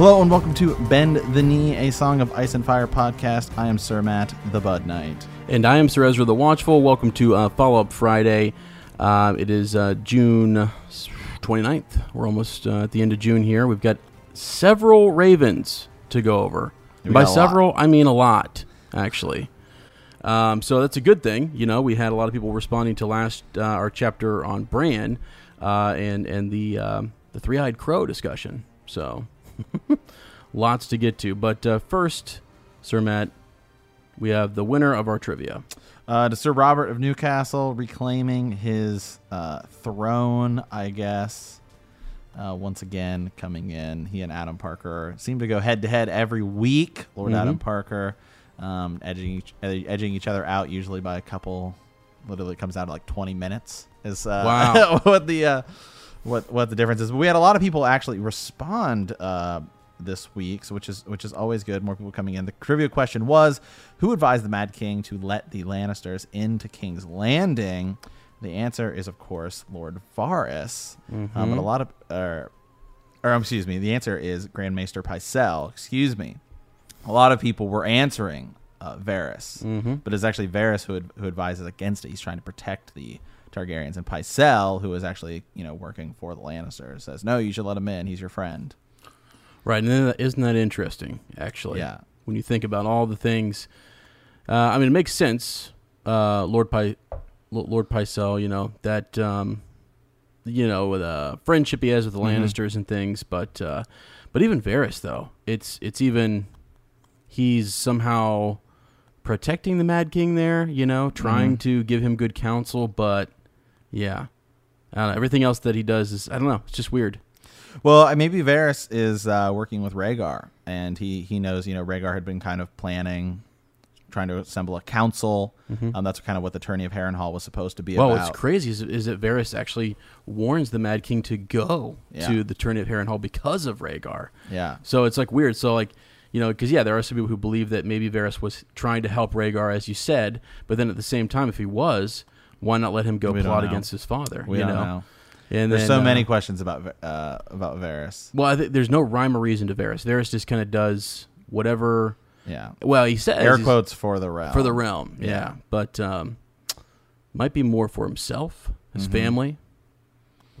Hello and welcome to Bend the Knee, a Song of Ice and Fire podcast. I am Sir Matt, the Bud Knight. And I am Sir Ezra the Watchful. Welcome to uh, Follow Up Friday. Uh, it is uh, June 29th. We're almost uh, at the end of June here. We've got several Ravens to go over. By several, I mean a lot, actually. Um, so that's a good thing. You know, we had a lot of people responding to last uh, our chapter on Bran uh, and and the um, the three eyed crow discussion. So lots to get to. But uh, first, Sir Matt, we have the winner of our trivia. Uh, to Sir Robert of Newcastle reclaiming his uh, throne, I guess. Uh, once again, coming in. He and Adam Parker seem to go head to head every week. Lord Mhm. Adam Parker um, edging, each, ed- edging each other out, usually by a couple, literally comes down to like 20 minutes. Is uh, Wow. what the. What what the difference is. But we had a lot of people actually respond uh, this week, so which is which is always good. More people coming in. The trivia question was, who advised the Mad King to let the Lannisters into King's Landing? The answer is, of course, Lord Varys. Um, but a lot of, uh, or excuse me, the answer is Grand Maester Pycelle. Excuse me. A lot of people were answering uh, Varys, Mm-hmm. but it's actually Varys who ad- who advises against it. He's trying to protect the Targaryens, and Pycelle, who is actually you know working for the Lannisters, says no, you should let him in. He's your friend. Right, and isn't that interesting? Actually, Yeah. When you think about all the things, uh, I mean, it makes sense. Uh, Lord Pi, Lord Pycelle, you know that, um, you know, the friendship he has with the Mhm. Lannisters and things, but uh, but even Varys, though, it's it's even he's somehow protecting the Mad King there. You know, trying Mhm. to give him good counsel, but yeah, I don't know, everything else that he does is I don't know. It's just weird. Well, maybe Varys is uh, working with Rhaegar, and he he knows you know Rhaegar had been kind of planning, trying to assemble a council. Um, that's kind of what the tourney of Harrenhal was supposed to be Well, about. what's crazy is, is that Varys actually warns the Mad King to go Yeah. to the tourney of Harrenhal because of Rhaegar. Yeah. So it's like weird. So like, you know, because yeah, there are some people who believe that maybe Varys was trying to help Rhaegar, as you said, but then at the same time, if he was, why not let him go We plot against his father? We you don't know. know. And There's then, so uh, many questions about uh, about Varys. Well, I think there's no rhyme or reason to Varys. Varys just kind of does whatever. Yeah. Well, he says Air quotes for the realm. for the realm. Yeah, Yeah. but um, might be more for himself, his Mhm. family,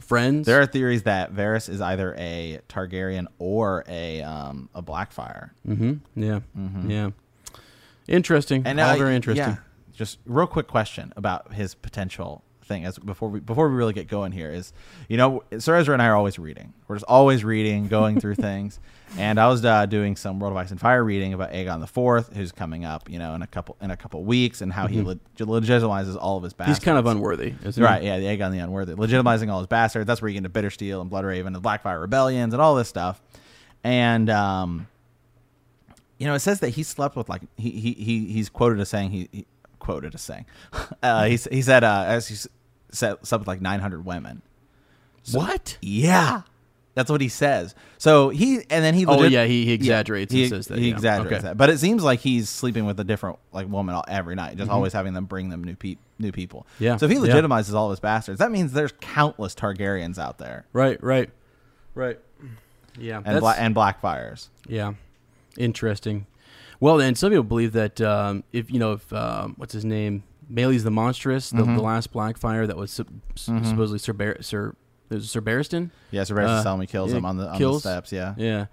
friends. There are theories that Varys is either a Targaryen or a um, a Blackfire. Mm-hmm. Yeah. Mhm. Yeah. Interesting. And All uh, very interesting. Yeah. Just real quick question about his potential thing as before we before we really get going here is you know Sir Ezra and I are always reading. We're just always reading, going through things. And I was uh, doing some World of Ice and Fire reading about Aegon the Fourth, who's coming up, you know, in a couple in a couple weeks, and how he leg- legitimizes all of his bastards. Mm-hmm. He's kind of unworthy, isn't Right, yeah, the Aegon the Unworthy, legitimizing all his bastards. That's where you get into Bittersteel and Bloodraven and the Blackfire rebellions and all this stuff. And um, you know, it says that he slept with like he he, he he's quoted as saying he, he quoted as saying uh, he he said uh, as he said slept with like nine hundred women. What? Yeah, that's what he says. So he and then he Oh, yeah, he- he exaggerates and he, says that, he yeah. exaggerates Okay. that, but it seems like he's sleeping with a different like woman all, every night, just Mhm. always having them bring them new pe- new people. Yeah, So if he yeah. legitimizes all of his bastards, that means there's countless Targaryens out there Right. Right. Right. Yeah. and that's- bla- and Blackfires. Yeah, interesting. Well, and some people believe that um, if you know if um, what's his name, Maelys the monstrous, the, Mhm. the last Blackfire that was sup- s- Mhm. supposedly Sir Bar- Sir was Sir Barristan. Yeah, Sir Barristan Uh, Selmy kills him on the on kills. the steps. Yeah. Yeah.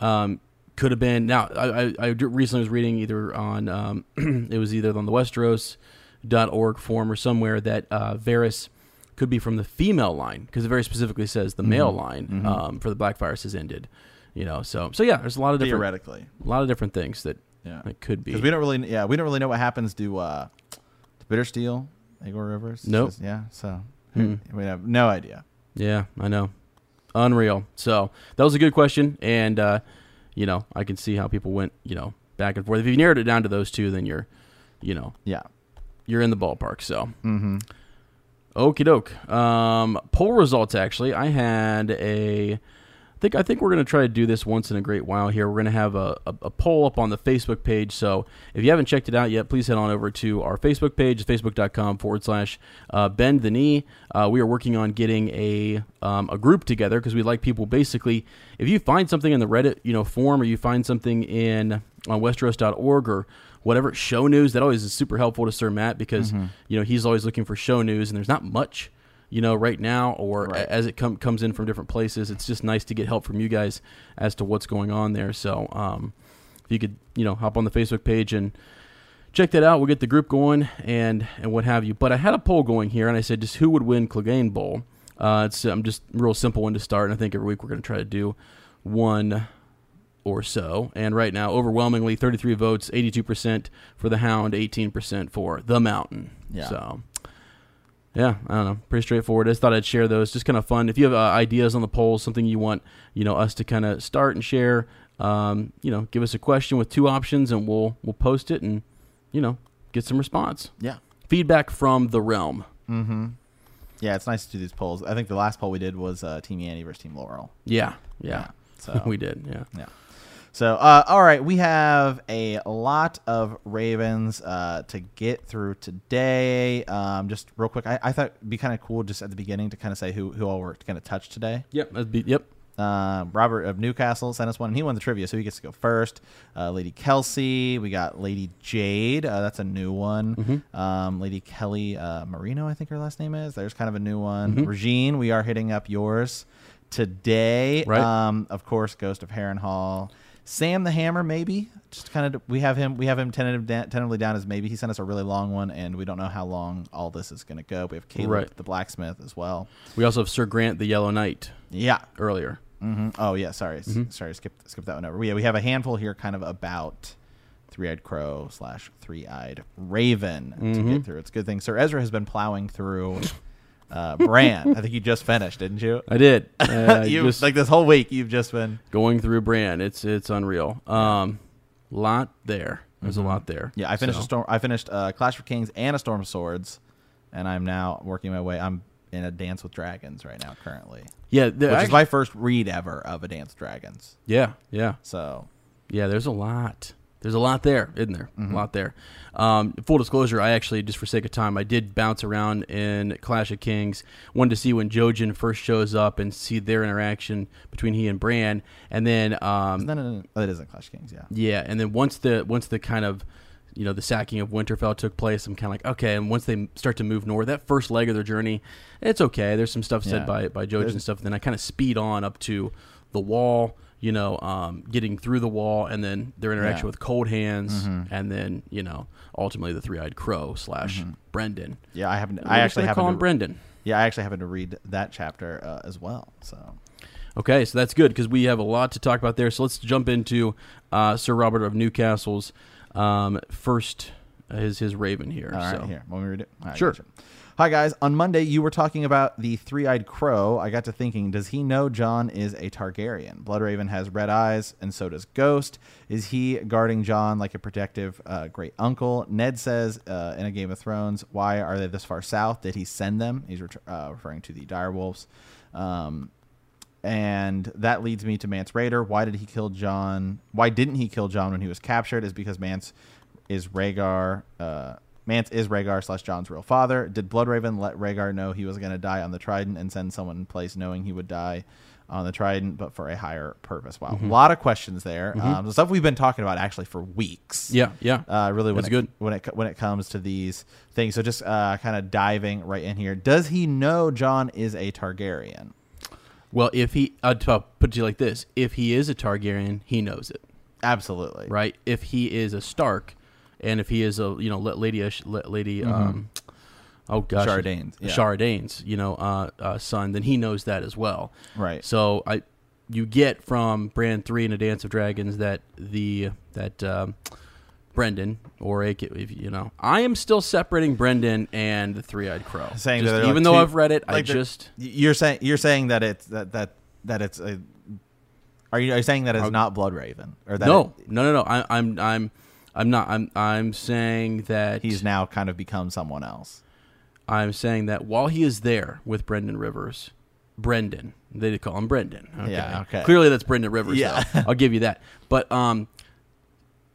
Um, could have been. Now, I, I, I recently was reading either on um, it was either on the Westeros.org forum or somewhere that uh, Varys could be from the female line because it very specifically says the male line um, for the Blackfires has ended. You know, so so yeah, there's a lot of different Theoretically, a lot of different things that yeah. it could be. Because we don't really, yeah, we don't really know what happens to uh, to Bittersteel, Aegor Rivers. Nope. just- yeah, so Hmm. we have no idea. Yeah, I know. Unreal. So that was a good question, and uh, you know, I can see how people went, you know, back and forth. If you narrowed it down to those two, then you're, you know, Yeah. you're in the ballpark. So, Mm-hmm. okie doke. Um, poll results. Actually, I had a. I think I think we're gonna try to do this once in a great while here. We're gonna have a, a, a poll up on the Facebook page. So if you haven't checked it out yet, please head on over to our Facebook page, facebook.com forward slash uh, bend the knee. Uh, we are working on getting a um, a group together because we like people basically. If you find something in the Reddit you know forum or you find something in on Westeros.org or whatever show news, that always is super helpful to Sir Matt because you know he's always looking for show news and there's not much you know, right now or Right. as it com- comes in from different places. It's just nice to get help from you guys as to what's going on there. So, um, if you could, you know, hop on the Facebook page and check that out, we'll get the group going and and what have you. But I had a poll going here, and I said just who would win Clegane Bowl. Uh, it's um, just a real simple one to start, and I think every week we're going to try to do one or so. And right now, overwhelmingly, 33 votes, 82% for the Hound, 18% for the Mountain. Yeah. So, yeah, I don't know. Pretty straightforward. I just thought I'd share those. Just kind of fun. If you have uh, ideas on the polls, something you want, you know, us to kind of start and share, um, you know, give us a question with two options, and we'll we'll post it and, you know, get some response. Yeah. Feedback from the realm. Mm-hmm. Yeah, it's nice to do these polls. I think the last poll we did was uh, Team Yanny versus Team Laurel. Yeah, yeah. So we did. Yeah. Yeah. So, uh, all right, we have a lot of Ravens uh, to get through today. Um, just real quick, I, I thought it'd be kind of cool just at the beginning to kind of say who, who all we're going to touch today. Yep. That'd be, yep. Uh, Robert of Newcastle sent us one, and he won the trivia, so he gets to go first. Uh, Lady Kelsey, we got Lady Jade, uh, that's a new one. Mm-hmm. Um, Lady Kelly uh, Marino, I think her last name is. There's kind of a new one. Mhm. Regine, we are hitting up yours today. Right. Um, of course, Ghost of Harrenhal. Sam the Hammer, maybe. Just kind of we have him we have him tentative tentatively down as maybe. He sent us a really long one, and we don't know how long all this is going to go. We have Caleb Right. the blacksmith as well. We also have Sir Grant the Yellow Knight Yeah, earlier. hmm Oh yeah, sorry, Mhm. sorry, skip skip that one over. Yeah, we have a handful here, kind of about three-eyed crow slash three-eyed raven to Mhm. get through. It's a good thing. Sir Ezra has been plowing through uh, Bran. I think you just finished, didn't you? I did. Uh, you like this whole week. You've just been going through Bran. It's it's unreal. Um, lot there. There's a lot there. Mm-hmm. yeah. I finished So- a storm. I finished uh, Clash of Kings and a Storm of Swords, and I'm now working my way. I'm in a Dance with Dragons right now, currently, Yeah, which is my first read ever of a Dance with Dragons. yeah, yeah, So yeah. There's a lot. There's a lot there, isn't there? Mm-hmm. A lot there. Um, full disclosure, I actually, just for sake of time, I did bounce around in Clash of Kings. Wanted to see when Jojen first shows up and see their interaction between he and Bran, and then um, that an, oh, it isn't Clash of Kings, yeah. Yeah, and then once the once the kind of you know the sacking of Winterfell took place, I'm kind of like okay. And once they start to move north, that first leg of their journey, it's okay. There's some stuff said Yeah. by by Jojen and stuff. Then I kind of speed on up to the wall. You know, um, getting through the wall, and then their interaction Yeah. with Cold Hands, Mhm. and then you know ultimately the Three Eyed Crow slash Mm-hmm. Brynden. Yeah, I haven't. I actually haven't call him Brynden. Yeah, I actually happened to read that chapter uh, as well. So Okay, so that's good because we have a lot to talk about there. So let's jump into uh, Sir Robert of Newcastle's um, first his his Raven here. all right, so. here, want me read it? Right, Sure. gotcha. Hi guys. On Monday, you were talking about the three-eyed crow. I got to thinking: Does he know Jon is a Targaryen? Bloodraven has red eyes, and so does Ghost. Is he guarding Jon like a protective uh, great uncle? Ned says uh, in a Game of Thrones, "Why are they this far south? Did he send them?" He's uh, referring to the direwolves. Um, and that leads me to Mance Rayder. Why did he kill Jon? Why didn't he kill Jon when he was captured? Is because Mance is Rhaegar. Uh, Mance is Rhaegar slash Jon's real father. Did Bloodraven let Rhaegar know he was going to die on the Trident and send someone in place, knowing he would die on the Trident, but for a higher purpose? Wow, a lot of questions there. Um, the stuff we've been talking about actually for weeks. Yeah, yeah. Uh, really, when That's it, good. when it when it comes to these things. So just uh, kind of diving right in here. Does he know Jon is a Targaryen? Well, if he, I'd uh, put it to you like this: if he is a Targaryen, he knows it. Absolutely. right? If he is a Stark, and if he is a you know La- Lady Lady um, oh gosh Ashara Dayne's, yeah. Ashara Dayne's you know uh, uh, son, then he knows that as well. Right. So I you get from Bran three and a Dance of Dragons that the that um, Brynden or a if you know I am still separating Brynden and the Three Eyed Crow. Saying Just that even like though two- I've read it, I like they're- just You're saying you're saying that it's that that that it's a. Are you, are you saying that it's not Blood Raven or that no it- no no no I, I'm I'm I'm not I'm I'm saying that he's now kind of become someone else? I'm saying that while he is there with Brynden Rivers, Brynden, they call him Brynden. Okay. Yeah, okay. Clearly, that's Brynden Rivers. Yeah. though. I'll give you that. But um,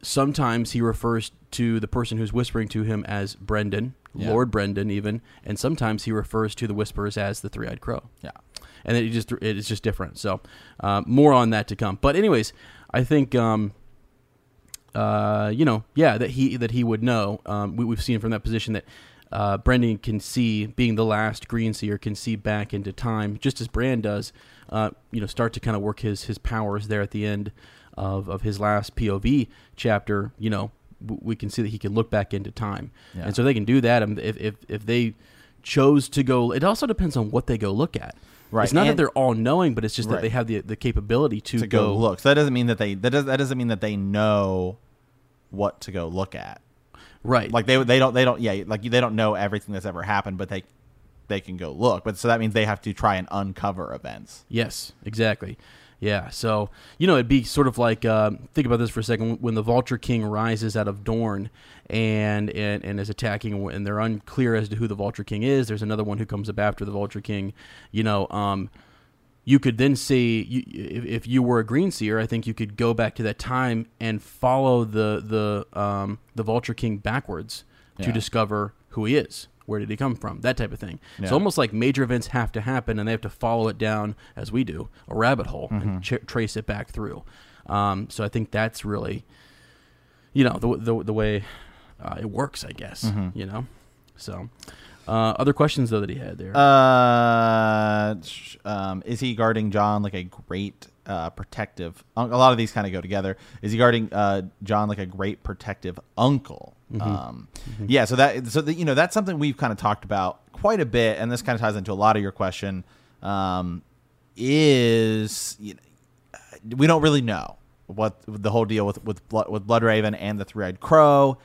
sometimes he refers to the person who's whispering to him as Brynden, Yeah. Lord Brynden, even, and sometimes he refers to the whispers as the Three Eyed Crow Yeah. and it just it is just different. So uh, more on that to come. But anyways, I think um, uh, you know, yeah, that he that he would know. Um, we, we've seen from that position that uh, Brynden can see, being the last Green Seer, can see back into time, just as Bran does. Uh, you know, start to kind of work his his powers there at the end of of his last POV chapter. You know, w- we can see that he can look back into time, Yeah. and so they can do that. And if if if they chose to go, it also depends on what they go look at. Right, It's not that they're all knowing, but it's just that Right. they have the the capability to, To go, look. So that doesn't mean that they that does that doesn't mean that they know what to go look at. right. Like they they don't they don't yeah like they don't know everything that's ever happened, but they they can go look. But so that means they have to try and uncover events. Yes, exactly. Yeah, so you know it'd be sort of like um, think about this for a second. When the Vulture King rises out of Dorne and and, and is attacking, and they're unclear as to who the Vulture King is. There's another one who comes up after the Vulture King. You know, um, you could then see you, if, if you were a Green Seer, I think you could go back to that time and follow the the um, the Vulture King backwards to discover who he is. Where did he come from? That type of thing. It's Yeah. almost like major events have to happen, and they have to follow it down as we do a rabbit hole Mm-hmm. and ch- trace it back through. Um, so I think that's really, you know, the the, the way uh, it works. I guess Mm-hmm. you know. So, uh, other questions though that he had there. Uh, sh- um, is he guarding Jon like a great uh, protective? A lot of these kind of go together. Is he guarding uh, Jon like a great protective uncle? Um, Yeah. So that so that, you know that's something we've kind of talked about quite a bit, and this kind of ties into a lot of your question. Um, is you know, we don't really know what the whole deal with with Blood, with Bloodraven and the Three Eyed Crow.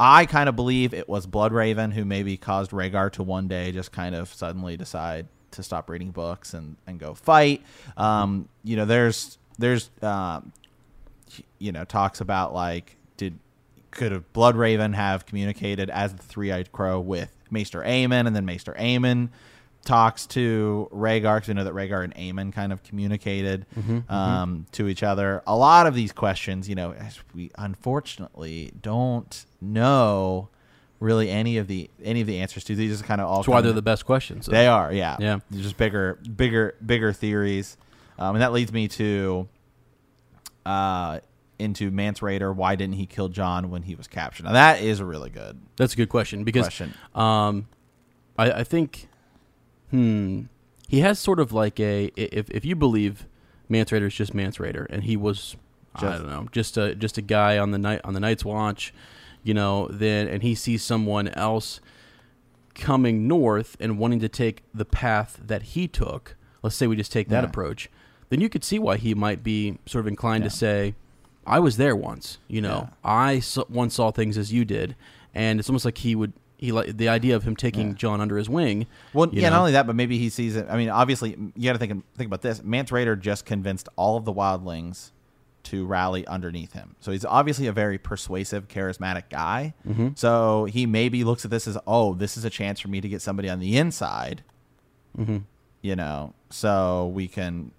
I kind of believe it was Bloodraven who maybe caused Rhaegar to one day just kind of suddenly decide to stop reading books and, and go fight. Um, you know, there's there's um, you know talks about like could have Bloodraven have communicated as the Three Eyed Crow with Maester Aemon, and then Maester Aemon talks to Rhaegar because we know that Rhaegar and Aemon kind of communicated um, to each other. A lot of these questions, you know, as we unfortunately don't know really any of the any of the answers to. These are kind of all. that's why they're of- the best questions. though. they are, yeah, Yeah. They're just bigger, bigger, bigger theories, um, and that leads me to uh, into Mance Rayder. Why didn't he kill Jon when he was captured? Now that is a really good That's a good question because question. Um, I, I think, hmm, he has sort of like a if if you believe Mance Rayder is just Mance Rayder and he was I don't know just a just a guy on the night on the Night's Watch, you know, then and he sees someone else coming north and wanting to take the path that he took. Let's say we just take that Yeah. approach, then you could see why he might be sort of inclined Yeah. to say, "I was there once." You know, Yeah. I once saw things as you did, and it's almost like he would. He like the idea of him taking Yeah. Jon under his wing. Well, yeah, know? not only that, but maybe he sees it. I mean, obviously, you got to think think about this. Mance Rayder just convinced all of the wildlings to rally underneath him. So he's obviously a very persuasive, charismatic guy. Mm-hmm. So he maybe looks at this as, oh, this is a chance for me to get somebody on the inside. Mm-hmm. You know, so we can,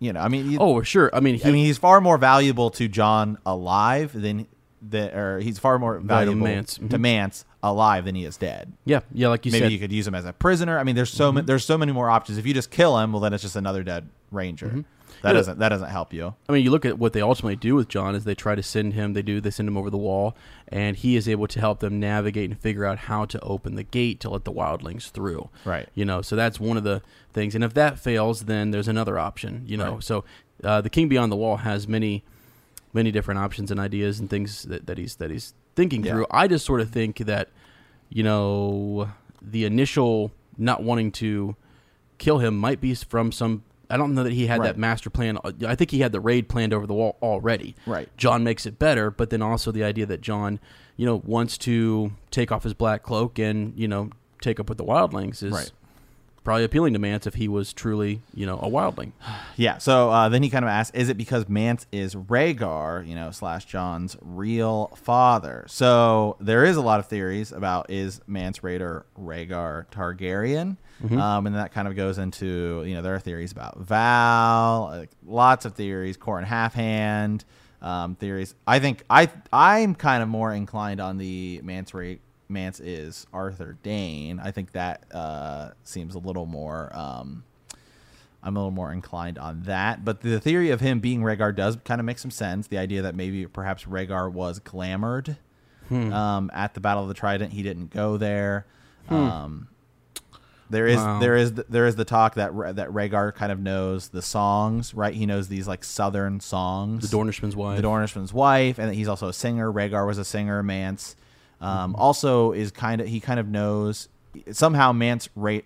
you know, I mean, Oh, sure. I mean, he, I mean, he's far more valuable to Jon alive than the, or he's far more Valuable Mance. to Mhm. Mance alive than he is dead yeah, yeah, like you maybe said, Mm-hmm. you could use him as a prisoner. I mean, there's so ma- there's so many more options. If you just kill him, well, then it's just another dead ranger. That. Yeah. doesn't that doesn't help you. I mean, you look at what they ultimately do with Jon is they try to send him. They do. They send him over the wall, and he is able to help them navigate and figure out how to open the gate to let the wildlings through. Right. You know, so that's one of the things. And if that fails, then there's another option. You know, Right. so uh, the King Beyond the Wall has many many different options and ideas and things that, that he's that he's thinking Yeah. through. I just sort of think that you know the initial not wanting to kill him might be from some. I don't know that he had Right. that master plan. I think he had the raid planned over the wall already. Right. Jon makes it better, but then also the idea that Jon, you know, wants to take off his black cloak and you know take up with the wildlings is Right. Probably appealing to Mance if he was truly you know a wildling. Yeah. So uh, then he kind of asks, "Is it because Mance is Rhaegar, you know, slash Jon's real father?" So there is a lot of theories about is Mance Rayder Rhaegar Targaryen, um, and that kind of goes into you know there are theories about Val, like, lots of theories, Qhorin Halfhand. Um, theories. I think I I'm kind of more inclined on the Mance Ra- Mance is Arthur Dayne. I think that uh, seems a little more. Um, I'm a little more inclined on that. But the theory of him being Rhaegar does kind of make some sense. The idea that maybe perhaps Rhaegar was glamored um, at the Battle of the Trident. He didn't go there. Um, there is Wow. there is there is the talk that that Rhaegar kind of knows the songs, right? He knows these like southern songs. The Dornishman's wife. The Dornishman's wife, and that he's also a singer. Rhaegar was a singer. Mance um, also is kind of he kind of knows somehow Mance Ra-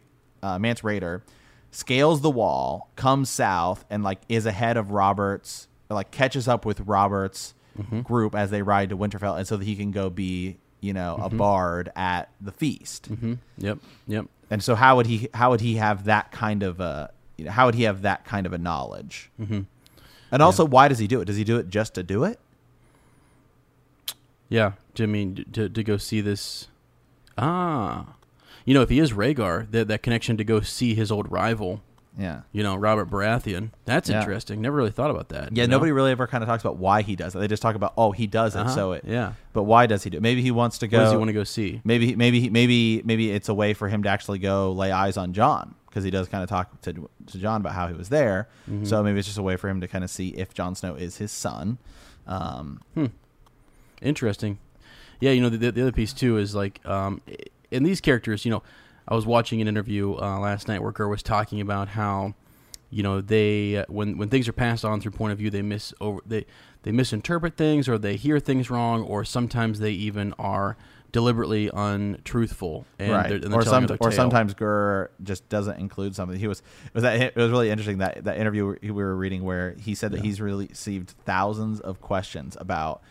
uh, Mance Rayder scales the wall, comes south, and like is ahead of Roberts, like catches up with Roberts' group as they ride to Winterfell, and so that he can go be you know a bard at the feast. hmm Yep. Yep. And so how would he how would he have that kind of a you know, how would he have that kind of a knowledge? Mm-hmm. And also, why does he do it? Does he do it just to do it? Yeah, to, I mean to to go see this. Ah, you know, if he is Rhaegar, that that connection to go see his old rival, Yeah. you know, Robert Baratheon. That's Yeah. interesting. Never really thought about that. Yeah, you know? nobody really ever kind of talks about why he does it. They just talk about oh he does it, Uh-huh, so it. yeah. But why does he do? it? Maybe he wants to go. What does he want to go see? Maybe maybe maybe maybe it's a way for him to actually go lay eyes on Jon because he does kind of talk to to Jon about how he was there. Mm-hmm. So maybe it's just a way for him to kind of see if Jon Snow is his son. Um, Interesting. Yeah, you know, the, the other piece too is like, um, in these characters, you know, I was watching an interview uh, last night where Gurr was talking about how, you know, they uh, when when things are passed on through point of view, they miss over they they misinterpret things or they hear things wrong, or sometimes they even are deliberately untruthful. And right. they're, and they're or some, or sometimes Gurr just doesn't include something. He was it was that it was really interesting that that interview we were reading where he said that he's really received thousands of questions about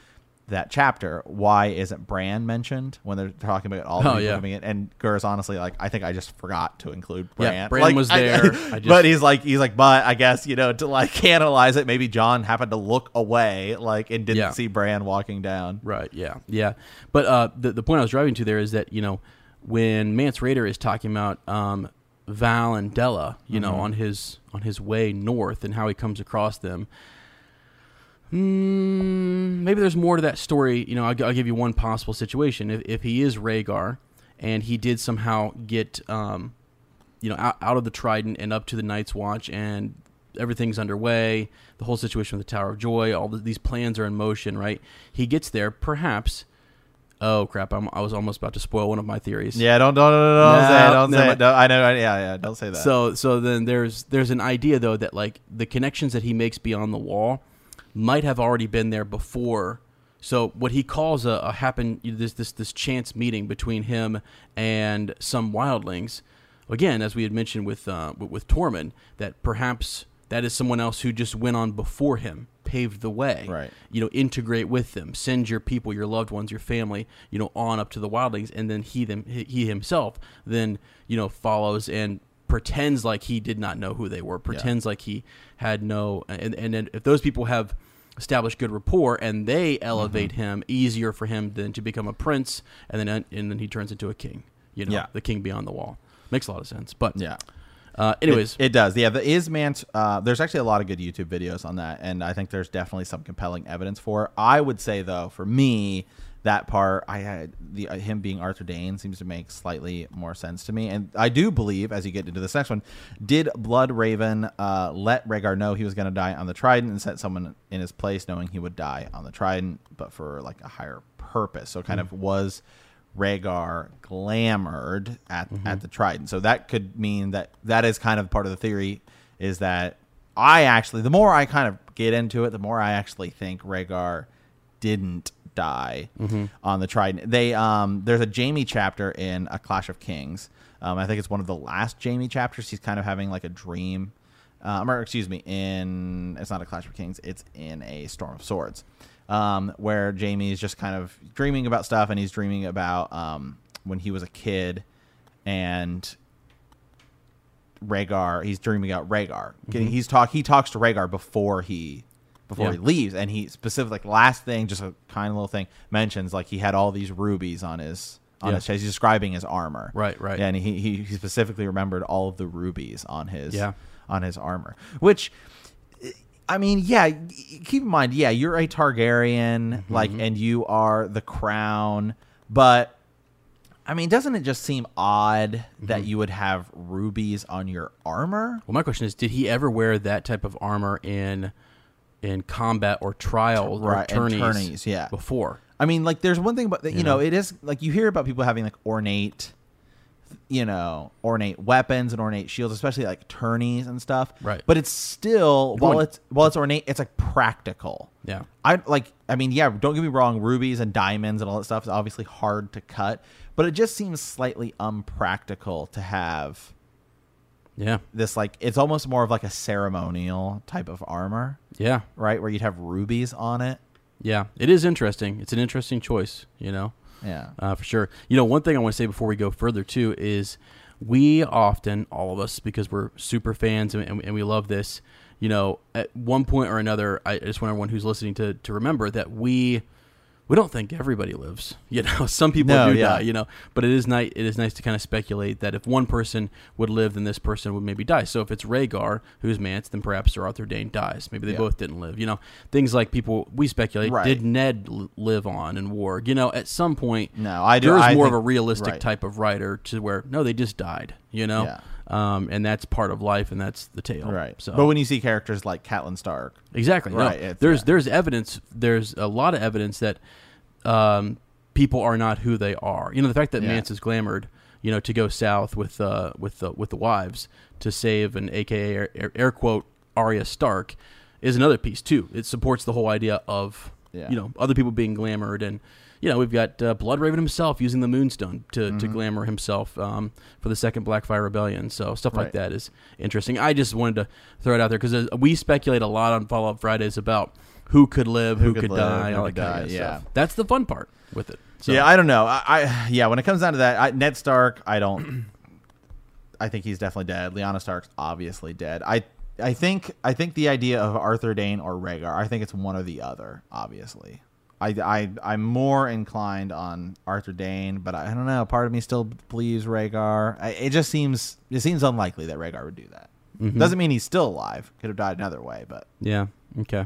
that chapter. Why isn't Bran mentioned when they're talking about all the Oh, people yeah. coming in? And Gurr's honestly like, I think I just forgot to include Yeah, Bran. Bran Like, was there. I just- but he's like, he's like, but I guess you know to like analyze it. Maybe Jon happened to look away, like, and didn't Yeah. see Bran walking down. Right. Yeah. Yeah. But uh, the the point I was driving to there is that you know when Mance Rayder is talking about um, Val and Dalla, you know, on his on his way north and how he comes across them. Mm, maybe there's more to that story. You know, I'll, I'll give you one possible situation. If, if he is Rhaegar and he did somehow get, um, you know, out, out of the Trident and up to the Night's Watch and everything's underway, the whole situation with the Tower of Joy, all the, these plans are in motion, right? He gets there, perhaps. Oh crap! I'm, I was almost about to spoil one of my theories. Yeah, don't don't don't, don't No, say it. Don't say it. Don't, I know. Yeah, yeah. Don't say that. So so then there's there's an idea though that like the connections that he makes beyond the wall might have already been there before. So what he calls a, a happen this this this chance meeting between him and some wildlings, again as we had mentioned with uh, with, with Tormund, that perhaps that is someone else who just went on before him, paved the way. Right. You know, integrate with them, send your people, your loved ones, your family, you know, on up to the wildlings, and then he them he he himself then you know follows and pretends like he did not know who they were, pretends like he had no, and and then if those people have established good rapport and they elevate Mm-hmm. him, easier for him than to become a prince, and then and then he turns into a king. You know, Yeah. the king beyond the wall makes a lot of sense. But yeah. uh, anyways, It, it does. Yeah, the Ismant. Uh, there's actually a lot of good YouTube videos on that, and I think there's definitely some compelling evidence for. it. I would say though, for me, that part, I had the uh, him being Arthur Dayne seems to make slightly more sense to me, and I do believe as you get into this next one, did Blood Raven uh, let Rhaegar know he was going to die on the Trident and set someone in his place, knowing he would die on the Trident, but for like a higher purpose? So kind of was. Rhaegar glamored at, at the Trident. So that could mean that that is kind of part of the theory is that I actually, the more I kind of get into it, the more I actually think Rhaegar didn't die on the Trident. They um, there's a Jaime chapter in A Clash of Kings. Um, I think it's one of the last Jaime chapters. He's kind of having like a dream, um, or excuse me, in it's not a Clash of Kings. It's in a Storm of Swords, um, where Jaime is just kind of dreaming about stuff, and he's dreaming about um, when he was a kid, and Rhaegar. He's dreaming about Rhaegar. Getting- He's talk. He talks to Rhaegar before he before Yeah. he leaves, and he specifically like last thing, just a kind of little thing mentions like he had all these rubies on his on Yeah. his chest. He's describing his armor. Right, right. Yeah, And he, he he specifically remembered all of the rubies on his Yeah. on his armor, which. I mean, yeah. Keep in mind, yeah, you're a Targaryen, Mm-hmm. like, and you are the crown. But I mean, doesn't it just seem odd Mm-hmm. that you would have rubies on your armor? Well, my question is, did he ever wear that type of armor in in combat or trial Right, or tourneys, yeah. before? I mean, like, there's one thing about that. You, know, it is like you hear about people having like ornate, you know, ornate weapons and ornate shields, especially like tourneys and stuff. Right. But it's still while it's while it's ornate, it's like practical. Yeah. I like. I mean, yeah. Don't get me wrong. Rubies and diamonds and all that stuff is obviously hard to cut, but it just seems slightly unpractical to have Yeah. this. Like, it's almost more of like a ceremonial type of armor, Yeah. right? Where you'd have rubies on it. Yeah. It is interesting. It's an interesting choice, you know? Yeah. uh, for sure. You know, one thing I want to say before we go further too is we often, all of us, because we're super fans and, and, and we love this. You know, at one point or another, I just want everyone who's listening to to remember that we we don't think everybody lives. You know, some people No, do yeah. die. You know, but it is nice. It is nice to kind of speculate that if one person would live, then this person would maybe die. So if it's Rhaegar who's Mance, then perhaps Sir Arthur Dayne dies. Maybe they Yeah. both didn't live. You know, things like people we speculate. Right. Did Ned l- live on in war? You know, at some point, No, I do- There's I more think- of a realistic right. type of writer to where no, they just died. You know, Yeah. um, and that's part of life, and that's the tale. Right. So, But when you see characters like Catelyn Stark, Exactly. Right, No, there's yeah. there's evidence. There's a lot of evidence that um, people are not who they are. You know, the fact that Yeah. Mance is glamored, you know, to go south with uh, with the with the wives to save an AKA air, air, quote Arya Stark is another piece too. It supports the whole idea of Yeah. you know other people being glamored and. You know, we've got uh, Bloodraven himself using the Moonstone to, Mm-hmm. to glamour himself um, for the second Blackfire Rebellion. So stuff like that is interesting. I just wanted to throw it out there because we speculate a lot on Follow Up Fridays about who could live, who, Who could, could live, die, who all could that kind die, of yeah. stuff. That's the fun part with it. So, yeah, I don't know. I, I yeah, when it comes down to that, I, Ned Stark, I don't. I think he's definitely dead. Lyanna Stark's obviously dead. I I think I think the idea of Arthur Dayne or Rhaegar, I think it's one or the other. Obviously, I I I'm more inclined on Arthur Dayne, but I, I don't know. Part of me still believes Rhaegar. I, it just seems it seems unlikely that Rhaegar would do that. Mm-hmm. Doesn't mean he's still alive. Could have died another way, but Yeah. Okay.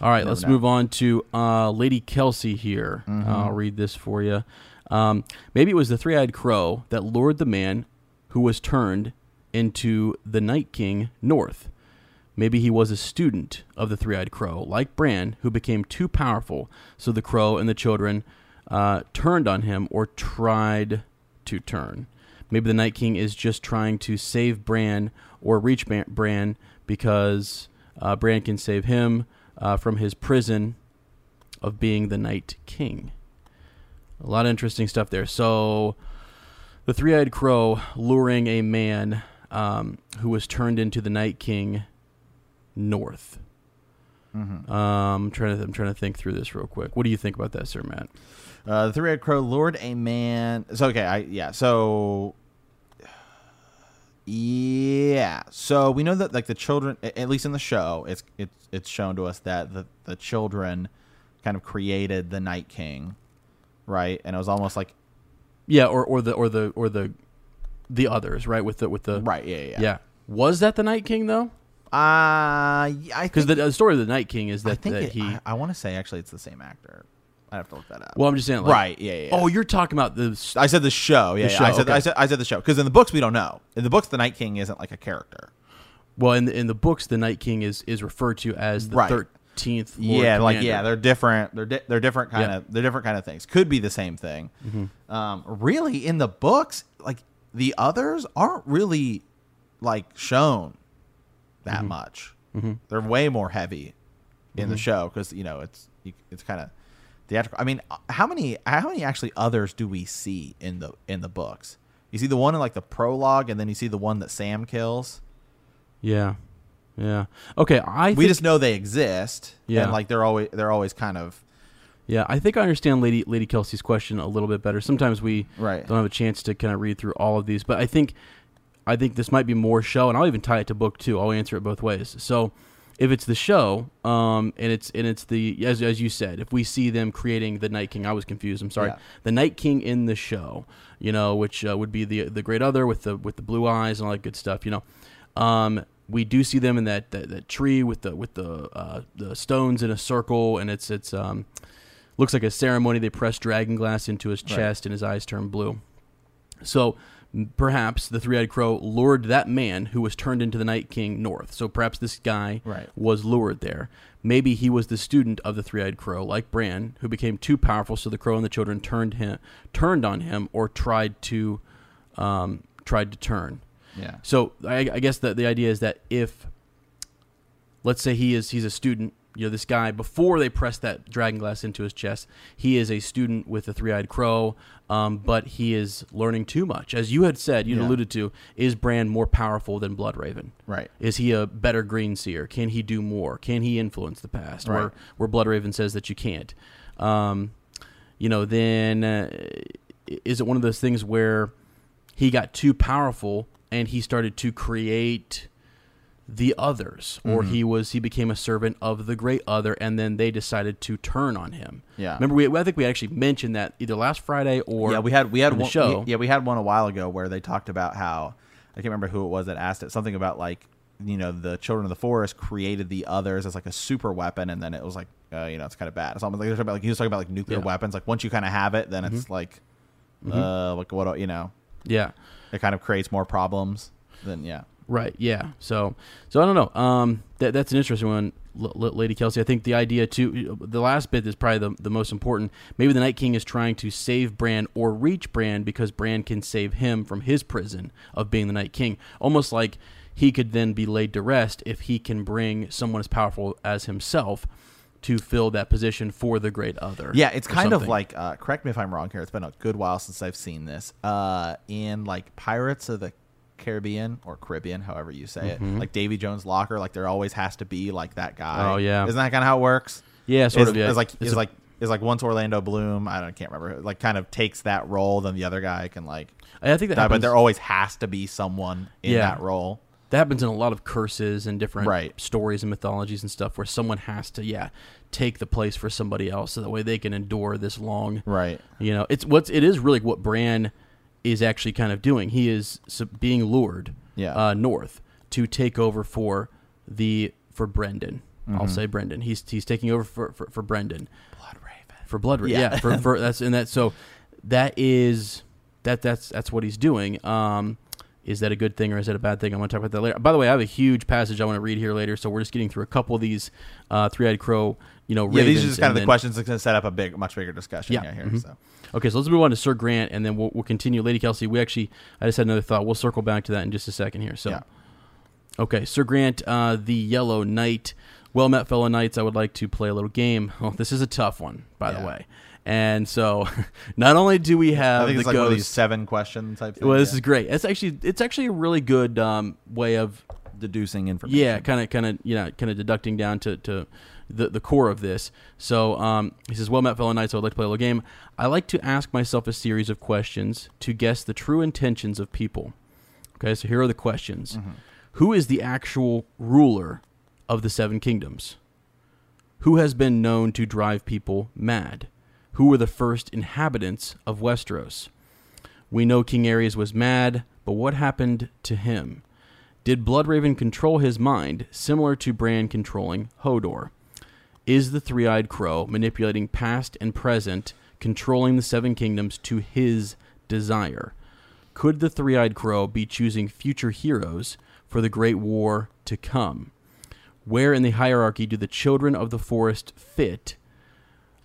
All right. Let's know. move on to uh, Lady Kelsey here. Mm-hmm. I'll read this for you. Um, maybe it was the three-eyed crow that lured the man who was turned into the Night King north. Maybe he was a student of the three-eyed crow, like Bran, who became too powerful, so the crow and the children uh, turned on him or tried to turn. Maybe the Night King is just trying to save Bran or reach Bran because uh, Bran can save him uh, from his prison of being the Night King. A lot of interesting stuff there. So, the three eyed crow luring a man um, who was turned into the Night King north. Mm-hmm. Um, I'm trying to I'm trying to think through this real quick. What do you think about that, Sir Matt? Uh, the three-eyed crow lured a man. So okay, I yeah. So yeah. So we know that like the children, at least in the show, it's it's it's shown to us that the the children kind of created the Night King, right? And it was almost like Yeah, or, or the or the or the the others, right? With the with the right, yeah, yeah. yeah. Was that the Night King though? Uh, yeah, I Because the, the story of the Night King is that, that it, he. I, I want to say actually it's the same actor. I have to look that up. well, I'm just saying, like, right, yeah, yeah. Oh, you're talking about the. s- I said the show. Yeah, The yeah. I said okay. I said I said the show because in the books we don't know. In the books, the Night King isn't like a character. Well, in the, in the books, the Night King is is referred to as the Right. thirteenth. yeah, like yeah, they're different. They're di- they're different kind Yeah. of they're different kind of things. Could be the same thing. Mm-hmm. Um, really, in the books, like the others aren't really like shown that Mm-hmm. much. They're way more heavy in Mm-hmm. the show because you know it's you, it's kind of theatrical. I mean, how many how many actually others do we see in the in the books? You see the one in like the prologue, and then you see the one that Sam kills. Yeah, yeah. Okay, I we just know they exist. Yeah. and like they're always they're always kind of yeah, I think I understand Lady Lady Kelsey's question a little bit better. Sometimes we Right. don't have a chance to kind of read through all of these, but I think I think this might be more show, and I'll even tie it to book too. I'll answer it both ways. So. If it's the show, um, and it's and it's the as as you said, if we see them creating the Night King, I was confused. I'm sorry, Yeah. the Night King in the show, you know, which uh, would be the the Great Other with the with the blue eyes and all that good stuff, you know. Um, we do see them in that, that, that tree with the with the uh, the stones in a circle, and it's it's um, looks like a ceremony. They press dragon glass into his Right. chest, and his eyes turn blue. So perhaps the three-eyed crow lured that man who was turned into the Night King north. So perhaps this guy Right. was lured there. Maybe he was the student of the three-eyed crow, like Bran, who became too powerful, so the crow and the children turned him, turned on him, or tried to, um, tried to turn. yeah So I, I guess the the idea is that if, let's say he is he's a student, you know, this guy before they press that dragon glass into his chest, he is a student with the three eyed crow, um, but he is learning too much, as you had said, you Yeah. alluded to. Is Bran more powerful than Bloodraven? right Is he a better green seer? Can he do more? Can he influence the past? Where Right. where Bloodraven says that you can't. Um, you know, then uh, is it one of those things where he got too powerful and he started to create the others, or Mm-hmm. he was he became a servant of the great other, and then they decided to turn on him. Yeah. Remember, we I think we actually mentioned that either last Friday or yeah we had we had one show. yeah we had one a while ago where they talked about how I can't remember who it was that asked it something about like you know the children of the forest created the others as like a super weapon and then it was like uh, you know it's kind of bad it's almost like, they're talking about, like he was talking about like nuclear Yeah. Mm-hmm. weapons like once you kind of have it then it's like uh like what you know yeah. it kind of creates more problems then yeah Right. Yeah. So, so I don't know. Um, that that's an interesting one, L- Lady Kelsey. I think the idea too. The last bit is probably the the most important. Maybe the Night King is trying to save Bran or reach Bran because Bran can save him from his prison of being the Night King. Almost like he could then be laid to rest if he can bring someone as powerful as himself to fill that position for the Great Other. Yeah, it's kind of like uh, correct me if I'm wrong here. It's been a good while since I've seen this. Uh, in like Pirates of the Caribbean or Caribbean, however you say it, like Davy Jones' locker, like there always has to be like that guy. Mm-hmm. Oh, yeah. isn't that kind of how it works? yeah, sort is, of. Yeah. is like It's is a- like is like once Orlando Bloom, I don't can't remember, like kind of takes that role, then the other guy can like I think that die, but there always has to be someone in Yeah. that role. that happens in a lot of curses and different Right. stories and mythologies and stuff where someone has to yeah take the place for somebody else so that way they can endure this long Right. you know it's what's it is really what bran is actually kind of doing he is being lured Yeah. uh, north to take over for the for brynden Mm-hmm. i'll say brynden he's he's taking over for for, for brynden Blood Raven. for blood Ra- Yeah. yeah, for, for that's and that so that is that that's that's what he's doing um is that a good thing or is that a bad thing? I want to talk about that later. By the way, I have a huge passage I want to read here later, so we're just getting through a couple of these uh, three-eyed crow, you know, Yeah, these are just kind of the questions that's going to set up a big, much bigger discussion Yeah, here. mhm. So Okay, so let's move on to Sir Grant, and then we'll, we'll continue. Lady Kelsey, we actually, I just had another thought. We'll circle back to that in just a second here. So, Yeah. okay, Sir Grant, uh, the Yellow Knight. Well met, fellow knights. I would like to play a little game. Oh, this is a tough one, by the way. And so, not only do we have I think the it's like one of these seven question type. Things, Well, this yeah. is great. It's actually it's actually a really good um, way of deducing information. yeah, kind of, kind of, you know, kind of deducting down to, to the, the core of this. So um, he says, "Well met, fellow knights. I would like to play a little game. I like to ask myself a series of questions to guess the true intentions of people. Okay, so here are the questions: Who is the actual ruler of the seven kingdoms? Who has been known to drive people mad? Who were the first inhabitants of Westeros? We know King Aerys was mad, but what happened to him? Did Bloodraven control his mind, similar to Bran controlling Hodor? Is the three eyed crow manipulating past and present, controlling the seven kingdoms to his desire? Could the three eyed crow be choosing future heroes for the great war to come? Where in the hierarchy do the children of the forest fit?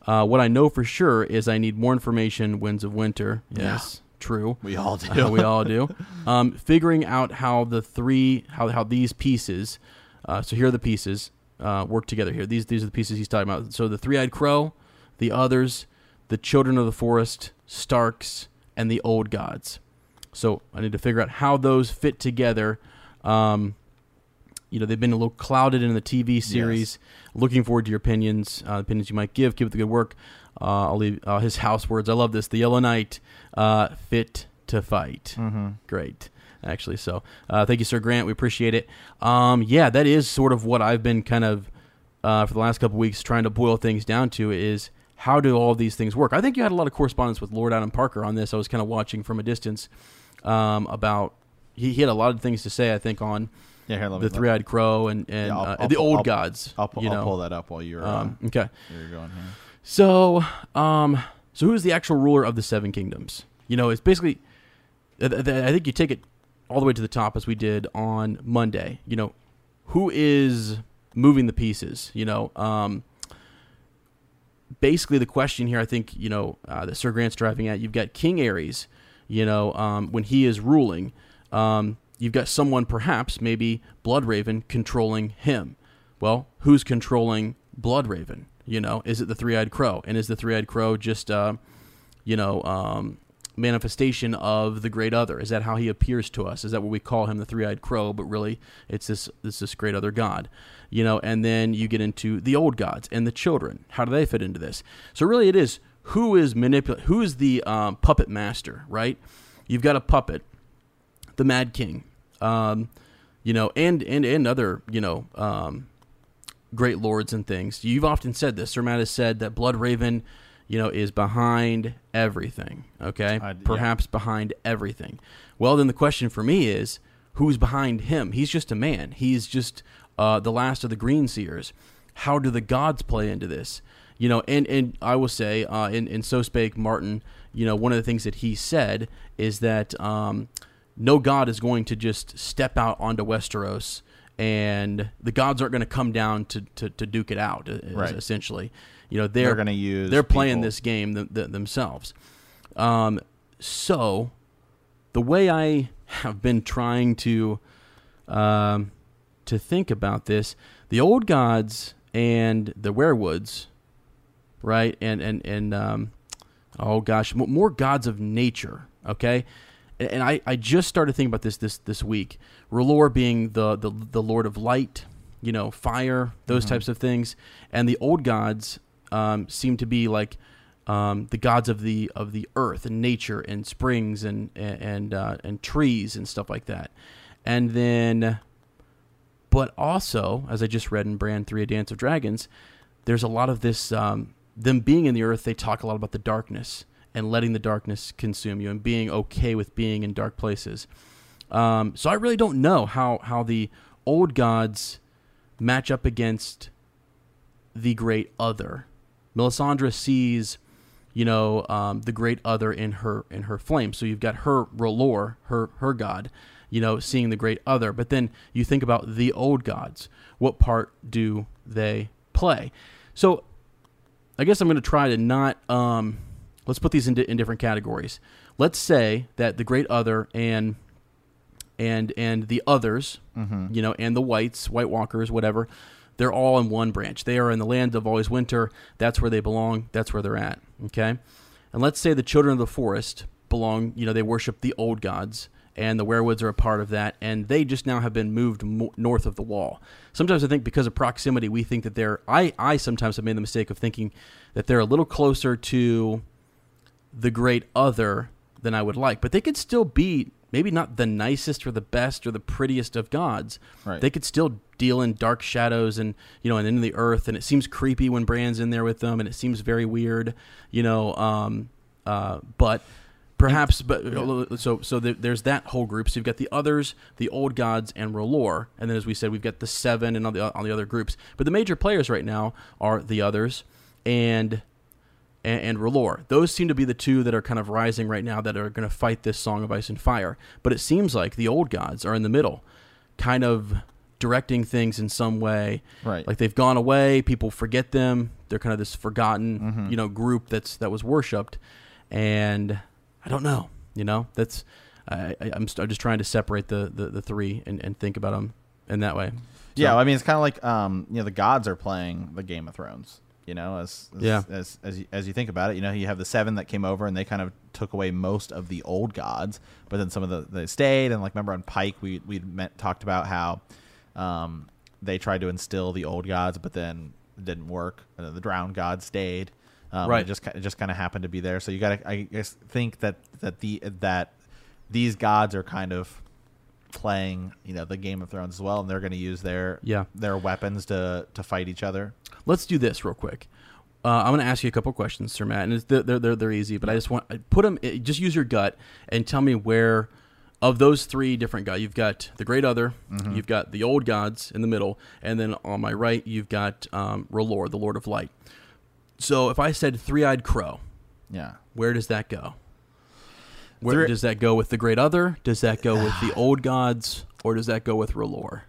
Uh, what I know for sure is I need more information. Winds of Winter. Yes, true. we all do. Uh, we all do. Um, figuring out how the three, how how these pieces Uh, so here are the pieces. Uh, work together here. These these are the pieces he's talking about. So the three-eyed crow, the others, the children of the forest, Starks, and the old gods. So I need to figure out how those fit together. Um, you know, they've been a little clouded in the TV series. Looking forward to your opinions, uh, opinions you might give. Keep up the good work. Uh, I'll leave uh, his house words. I love this. The Yellow Knight, uh, fit to fight. Mm-hmm. Great, actually. So, uh, thank you, Sir Grant. We appreciate it. Um, yeah, that is sort of what I've been kind of uh, for the last couple weeks trying to boil things down to is how do all these things work? I think you had a lot of correspondence with Lord Adam Parker on this. I was kind of watching from a distance um, about he, he had a lot of things to say. I think on Yeah, here, the three-eyed crow and and, Yeah, I'll- uh, I'll the old I'll- gods. I'll, you I'll know. pull that up while you're, Um, uh, okay. you're going here. So, um, so who's the actual ruler of the seven kingdoms? You know, it's basically. I th- th- I think you take it all the way to the top as we did on Monday. You know, who is moving the pieces? You know, um, basically the question here, I think, you know, uh, that Sir Grant's driving at. You've got King Aerys. You know, um, when he is ruling, um, you've got someone, perhaps maybe Bloodraven, controlling him. Well, who's controlling Bloodraven? You know, is it the three-eyed crow? And is the three-eyed crow just, uh, you know, um, manifestation of the great other? Is that how he appears to us? Is that what we call him, the three-eyed crow? But really, it's this it's this great other god. You know, and then you get into the old gods and the children. How do they fit into this? So really, it is who is manipulate, who is the um, puppet master, right? You've got a puppet, the Mad King, um, you know, and and and other, you know. Um, great lords and things. You've often said this. Sir Matt has said that Blood Raven, you know, is behind everything. Okay, I- yeah. perhaps behind everything. Well, then the question for me is, who's behind him? He's just a man. He's just uh, the last of the Green Seers. How do the gods play into this? You know, and and I will say, uh, in in so spake Martin. You know, one of the things that he said is that um, no god is going to just step out onto Westeros and the gods aren't going to come down to, to, to duke it out Right. essentially you know they're, They're gonna use they're playing people. this game th- th- themselves. Um, so the way i have been trying to um, to think about this the old gods and the weirwoods right and and and um, oh gosh m- more gods of nature okay? And, I, I just started thinking about this this this week. R'hllor being the, the the lord of light you know fire those types of things and the old gods um, seem to be like um, the gods of the of the earth and nature and springs and and uh, and trees and stuff like that and then but also, as I just read in Bran 3 A Dance of Dragons, there's a lot of this, um, them being in the earth, they talk a lot about the darkness and letting the darkness consume you and being okay with being in dark places. Um, so I really don't know how, how the old gods match up against the great other. Melisandre sees, you know, um, the great other in her in her flame. So you've got her R'hllor, her her god, you know, seeing the great other. But then you think about the old gods. What part do they play? So I guess I'm going to try to not. Um, let's put these into in different categories. Let's say that the great other and and and the others, you know, and the whites, White Walkers, whatever, they're all in one branch. They are in the land of always winter. That's where they belong. That's where they're at. Okay, and let's say the children of the forest belong. You know, they worship the old gods, and the weirwoods are a part of that. And they just now have been moved mo- north of the wall. Sometimes I think because of proximity, we think that they're. I I sometimes have made the mistake of thinking that they're a little closer to the great other than I would like. But they could still be maybe not the nicest or the best or the prettiest of gods. Right. They could still deal in dark shadows and you know and into the earth. And it seems creepy when Bran's in there with them and it seems very weird, you know, um uh but perhaps but so so there- there's that whole group. So you've got the others the old gods and R'hllor. And then as we said we've got the seven and all the all the other groups. But the major players right now are the others. And and, and R'hllor. Those seem to be the two that are kind of rising right now that are going to fight this Song of Ice and Fire. But it seems like the old gods are in the middle, kind of directing things in some way. Right. Like they've gone away, people forget them. They're kind of this forgotten, you know, group that's that was worshipped, and I don't know. You know, that's I, I, I'm, st- I'm just trying to separate the the, the three and, and think about them in that way. Yeah, I mean it's kind of like um, you know the gods are playing the Game of Thrones. You know, as as, Yeah. as as you, as you think about it, you know you have the seven that came over and they kind of took away most of the old gods, but then some of the they stayed. And like remember on Pike, we we met, talked about how um, they tried to instill the old gods, but then it didn't work. Uh, the drowned god stayed. Um, Right. It just it just kind of happened to be there. So you got to I guess think that that the that these gods are kind of playing you know the Game of Thrones as well, and they're going to use their Yeah. their weapons to to fight each other. Let's do this real quick. Uh, I'm going to ask you a couple questions, Sir Matt, and it's, they're, they're they're easy, but I just want put them. Just use your gut and tell me where of those three different gods. You've got the Great Other, you've got the old gods in the middle, and then on my right you've got um, R'hllor, the Lord of Light. So if I said three-eyed crow, Yeah. where does that go? Where Three- does that go with the Great Other? Does that go with the old gods, or does that go with R'hllor?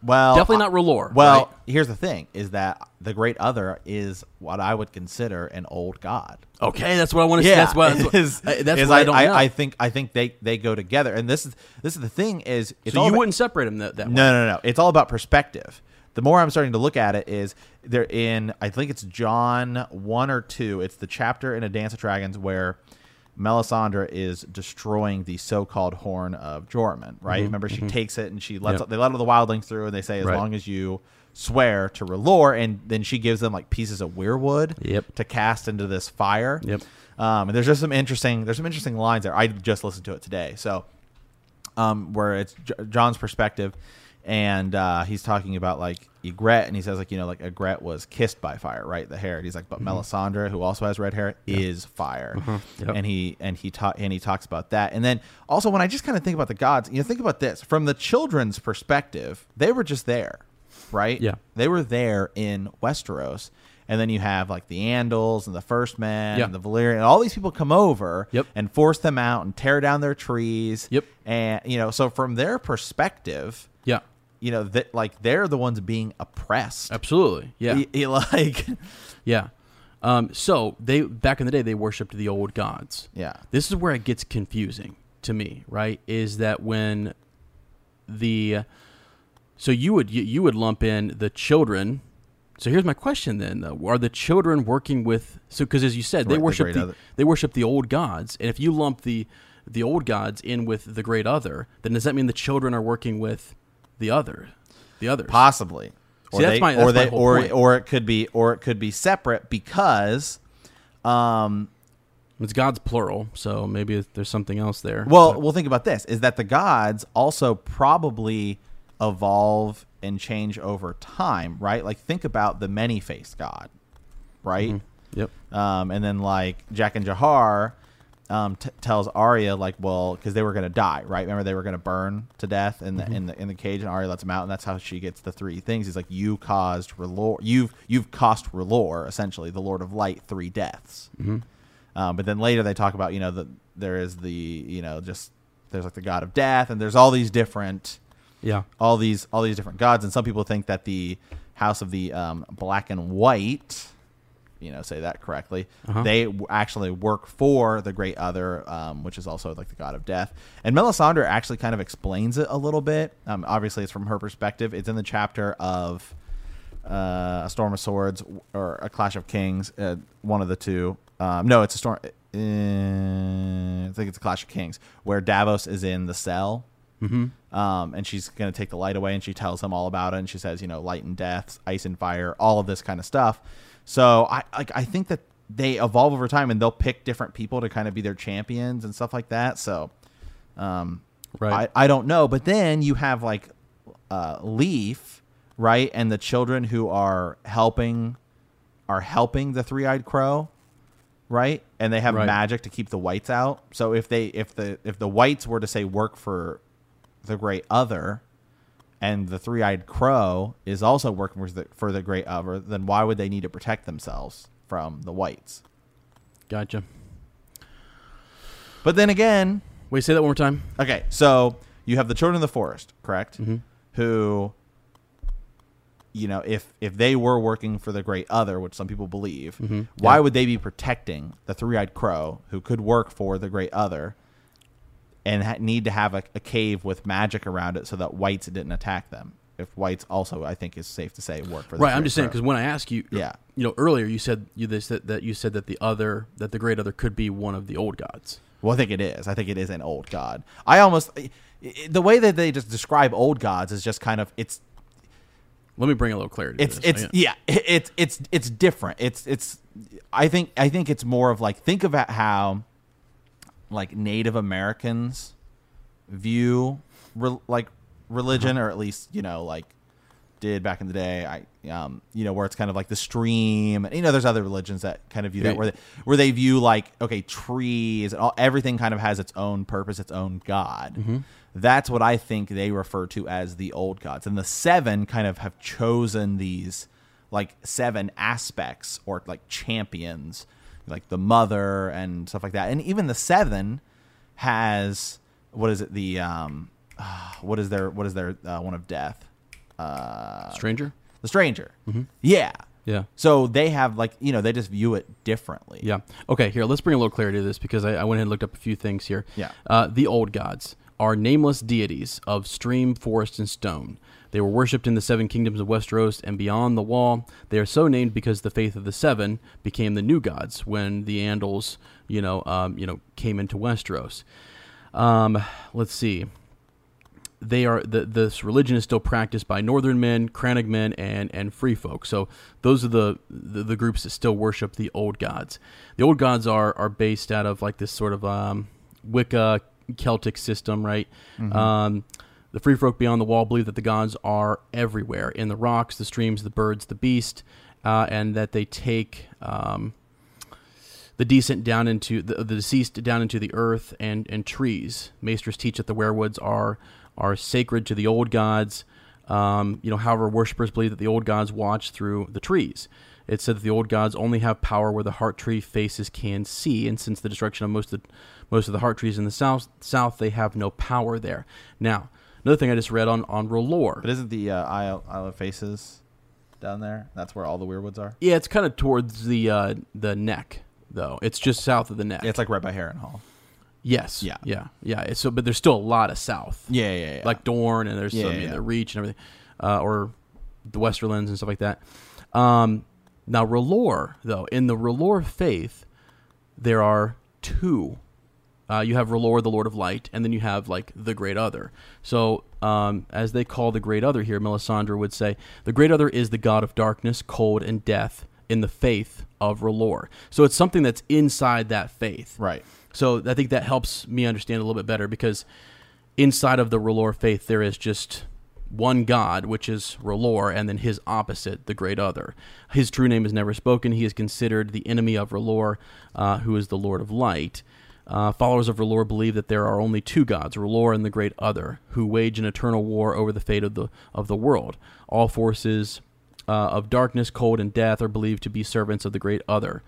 Well, Definitely not R'hllor. Well, right? here's the thing: is that the Great Other is what I would consider an old god. okay, that's what I want to. Yeah, that's what. That's, what, is- uh, that's is what I, I, don't I, know. I think I think they they go together, and this is this is the thing is it's so you about- wouldn't separate them that, that way. No, no, no. It's all about perspective. The more I'm starting to look at it is they're in I think it's Jon 1 or 2. It's the chapter in A Dance of Dragons where Melisandre is destroying the so-called horn of Joramun, right? Remember she takes it and she lets Yep. they let all the wildlings through and they say as Right. long as you swear to R'hllor and then she gives them like pieces of weirwood Yep. to cast into this fire. Yep. Um, and there's just some interesting there's some interesting lines there. I just listened to it today. So um, where it's J- Jon's perspective, and uh, he's talking about like Ygritte, and he says like you know like Ygritte was kissed by fire, right? The hair. And he's like, but Melisandre, who also has red hair, is fire, Yep. and he and he ta- and he talks about that. And then also when I just kind of think about the gods, you know, think about this from the children's perspective, they were just there, right? Yeah. they were there in Westeros. And then you have like the Andals and the First Men Yeah. and the Valyrian, and all these people come over Yep. and force them out and tear down their trees. Yep. And you know, so from their perspective, Yeah, you know, that like they're the ones being oppressed. absolutely. Yeah, Y- y- like, yeah. Um, so they back in the day they worshipped the old gods. yeah, This is where it gets confusing to me. Right? Is that when the so you would you, you would lump in the children. So here's my question then: though. Are the children working with? So because as you said, Right, they worship great the, they worship the old gods, and if you lump the the old gods in with the great other, then does that mean the children are working with the other, the others? possibly. Or See, that's they, my- or they, whole or point. or it could be, or it could be separate because, um, It's gods plural, so maybe there's something else there. well, But- well, think about this: is that the gods also probably evolve and change over time, right? Like think about the many-faced god, right? yep, Um, and then like Jaqen H'ghar um, t- tells Arya like, well, because they were gonna die, right? Remember they were gonna burn to death in the in the in the cage, and Arya lets them out, and that's how she gets the three things. He's like, you caused R'hllor, you've you've cost R'hllor, essentially the Lord of Light, three deaths. Um, but then later they talk about you know the there is the you know just there's like the god of death, and there's all these different yeah, all these all these different gods, and some people think that the House of the um, Black and White, you know, say that correctly, Uh-huh. they w- actually work for the Great Other, um, which is also like the god of death. And Melisandre actually kind of explains it a little bit. Um, obviously, it's from her perspective. It's in the chapter of uh, a Storm of Swords or a Clash of Kings, uh, one of the two. Um, no, it's a storm. Uh, I think it's a Clash of Kings where Davos is in the cell mm-hmm. um, and she's going to take the light away and she tells him all about it and she says you know light and death ice and fire all of this kind of stuff so i like i think that they evolve over time and they'll pick different people to kind of be their champions and stuff like that so um, Right. I, I don't know but then you have like uh, leaf right and the children who are helping are helping the three-eyed crow right and they have Right. magic to keep the whites out so if they if the if the whites were to say work for the great other and the three-eyed crow is also working for the, for the great other then why would they need to protect themselves from the whites Gotcha. but then again Wait, say that one more time. okay so you have the children of the forest correct Mhm. who you know if if they were working for the great other which some people believe Mhm. why Yeah. would they be protecting the three-eyed crow who could work for the great other and ha- need to have a, a cave with magic around it so that whites didn't attack them if whites also I think is safe to say work for the Right. I'm just saying because when I ask you, Yeah. you know, earlier you said you this that, that you said that the other that the great other could be one of the old gods. Well, I think it is. I think it is an old god. I almost the way that they just describe old gods is just kind of it's Let me bring a little clarity. it's to this. it's yeah it's it's it's different. It's it's I think I think it's more of like think about how like Native Americans view re- like religion or at least you know like did back in the day. I um you know where it's kind of like the stream and you know there's other religions that kind of view that where they, where they view like okay trees and all everything kind of has its own purpose its own god. Mm-hmm. that's what i think they refer to as the old gods. And the seven kind of have chosen these like seven aspects or like champions like the mother and stuff like that and even the seven has what is it the um what is their what is their uh, one of death uh stranger. the stranger yeah Yeah. so they have like you know they just view it differently Yeah. Okay. Here, let's bring a little clarity to this because I, I went ahead and looked up a few things here. Yeah. Uh, the old gods are nameless deities of stream, forest, and stone. They were worshipped in the seven kingdoms of Westeros and beyond the wall. They are so named because the faith of the seven became the new gods when the Andals, you know, um, you know, came into Westeros. Um, let's see. They are the, this religion is still practiced by Northern men, Crannog men, and and free folk. So those are the, the the groups that still worship the old gods. The old gods are are based out of like this sort of um, Wicca Celtic system, right? Um, the free folk beyond the wall believe that the gods are everywhere in the rocks, the streams, the birds, the beast, uh, and that they take. Um, the decent down into the, the deceased down into the earth and, and trees. Maesters teach that the weirwoods are are sacred to the old gods. Um, you know, however, worshippers believe that the old gods watch through the trees. It said that the old gods only have power where the heart tree faces can see, and since the destruction of most of the, most of the heart trees in the south, south, they have no power there. Now, another thing I just read on on R'hllor. but isn't the uh, Isle, Isle of Faces down there that's where all the weirwoods are Yeah, it's kind of towards the uh, the neck, though. It's just south of the neck. yeah, it's like right by Harrenhal Yes. Yeah. Yeah. Yeah. It's so, but there's still a lot of south. yeah yeah, yeah. Like Dorne, and there's Yeah, some yeah, in the Reach and everything, uh, or the Westerlands and stuff like that. Um, now, R'hllor, though, in the R'hllor faith, there are two. Uh, you have R'hllor, the Lord of Light, and then you have like the Great Other. So, um, as they call the Great Other here, Melisandre would say the Great Other is the God of darkness, cold, and death in the faith of R'hllor. So it's something that's inside that faith. right So I think that helps me understand a little bit better because inside of the R'hllor faith, there is just one God, which is R'hllor, and then his opposite, the Great Other. His true name is never spoken. He is considered the enemy of R'hllor, uh, who is the Lord of Light. Uh, followers of R'hllor believe that there are only two gods, R'hllor and the Great Other, who wage an eternal war over the fate of the of the world. All forces uh, of darkness, cold, and death are believed to be servants of the Great Other.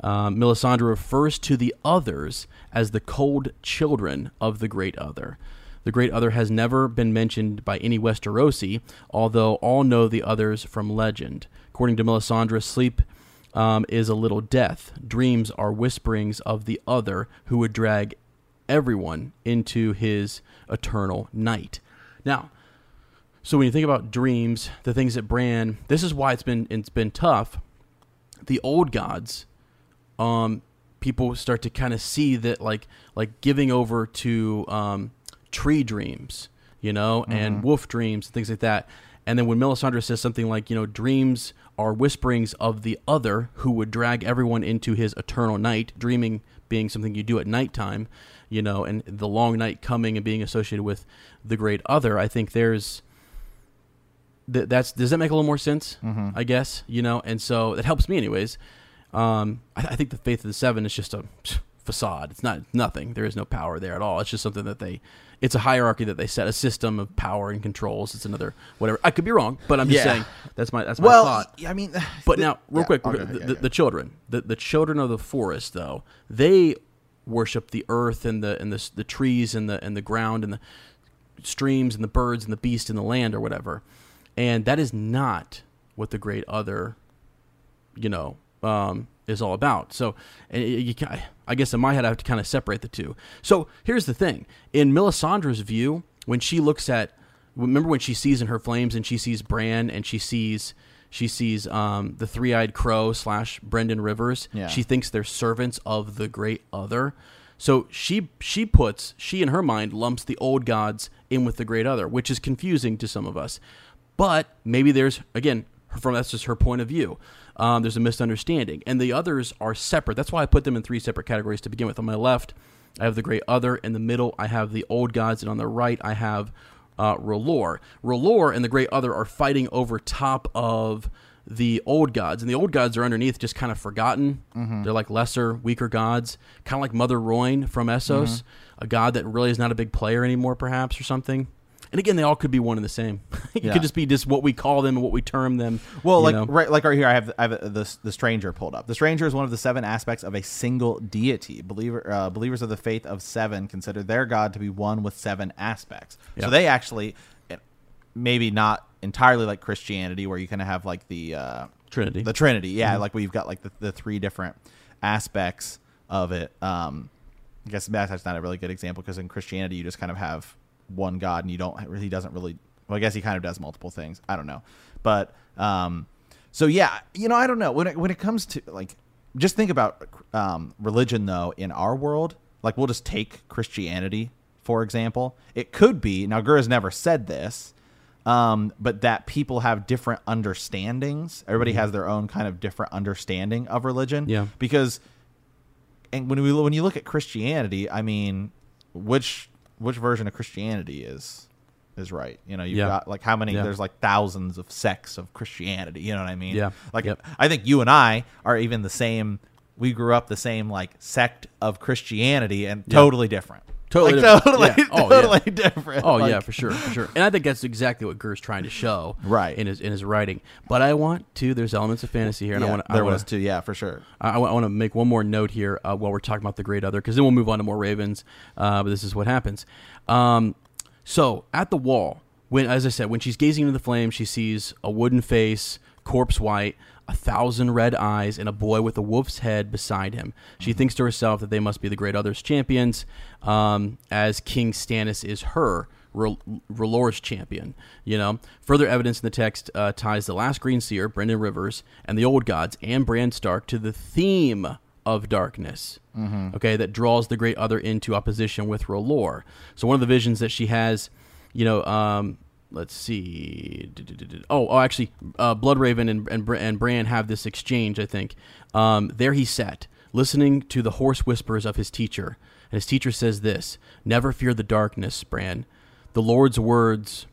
Um, Melisandre refers to the others as the cold children of the Great Other. The Great Other has never been mentioned by any Westerosi, although all know the others from legend. According to Melisandre, sleep um, is a little death. Dreams are whisperings of the other who would drag everyone into his eternal night. Now, so when you think about dreams, the things that Bran, this is why it's been it's been tough. The old gods, um, people start to kind of see that like like giving over to um, tree dreams, you know, and wolf dreams and things like that. And then when Melisandre says something like, you know, dreams are whisperings of the other who would drag everyone into his eternal night, dreaming being something you do at nighttime, you know, and the long night coming and being associated with the great other, I think there's th- that's does that make a little more sense? I guess you know, and so it helps me anyways. Um, I, I think the faith of the seven is just a facade. It's not nothing. There is no power there at all. It's just something that they. It's a hierarchy that they set, a system of power and controls. It's another whatever. I could be wrong, but I'm just Yeah. saying that's my that's my well thought. I mean But the- now, real yeah, quick, okay, the, okay, the, the children, the, the children of the forest, though they worship the earth and the and the, the trees and the and the ground and the streams and the birds and the beast and the land or whatever, and that is not what the great other, you know, um, is all about. So, and you, I guess in my head, I have to kind of separate the two. So here's the thing: in Melisandre's view, when she looks at remember when she sees in her flames and she sees Bran and she sees she sees um, the three eyed crow slash Brynden Rivers. Yeah. She thinks they're servants of the great other. So she she puts she in her mind lumps the old gods in with the great other, which is confusing to some of us. But maybe there's again from that's just her point of view. Um, there's a misunderstanding, and the others are separate. That's why I put them in three separate categories to begin with. On my left, I have the great other. In the middle, I have the old gods, and on the right, I have uh, R'hllor. R'hllor and the great other are fighting over top of the old gods, and the old gods are underneath, just kind of forgotten. They're like lesser, weaker gods, kind of like Mother Rhoyne from Essos, a god that really is not a big player anymore, perhaps, or something. And again, they all could be one and the same. it Yeah. could just be just what we call them and what we term them. Well, like know? right, like right here, I have I have the the stranger pulled up. The stranger is one of the seven aspects of a single deity. Believer uh, believers of the faith of seven consider their God to be one with seven aspects. Yeah. So they actually, eh, maybe not entirely like Christianity, where you kind of have like the uh, Trinity. the Trinity. Yeah, like where you've got like the, the three different aspects of it. Um, I guess that's not a really good example because in Christianity you just kind of have one God and you don't. He doesn't really. Well, I guess he kind of does multiple things. I don't know, but um, so yeah, you know, I don't know when it when it comes to like just think about um, religion though in our world. Like we'll just take Christianity for example. It could be now. Gur's never said this, um, but that people have different understandings. Everybody has their own kind of different understanding of religion. Yeah. Because, and when we when you look at Christianity, I mean, which which version of Christianity is is right? You know, you've Yeah. got like how many? Yeah. There's like thousands of sects of Christianity. You know what I mean? Yeah. Like Yep. I think you and I are even the same. We grew up the same like sect of Christianity and Yeah. totally different. Totally like, different. totally, Yeah. Oh, yeah. totally different. Oh Like- yeah, for sure, for sure. And I think that's exactly what Gur's trying to show, Right. in his in his writing. But I want to. There's elements of fantasy here, and I want there I wanna, was too. Yeah, for sure. I, want to make one more note here uh, while we're talking about the Great Other, because then we'll move on to more Ravens. Uh, but this is what happens. Um, so at the wall, when as I said, when she's gazing into the flame, she sees a wooden face, corpse white, a thousand red eyes, and a boy with a wolf's head beside him. She thinks to herself that they must be the Great Other's champions, um, as King Stannis is her. R'hllor's champion. You know, further evidence in the text uh, ties the last Green Seer, Brynden Rivers, and the Old Gods and Bran Stark to the theme of darkness. Okay, that draws the Great Other into opposition with R'hllor. So one of the visions that she has, you know, um, let's see. Oh, oh, actually, uh, Bloodraven and and, and Bran have this exchange. I think um, there he sat, listening to the hoarse whispers of his teacher. And his teacher says this: "Never fear the darkness, Bran. The Lord's words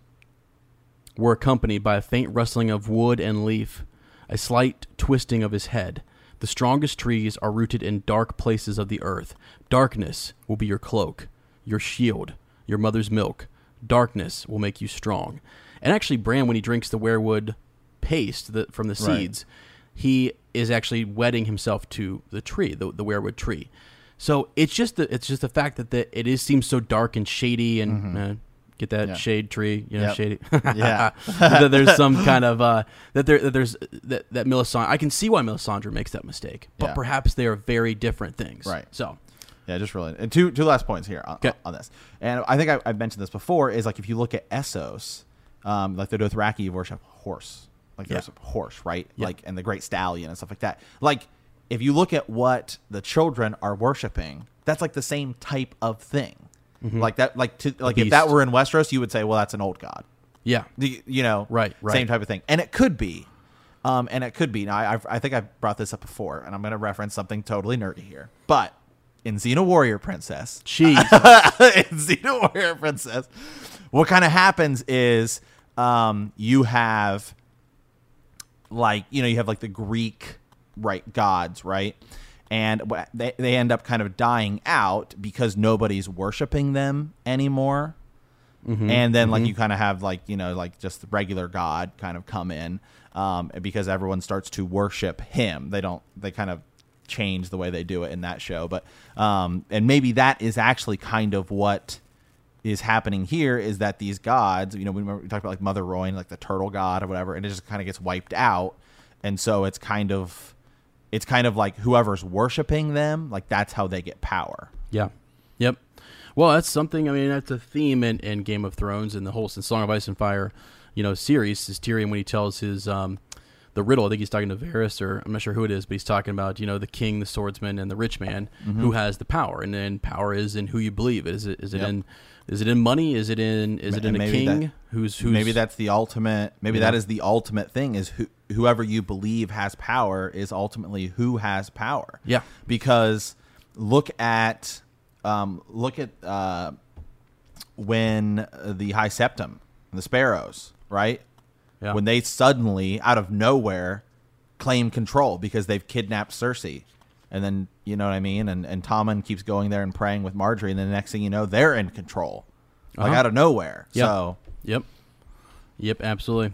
were accompanied by a faint rustling of wood and leaf, a slight twisting of his head. The strongest trees are rooted in dark places of the earth. Darkness will be your cloak, your shield, your mother's milk. Darkness will make you strong. And actually, Bran, when he drinks the weirwood paste that, from the Right. seeds, he is actually wedding himself to the tree, the, the weirwood tree. So it's just the it's just the fact that the, it is seems so dark and shady and uh, get that Mm-hmm. Yeah. shade tree, you know, Yep. shady. Yeah. that there's some kind of uh, that there that there's that that Melisandre. I can see why Melisandre makes that mistake, but Yeah. perhaps they are very different things. Right. So Yeah, just really. And two two last points here on, 'Kay. on this. And I think I, I've mentioned this before. Is like if you look at Essos, um, like the Dothraki worship horse, like Yeah. worship horse, right? Yeah. Like and the Great Stallion and stuff like that. Like if you look at what the children are worshiping, that's like the same type of thing. Like that, like to like if that were in Westeros, you would say, well, that's an old god. yeah, The- you know, Right, right. same type of thing, and it could be, um, and it could be. Now, I, I've- I think I brought this up before, and I'm going to reference something totally nerdy here, but in Xena Warrior Princess, Jeez. in Xena Warrior Princess, what kind of happens is um, you have like you know you have like the Greek right gods right, and they they end up kind of dying out because nobody's worshiping them anymore. And then like you kind of have like you know like just the regular God kind of come in um, because everyone starts to worship him. They don't they kind of change the way they do it in that show, but um, and maybe that is actually kind of what is happening here is that these gods, you know, we, remember, we talked about like Mother Rhoyne, like the turtle god or whatever, and it just kind of gets wiped out, and so it's kind of, it's kind of like whoever's worshiping them, like that's how they get power. Yeah. Yep. Well, that's something. I mean, that's a theme in, in Game of Thrones and the whole Song of Ice and Fire, you know, series. Is Tyrion when he tells his um, the riddle. I think he's talking to Varys, or I'm not sure who it is, but he's talking about you know the king, the swordsman, and the rich man Mm-hmm. who has the power. And then power is in who you believe. Is it is it Yep. in is it in money? Is it in is it in And a king that- who's who's maybe that's the ultimate maybe Yeah. that is the ultimate thing is who, whoever you believe has power is ultimately who has power Yeah. because look at um, look at uh, when the high septon the sparrows right Yeah. when they suddenly out of nowhere claim control because they've kidnapped cersei and then you know what i mean and and tommen keeps going there and praying with margaery and then the next thing you know they're in control like Uh-huh. out of nowhere Yep. so Yep. Yep, absolutely.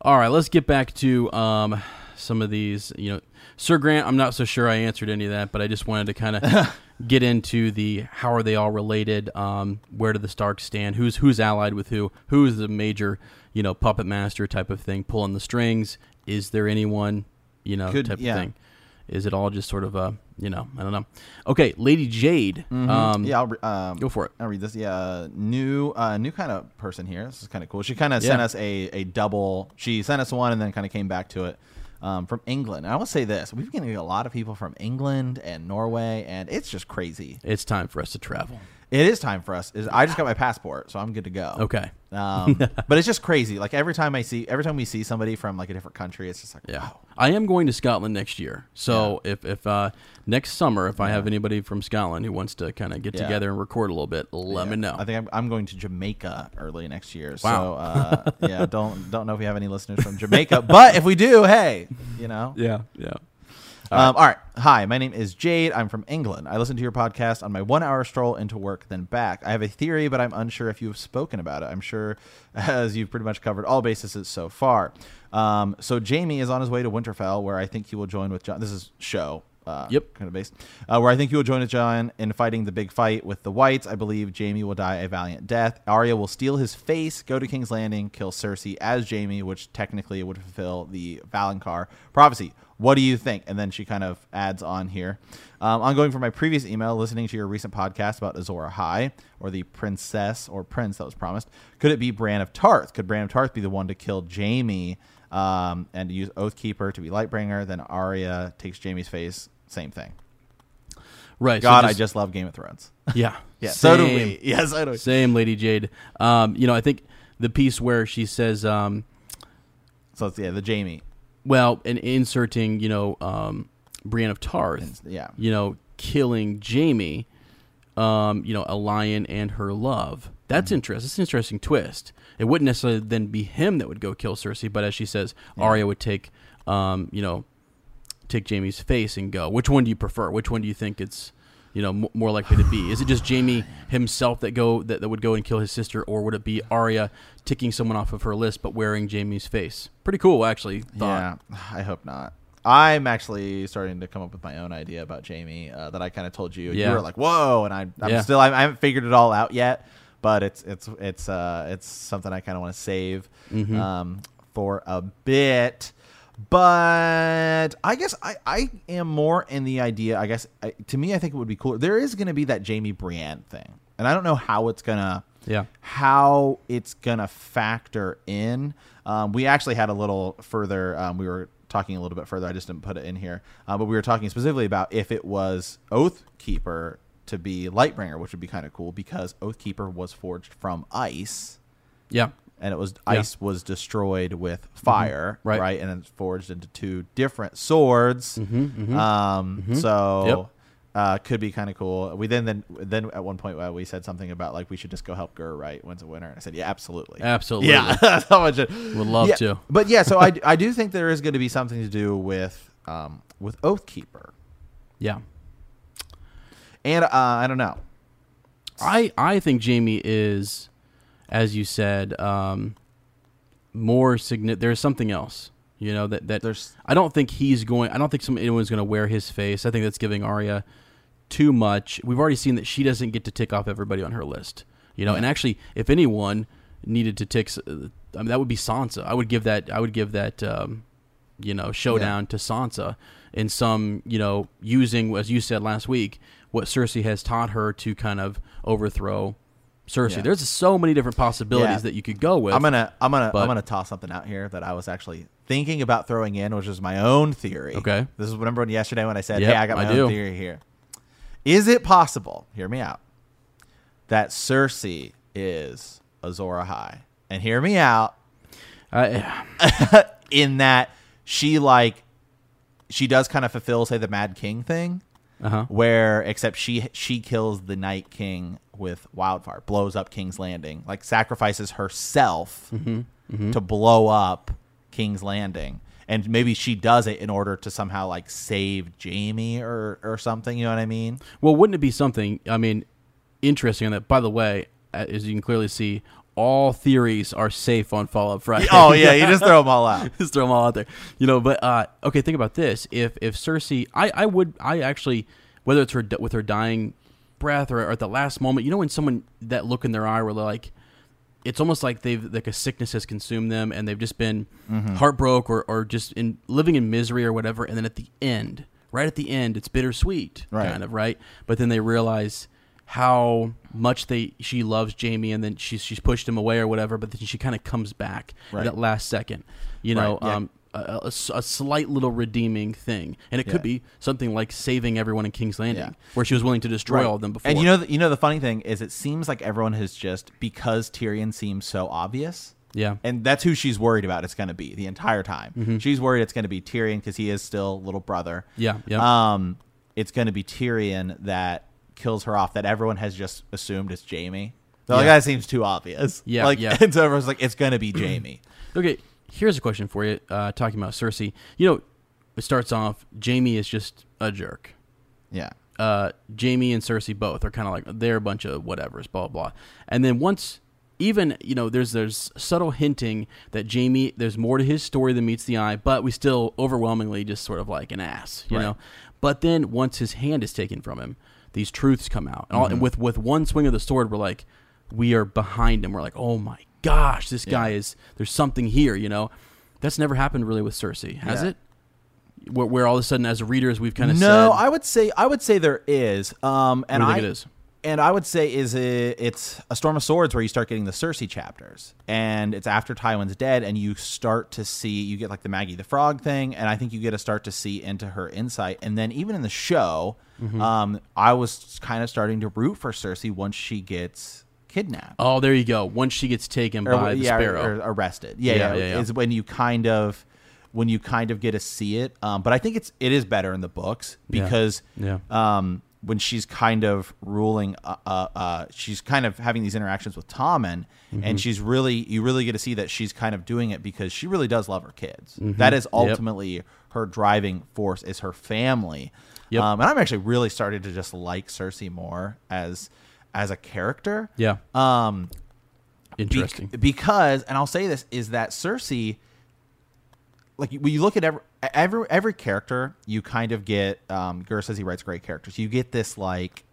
All right, let's get back to um, some of these. You know, Sir Grant, I'm not so sure I answered any of that, but I just wanted to kind of get into the how are they all related? Um, where do the Starks stand? Who's who's allied with who? Who's the major, you know, puppet master type of thing, pulling the strings? Is there anyone, you know, Could- type yeah. of thing? Is it all just sort of a, you know, I don't know. Okay, Lady Jade. Um, yeah, I'll, re- um, go for it. I'll read this. Yeah, new, uh, new kind of person here. This is kind of cool. She kind of sent us a, a double. She sent us one and then kind of came back to it um, from England. And I will say this: we've been getting a lot of people from England and Norway, and it's just crazy. It's time for us to travel. It is time for us. Is I just got my passport, so I'm good to go. Okay. Um, but it's just crazy. Like every time I see, every time we see somebody from like a different country, it's just like, Yeah, wow. I am going to Scotland next year. So if if uh, next summer, if I have anybody from Scotland who wants to kind of get Yeah. together and record a little bit, let me know. I think I'm, I'm going to Jamaica early next year. So Wow. uh, yeah, don't don't know if we have any listeners from Jamaica, but if we do, hey, you know. yeah, yeah. Um, all right. Hi, my name is Jade. I'm from England. I listen to your podcast on my one hour stroll into work, then back. I have a theory, but I'm unsure if you have spoken about it. I'm sure as you've pretty much covered all bases so far. Um, so Jaime is on his way to Winterfell, where I think he will join with Jon. This is show. Uh, Yep. Kind of based. Uh, where I think he will join with Jon in fighting the big fight with the Whites. I believe Jaime will die a valiant death. Arya will steal his face, go to King's Landing, kill Cersei as Jaime, which technically would fulfill the Valonqar prophecy. What do you think? And then she kind of adds on here. Um, ongoing from my previous email, listening to your recent podcast about Azor Ahai, or the princess or prince that was promised, could it be Brienne of Tarth? Could Brienne of Tarth be the one to kill Jaime um, and use Oathkeeper to be Lightbringer? Then Arya takes Jaime's face. Same thing. Right. so God, I just love Game of Thrones. yeah, yeah, so do we. Yeah, so do we. Same, Lady Jade. Um, you know, I think the piece where she says, um, So it's, yeah, the Jaime. Well, and inserting, you know, um, Brienne of Tarth, Yeah. you know, killing Jaime, um, you know, a lion and her love. That's Mm-hmm. interesting. It's an interesting twist. It wouldn't necessarily then be him that would go kill Cersei, but as she says, Arya would take, um, you know, take Jaime's face and go. Which one do you prefer? Which one do you think it's, you know, m- more likely to be? Is it just Jaime himself that go that, that would go and kill his sister, or would it be Arya ticking someone off of her list but wearing Jaime's face? Pretty cool, actually. Thought. Yeah, I hope not. I'm actually starting to come up with my own idea about Jaime uh, that I kind of told you. Yeah. You were like, "Whoa!" and I, I'm Yeah. still, I, I haven't figured it all out yet, but it's it's it's uh it's something I kind of want to save Mm-hmm. um, for a bit. But I guess I, I am more in the idea. I guess I, to me, I think it would be cool. There is going to be that Jaime Brienne thing, and I don't know how it's gonna Yeah. how it's gonna factor in. Um, we actually had a little further. Um, we were talking a little bit further. I just didn't put it in here, uh, but we were talking specifically about if it was Oathkeeper to be Lightbringer, which would be kind of cool because Oathkeeper was forged from ice, Yeah. And it was Yeah. ice was destroyed with fire, Right. right. and then forged into two different swords. Um, so. Yep. Uh, could be kind of cool. We then then then at one point uh, we said something about like we should just go help Gur right when's a winner. And I said yeah, absolutely, Absolutely. yeah, how much. Would love to. But yeah, so I, I do think there is going to be something to do with um with Oathkeeper, Yeah. and uh, I don't know. I I think Jaime is, as you said, um, more significant. There's something else, you know that that There's- I don't think he's going. I don't think some anyone's going to wear his face. I think that's giving Arya too much. We've already seen that she doesn't get to tick off everybody on her list, you know. And actually, if anyone needed to tick, uh, I mean, that would be Sansa. I would give that. I would give that. Um, you know, showdown to Sansa in some, you know, using as you said last week, what Cersei has taught her to kind of overthrow Cersei. Yeah. There's so many different possibilities Yeah. that you could go with. I'm gonna I'm gonna but- I'm gonna toss something out here that I was actually thinking about throwing in, which is my own theory. Okay. This is remember yesterday when I said, Yep, "Hey, I got my I own do. theory here." Is it possible? Hear me out. That Cersei is Azor Ahai, and hear me out I, in that she like she does kind of fulfill say the Mad King thing, uh-huh. where except she she kills the Night King with wildfire, blows up King's Landing, like sacrifices herself Mm-hmm. to blow up King's Landing. And maybe she does it in order to somehow like save Jaime or or something. You know what I mean? Well, wouldn't it be something? I mean, interesting on that. By the way, uh, as you can clearly see, all theories are safe on Fallout Friday. Oh yeah, you just throw them all out. just throw them all out there. You know, but uh, okay, think about this. If if Cersei, I I would I actually whether it's her with her dying breath or, or at the last moment, you know, when someone that look in their eye where they're like. It's almost like they've like a sickness has consumed them, and they've just been Mm-hmm. heartbroken or, or just in living in misery or whatever. And then at the end, right at the end, it's bittersweet, Right. kind of right. But then they realize how much they she loves Jaime, and then she's she's pushed him away or whatever. But then she kind of comes back Right. at that last second, you know, Right, yeah. um, a, a- a slight little redeeming thing, and it Yeah. could be something like saving everyone in King's Landing, Yeah. where she was willing to destroy Right. all of them before. And you know, the, you know, the funny thing is, it seems like everyone has just because Tyrion seems so obvious, yeah, and that's who she's worried about. It's going to be the entire time. Mm-hmm. She's worried it's going to be Tyrion because he is still little brother. yeah, yeah, Um, it's going to be Tyrion that kills her off. That everyone has just assumed it's Jaime. They're like that seems too obvious. Yeah, like yeah. and so everyone's like it's going to be Jaime. Okay, here's a question for you. Uh, talking about Cersei, you know, it starts off. Jaime is just a jerk. yeah, uh, Jaime and Cersei both are kind of like they're a bunch of whatevers, blah blah. And then once, even you know, there's there's subtle hinting that Jaime there's more to his story than meets the eye, but we still overwhelmingly just sort of like an ass, you Right. know. But then once his hand is taken from him, these truths come out, and, all, Mm-hmm. and with with one swing of the sword, we're like, we are behind him. We're like, oh my gosh, this guy is there's something here, you know. That's never happened really with Cersei, has Yeah. it? Where, where all of a sudden, as readers, we've kind of no, said, I would say I would say there is. Um, and I think it is? And I would say is it, it's a Storm of Swords where you start getting the Cersei chapters, and it's after Tywin's dead, and you start to see you get like the Maggie the Frog thing, and I think you get to start to see into her insight, and then even in the show, Mm-hmm. um, I was kind of starting to root for Cersei once she gets kidnapped. Oh, there you go. Once she gets taken Or- by the sparrow. or arrested. Yeah, Yeah, yeah, yeah, yeah. Is when you kind of when you kind of get to see it. Um, but I think it's it is better in the books Yeah. because Yeah. um, when she's kind of ruling, uh, uh, uh, she's kind of having these interactions with Tommen, Mm-hmm. and she's really you really get to see that she's kind of doing it because she really does love her kids. Mm-hmm. That is ultimately her driving force is her family. Yep. Um, and I'm actually really starting to just like Cersei more as as a character. yeah. Um, Interesting. because, and I'll say this is that Cersei, like when you look at every every every character, you kind of get. Um, Gur says he writes great characters. You get this like,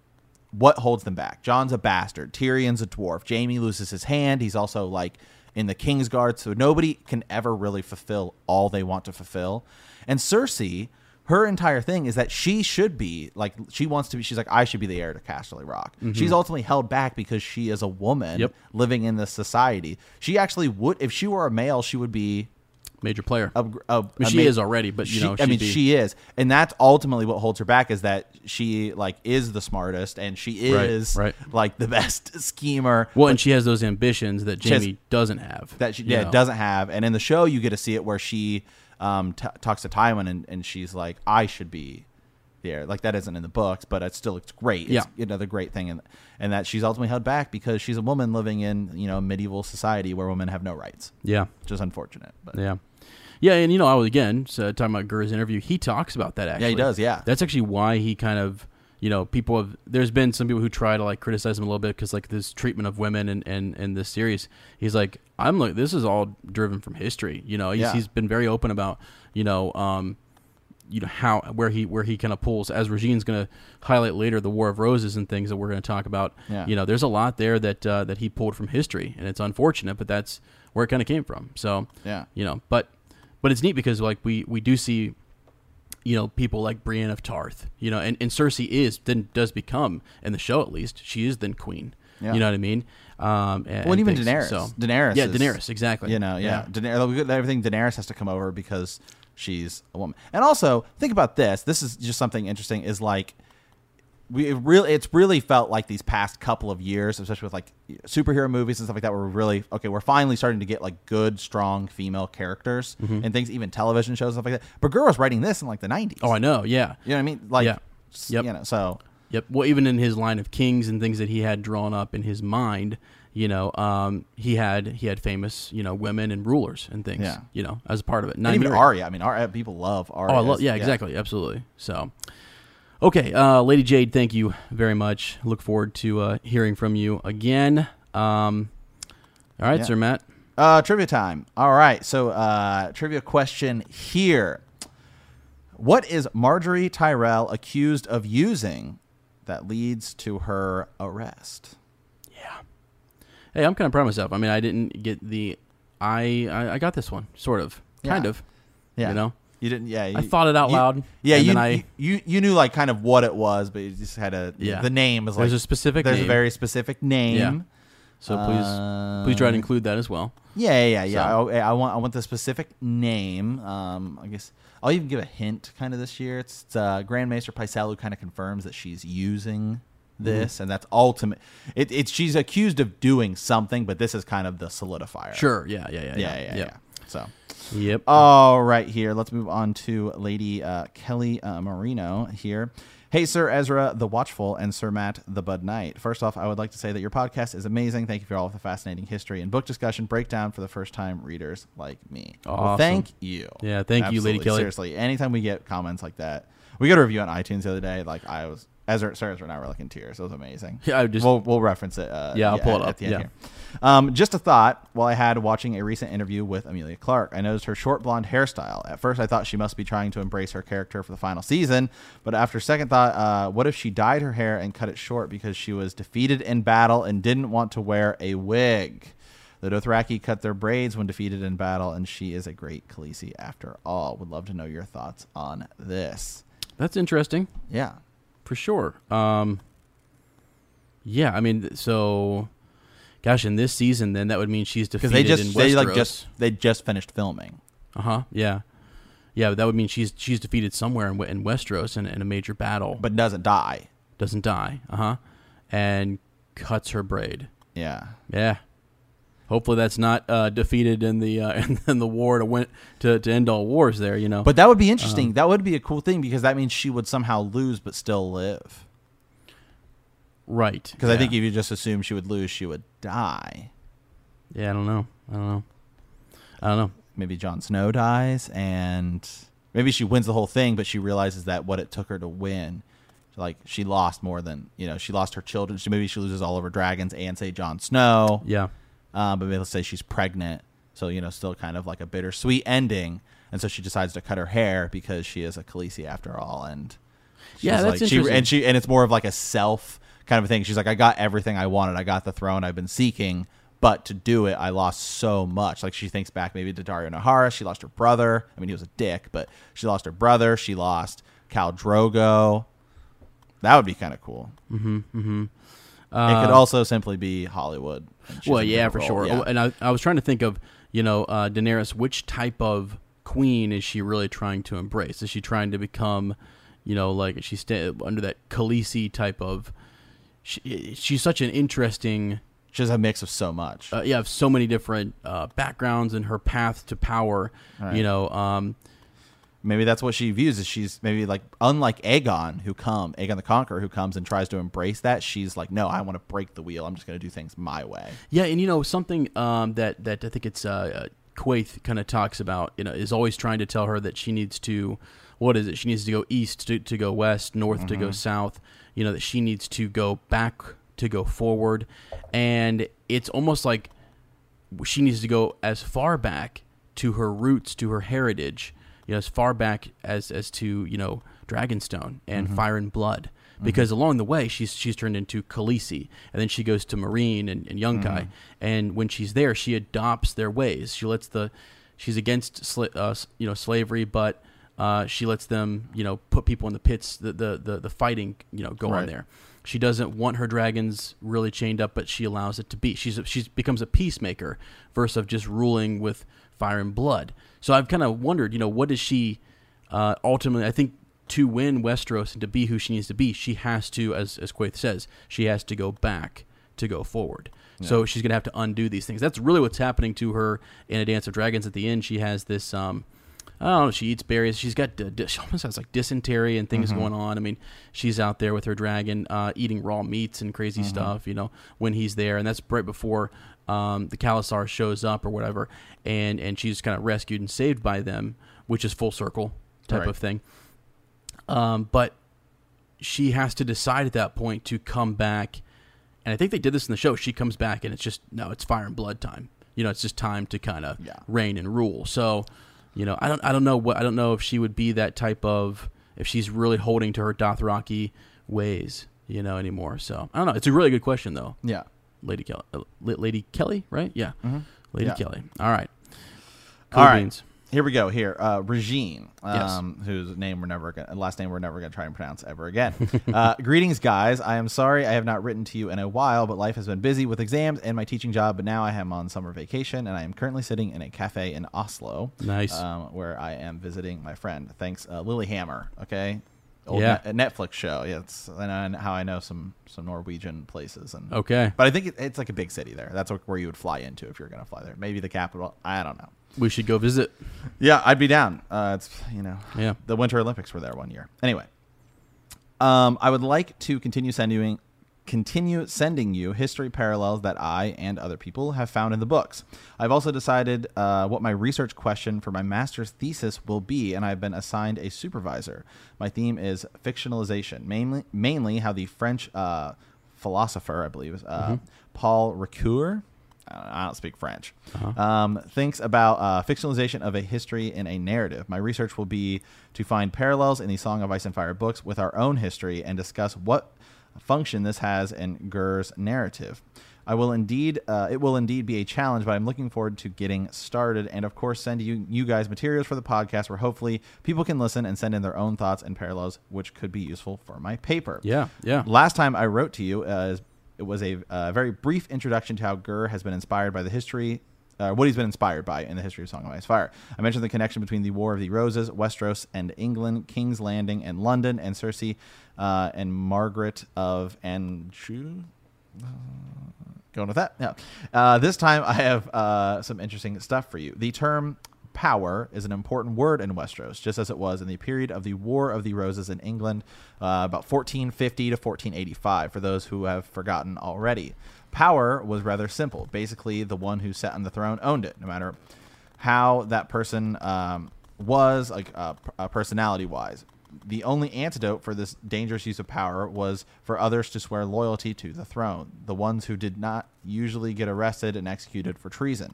what holds them back? Jon's a bastard. Tyrion's a dwarf. Jaime loses his hand. He's also like in the Kingsguard, so nobody can ever really fulfill all they want to fulfill. And Cersei. Her entire thing is that she should be like she wants to be. She's like I should be the heir to Casterly Rock. She's ultimately held back because she is a woman Yep. living in this society. She actually would, if she were a male, she would be Major player. a. a, I mean, she ma- is already, but you she- know, I mean, be- she is, and that's ultimately what holds her back is that she like is the smartest and she is right. like the best schemer. well, and she has those ambitions that has- Jaime doesn't have. that she yeah know. doesn't have. And in the show, you get to see it where she um, t- talks to Tywin and, and she's like, I should be there. Like that isn't in the books, but it's still it's great. It's Yeah. another great thing, and and that she's ultimately held back because she's a woman living in you know medieval society where women have no rights, Yeah. which is unfortunate. But Yeah. Yeah, and you know, I was again so talking about Gur's interview. He talks about that actually. yeah, he does. Yeah, That's actually why he kind of, you know, people have. There's been some people who try to like criticize him a little bit because like this treatment of women and and in this series. He's like, I'm like, this is all driven from history. You know, he's, Yeah. he's been very open about, you know, um, you know how where he where he kind of pulls as Regine's going to highlight later the War of Roses and things that we're going to talk about. Yeah. You know, there's a lot there that uh, that he pulled from history, and it's unfortunate, but that's where it kind of came from. So yeah, you know but but it's neat because like we we do see you know people like Brienne of Tarth, you know, and, and Cersei is then does become in the show at least she is then queen. Yeah. You know what I mean? Um, and, Well, and even things. Daenerys. So, Daenerys. yeah, is- Daenerys, exactly. You know, yeah. Daenerys, everything Daenerys has to come over because she's a woman. And also, think about this. This is just something interesting. Is like we it really it's really felt like these past couple of years, especially with like superhero movies and stuff like that, were really okay. We're finally starting to get like good, strong female characters Mm-hmm. and things, even television shows and stuff like that. But Burr was writing this in like the nineties. Oh, I know. Yeah. You know what I mean? Like, Yeah. Yep. You know, so Yep. Well, even in his line of kings and things that he had drawn up in his mind, you know, um, he had he had famous, you know, women and rulers and things, Yeah. you know, as a part of it. Not even. Arya. I mean, Arya, people love Arya. Oh, I love. Yeah, exactly. Absolutely. So, okay, uh, Lady Jade, thank you very much. Look forward to uh, hearing from you again. Um, all right, Yeah. Sir Matt. Uh, trivia time. All right. So, uh, trivia question here. What is Margaery Tyrell accused of using that leads to her arrest? Yeah. Hey, I'm kind of proud of myself. I mean, I didn't get the. I I, I got this one, sort of, kind Yeah. of. Yeah. You know, You didn't. Yeah. You, I thought it out you- loud. Yeah. and You, I, you you knew like kind of what it was, but you just had a. Yeah. The name is like. There's a specific There's name. a very specific name. Yeah. so please please try to include that as well. Yeah, yeah, yeah. So- I, I want I want the specific name. Um, I guess I'll even give a hint. Kind of this year, it's, it's uh, Grand Maester Pycelle who kind of confirms that she's using this, Mm-hmm. and that's ultimate. It, it's she's accused of doing something, but this is kind of the solidifier. Sure. Yeah. Yeah. Yeah. Yeah, yeah, yeah. Yep. So. Yep. All right, here. Let's move on to Lady uh, Kelly uh, Marino here. Hey, Sir Ezra the Watchful and Sir Matt the Bud Knight. First off, I would like to say that your podcast is amazing. Thank you for all of the fascinating history and book discussion breakdown for the first time readers like me. Well, thank you. Yeah, thank you, Lady Absolutely. Kelly. Seriously, anytime we get comments like that, we got a review on iTunes the other day. Like I was, Ezra, Sir Ezra and I were like in tears. It was amazing. Yeah, I just- we'll we'll reference it. Uh, Yeah, I'll pull it up at the end Yeah. here. Um, just a thought while I had watching a recent interview with Emilia Clarke, I noticed her short blonde hairstyle. At first, I thought she must be trying to embrace her character for the final season, but after second thought, uh, what if she dyed her hair and cut it short because she was defeated in battle and didn't want to wear a wig? The Dothraki cut their braids when defeated in battle, and she is a great Khaleesi after all. Would love to know your thoughts on this. That's interesting. Yeah. For sure. Um, yeah, I mean, so, gosh, in this season, then that would mean she's Because defeated they just in they like just they just finished filming. uh huh, yeah, yeah. But that would mean she's she's defeated somewhere in, in Westeros in, in a major battle, but doesn't die. doesn't die. Uh huh, and cuts her braid. Yeah. Yeah. Hopefully that's not uh, defeated in the uh, in the war to win to, to end all wars. There, you know. But that would be interesting. that would be a cool thing because that means she would somehow lose but still live. right, Because I think if you just assume she would lose, she would die. yeah, I don't know, I don't know, I don't know. Maybe Jon Snow dies and maybe she wins the whole thing, but she realizes that what it took her to win, like she lost more than you know. She lost her children. She maybe she loses all of her dragons and say Jon Snow. Yeah, Um, but maybe let's say she's pregnant, so you know, still kind of like a bittersweet ending. And so she decides to cut her hair because she is a Khaleesi after all, and she's Yeah, that's like, she, interesting. and she and it's more of like a self kind of thing. She's like, I got everything I wanted. I got the throne I've been seeking, but to do it, I lost so much. Like she thinks back maybe to Daario Naharis. She lost her brother. I mean, he was a dick, but she lost her brother. She lost Khal Drogo. That would be kind of cool. mm-hmm. it could also simply be Hollywood. Well, yeah, for role. sure. Yeah. And I, I was trying to think of, you know, uh, Daenerys. Which type of queen is she really trying to embrace? Is she trying to become, you know, like she's under that Khaleesi type of? She, she's such an interesting. She has a mix of so much. Uh, yeah, of so many different uh, backgrounds and her path to power. Right. You know, um, maybe that's what she views as she's maybe like unlike Aegon who come Aegon the Conqueror who comes and tries to embrace that she's like no I want to break the wheel I'm just going to do things my way Yeah, and you know something um, that that I think it's uh, uh, Quaithe kind of talks about. You know, is always trying to tell her that she needs to, what is it? She needs to go east to, to go west, north to go south. You know that she needs to go back to go forward, and it's almost like she needs to go as far back to her roots, to her heritage. You know, as far back as as to you know Dragonstone and Fire and Blood, because along the way she's she's turned into Khaleesi, and then she goes to Meereen and, and Yunkai, and when she's there, she adopts their ways. She lets the she's against sla- uh, you know slavery, but uh, she lets them, you know, put people in the pits, the the the, the fighting, you know, go on there. She doesn't want her dragons really chained up, but she allows it to be. She's a, she's becomes a peacemaker versus of just ruling with fire and blood. So I've kind of wondered, you know, what does she uh, ultimately? I think to win Westeros and to be who she needs to be, she has to, as as Quaithe says, she has to go back to go forward. So she's gonna have to undo these things. That's really what's happening to her in a Dance of Dragons. At the end, she has this. Um, I don't know. She eats berries. She's got di- she almost has like dysentery and things going on. I mean, she's out there with her dragon, uh, eating raw meats and crazy stuff. You know, when he's there, and that's right before um, the khalasar shows up or whatever, and and she's kind of rescued and saved by them, which is full circle type Right. of thing. Um, but she has to decide at that point to come back, and I think they did this in the show. She comes back, and it's just no, it's fire and blood time. You know, it's just time to kind of Yeah. reign and rule. So, you know, I don't, I don't know what, I don't know if she would be that type of, if she's really holding to her Dothraki ways, you know, anymore. So I don't know. It's a really good question though, Yeah. Lady Kelly, uh, Lady Kelly, right? Yeah, Lady Yeah. Kelly. All right, All right. beans. Here we go. Here, uh, Regine, Yes. um, whose name we're never gonna, last name we're never gonna try and pronounce ever again. uh, greetings, guys. I am sorry I have not written to you in a while, but life has been busy with exams and my teaching job. But now I am on summer vacation, and I am currently sitting in a cafe in Oslo, Nice. um, where I am visiting my friend. Thanks, uh, Lilyhammer. Okay. Old Yeah. Net- Netflix show. Yeah, it's and I- how I know some some Norwegian places and Okay. But I think it, it's like a big city there. That's where you would fly into if you're going to fly there. Maybe the capital. I don't know. We should go visit. Yeah, I'd be down. Uh, it's you know, Yeah. the Winter Olympics were there one year. Anyway, um, I would like to continue sending continue sending you history parallels that I and other people have found in the books. I've also decided uh, what my research question for my master's thesis will be, and I've been assigned a supervisor. My theme is fictionalization, mainly mainly how the French uh, philosopher, I believe, uh, Paul Ricoeur. I don't speak French. Um, thinks about uh, fictionalization of a history in a narrative. My research will be to find parallels in the Song of Ice and Fire books with our own history and discuss what function this has in Gurr's narrative. I will indeed, uh, it will indeed be a challenge, but I'm looking forward to getting started, and of course, send you you guys materials for the podcast where hopefully people can listen and send in their own thoughts and parallels, which could be useful for my paper. Yeah. Yeah. Last time I wrote to you, uh, it was a uh, very brief introduction to how Gurr has been inspired by the history, uh, what he's been inspired by in the history of Song of Ice Fire. I mentioned the connection between the War of the Roses, Westeros and England, King's Landing and London, and Cersei uh, and Margaret of Anjou. Going with that. Yeah. Uh, this time I have uh, some interesting stuff for you. The term power is an important word in Westeros, just as it was in the period of the War of the Roses in England, uh, about 1450 to 1485, for those who have forgotten already. Power was rather simple. Basically, the one who sat on the throne owned it, no matter how that person um, was, like uh, uh, personality wise. The only antidote for this dangerous use of power was for others to swear loyalty to the throne, the ones who did not usually get arrested and executed for treason.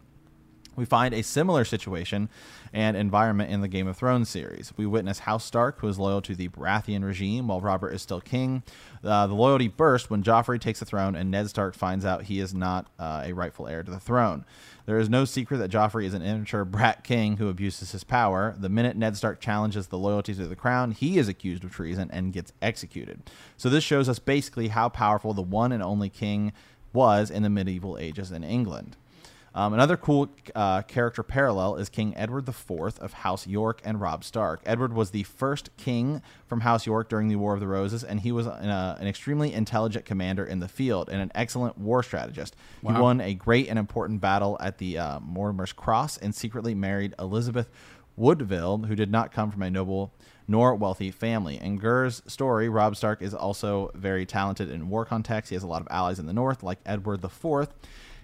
We find a similar situation and environment in the Game of Thrones series. We witness House Stark, who is loyal to the Baratheon regime while Robert is still king. Uh, the loyalty bursts when Joffrey takes the throne and Ned Stark finds out he is not uh, a rightful heir to the throne. There is no secret that Joffrey is an immature brat king who abuses his power. The minute Ned Stark challenges the loyalty to the crown, he is accused of treason and gets executed. So this shows us basically how powerful the one and only king was in the medieval ages in England. Um, another cool uh, character parallel is King Edward IV of House York and Rob Stark. Edward was the first king from House York during the War of the Roses, and he was an, uh, an extremely intelligent commander in the field and an excellent war strategist. He won a great and important battle at the uh, Mortimer's Cross and secretly married Elizabeth Woodville, who did not come from a noble nor wealthy family. In Gur's story, Rob Stark is also very talented in war context. He has a lot of allies in the north, like Edward IV.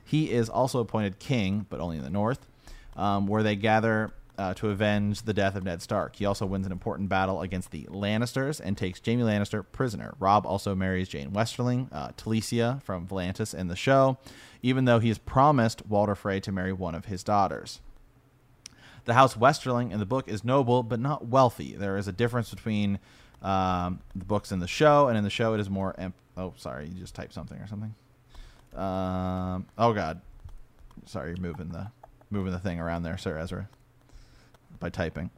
He is also appointed king, but only in the north, um, where they gather uh, to avenge the death of Ned Stark. He also wins an important battle against the Lannisters and takes Jaime Lannister prisoner. Rob also marries Jeyne Westerling, uh, Talisa from Volantis in the show, even though he has promised Walder Frey to marry one of his daughters. The House Westerling in the book is noble but not wealthy. There is a difference between um, the books and the show, and in the show it is more. Em- oh, sorry, you just typed something or something. Um, oh God, sorry, moving the moving the thing around there, Sir Ezra, by typing.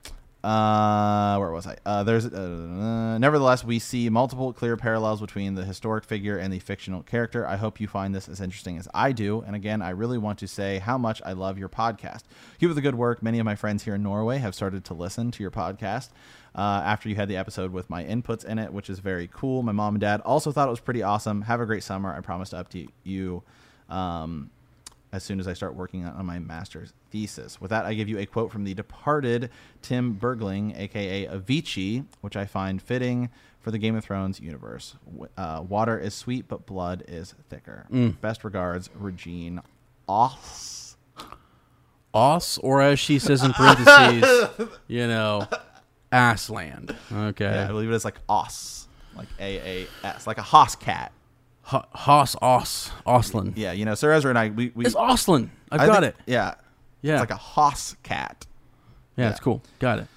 Uh, where was I? Uh, there's uh, nevertheless we see multiple clear parallels between the historic figure and the fictional character. I hope you find this as interesting as I do. And again, I really want to say how much I love your podcast. Keep up the good work. Many of my friends here in Norway have started to listen to your podcast. Uh, after you had the episode with my inputs in it, which is very cool. My mom and dad also thought it was pretty awesome. Have a great summer. I promise to update you um, as soon as I start working on my master's thesis. With that, I give you a quote from the departed Tim Bergling, aka Avicii, which I find fitting for the Game of Thrones universe. Uh, water is sweet, but blood is thicker. Best regards, Regine Oss. Oss, or as she says in parentheses, you know, Assland. Okay. Yeah, I believe it is like Oss, like A A S, like a Hoss cat. Ho- Hoss, Os, Oslin. Yeah, you know, Sir Ezra and I, we, we It's Oslin. I've I got think- it. Yeah, Yeah. it's like a Hoss cat. Yeah, Yeah. it's cool. Got it.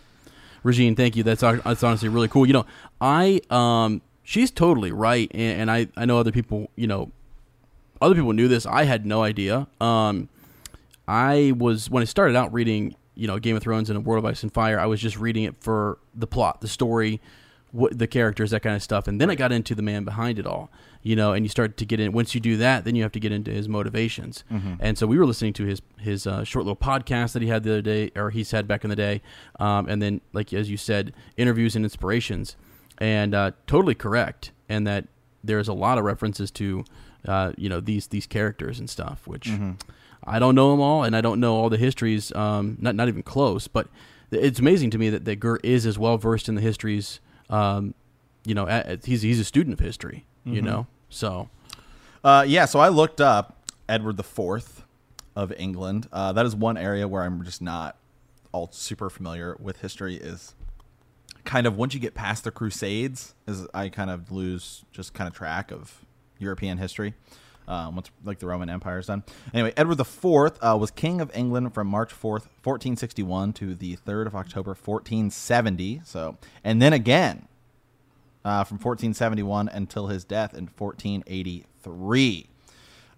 Regine, thank you. That's that's honestly really cool. You know, I um she's totally right and, and I I know other people, you know, other people knew this. I had no idea. Um I was when I started out reading, you know, Game of Thrones and A World of Ice and Fire, I was just reading it for the plot, the story, what the characters, that kind of stuff. And then I got into the man behind it all, you know, and you start to get in. Once you do that, then you have to get into his motivations. And so we were listening to his his uh, short little podcast that he had the other day, or he's had back in the day, um, and then like as you said, interviews and inspirations, and uh, totally correct. And that there's a lot of references to, uh, you know, these these characters and stuff, which. I don't know them all, and I don't know all the histories. Um, not not even close. But it's amazing to me that that Gert is as well versed in the histories. Um, you know, he's he's a student of history. You know, so Uh, yeah, so I looked up Edward the Fourth of England. Uh, that is one area where I'm just not all super familiar with history. Is kind of once you get past the Crusades, is I kind of lose just kind of track of European history. Um, once like the Roman Empire is done. Anyway, Edward the Fourth uh, was king of England from March fourth, fourteen sixty one, to the third of October, fourteen seventy. So, and then again uh, from 1471 until his death in 1483.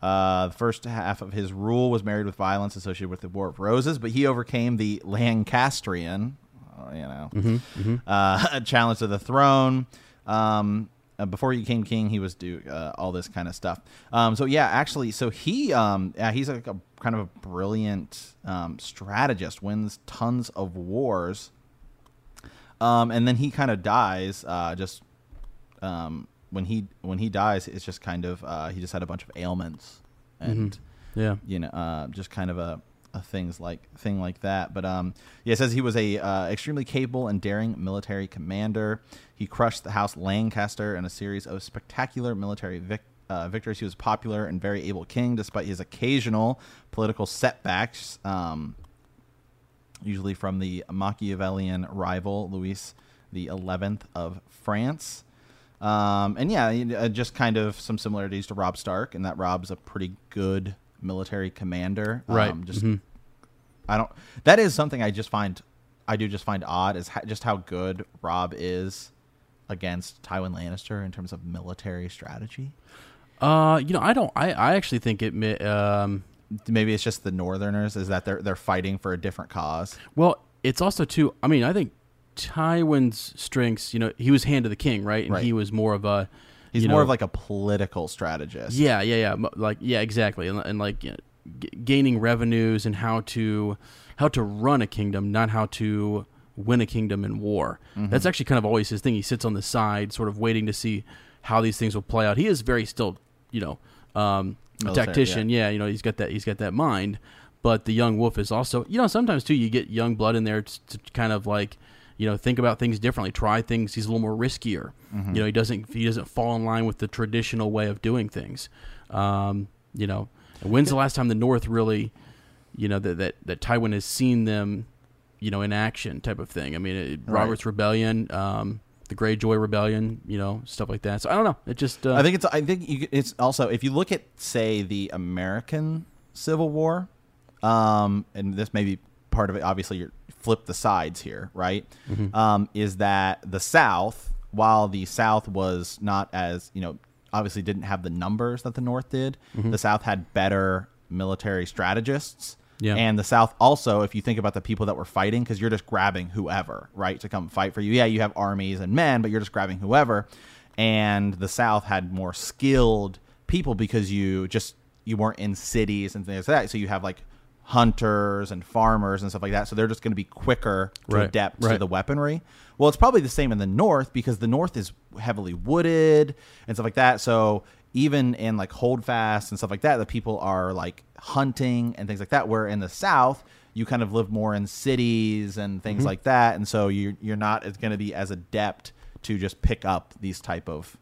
Uh, the first half of his rule was married with violence associated with the War of Roses, but he overcame the Lancastrian, uh, you know, Uh, challenge to the throne. Um, uh, before he became king, he was do uh, all this kind of stuff. Um, so yeah, actually, so he, um, yeah, he's like a kind of a brilliant um, strategist, wins tons of wars. Um, and then he kind of dies. Uh, just um, when he when he dies, it's just kind of uh, he just had a bunch of ailments, and yeah, you know, uh, just kind of a, a things like thing like that. But um, yeah, it says he was a uh, extremely capable and daring military commander. He crushed the House Lancaster in a series of spectacular military uh, victories. He was a popular and very able king, despite his occasional political setbacks. Um, usually from the Machiavellian rival Louis the Eleventh of France. Um, and yeah, uh, just kind of some similarities to Rob Stark, and that Rob's a pretty good military commander. Right. Um, just Mhm. I don't. That is something I just find I do just find odd is ho- just how good Rob is against Tywin Lannister in terms of military strategy. uh, you know, I don't. I I actually think it. mi- Um, Maybe it's just the Northerners is that they're they're fighting for a different cause. well, it's also too. I mean, I think Tywin's strengths. You know, he was hand of the king, right? And Right. he was more of a. He's more know, of like a political strategist. Yeah, yeah, yeah. Like, yeah, exactly. And, and like you know, g- gaining revenues and how to how to run a kingdom, not how to win a kingdom in war. Mm-hmm. That's actually kind of always his thing. He sits on the side, sort of waiting to see how these things will play out. He is very still, you know, um, Military, tactician. Yeah. you know, he's got that. He's got that mind. But the young wolf is also, you know, sometimes too, you get young blood in there to kind of like, you know, think about things differently, try things. He's a little more riskier. Mm-hmm. You know, he doesn't he doesn't fall in line with the traditional way of doing things. Um, you know, when's the last time the North really, you know, that that that Tywin has seen them, you know, in action type of thing. I mean, it, Right. Robert's Rebellion, um, the Greyjoy Rebellion, you know, stuff like that. So I don't know. It just uh, I think it's. I think you, it's also if you look at say the American Civil War, um, and this may be part of it. Obviously, you flip the sides here, right? Um, is that the South, while the South was not as you know, obviously didn't have the numbers that the North did. The South had better military strategists. Yeah. And the South also, if you think about the people that were fighting, because you're just grabbing whoever, right, to come fight for you. Yeah, you have armies and men, but you're just grabbing whoever. And the South had more skilled people because you just you weren't in cities and things like that. So you have like hunters and farmers and stuff like that. So they're just going to be quicker to Right, adapt to the weaponry. Well, it's probably the same in the north because the north is heavily wooded and stuff like that. So even in like holdfast and stuff like that, the people are like hunting and things like that. Where in the south, you kind of live more in cities and Mm-hmm. things like that, and so you're you're not as going to be as adept to just pick up these type of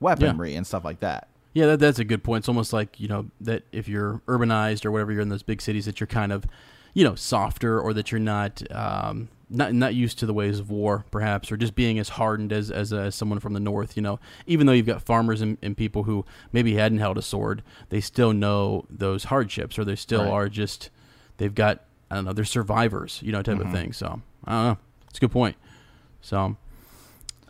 weaponry and stuff like that. Yeah, that, that's a good point. It's almost like you know that if you're urbanized or whatever, you're in those big cities that you're kind of, you know, softer or that you're not um, not not used to the ways of war, perhaps, or just being as hardened as as, uh, someone from the north. You know, even though you've got farmers and, and people who maybe hadn't held a sword, they still know those hardships, or they still Right. are just they've got I don't know, they're survivors, you know, type of thing. So I don't know. It's a good point. So.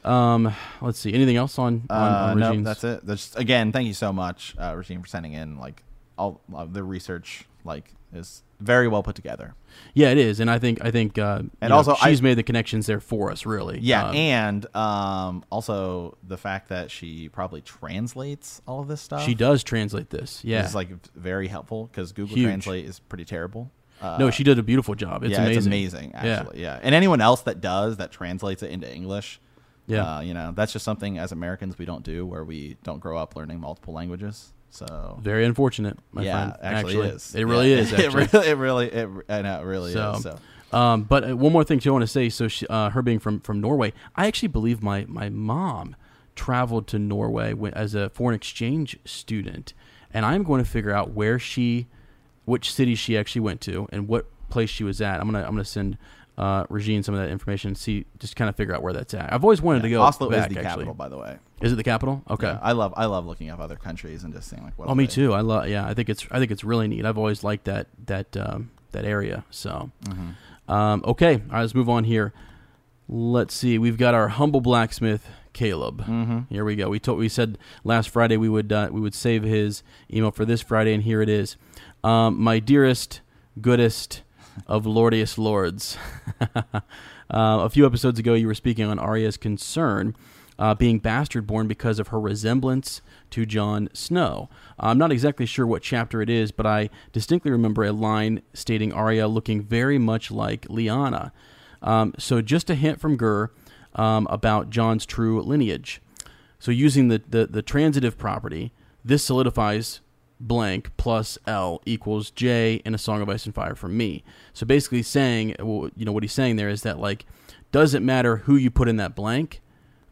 Um, let's see. Anything else on on, Uh, on no, that's it. That's again, thank you so much, uh, Regine, for sending in like all of the research. Like is very well put together. Yeah, it is, and I think I think uh, And know, also, I- she's made the connections there for us. Really, Yeah, Uh, and um, also the fact that she probably translates all of this stuff. she does translate this. Yeah, is like very helpful because Google Huge. Translate is pretty terrible. Uh, no, she did a beautiful job. It's yeah, amazing. it's amazing. Yeah. Actually, yeah. And anyone else that does that translates it into English, Yeah. uh, you know, that's just something as Americans we don't do, where we don't grow up learning multiple languages. So Very unfortunate, my yeah, friend. actually, it is. It really Yeah. is. It really, it really, it, I know, it really So, is. So Um, but uh, one more thing too, I want to say. So, she, uh, her being from from Norway, I actually believe my my mom traveled to Norway as a foreign exchange student, and I'm going to figure out where she, which city she actually went to, and what place she was at. I'm gonna I'm gonna send. Uh, Regine, some of that information, and see, just kind of figure out where that's at. I've always wanted to go. Oslo back, is the actually. capital, by the way. Is it the capital? Okay. Yeah, I love, I love looking up other countries and just seeing like what. Oh, me they- too. I love. Yeah, I think it's. I think it's really neat. I've always liked that that um, that area. So, Mm-hmm. um, okay. All right, let's move on here. Let's see. We've got our humble blacksmith, Caleb. Mm-hmm. Here we go. We told we said last Friday we would uh, we would save his email for this Friday, and here it is. Um, my dearest, goodest of lordiest lords. uh, a few episodes ago, you were speaking on Arya's concern uh, being bastard born because of her resemblance to Jon Snow. I'm not exactly sure what chapter it is, but I distinctly remember a line stating Arya looking very much like Lyanna. Um, so, just a hint from Gur um, about Jon's true lineage. So, using the, the, the transitive property, this solidifies blank plus L equals J in a Song of Ice and Fire from me. So, basically, saying, well, you know, what he's saying there is that, like, doesn't matter who you put in that blank,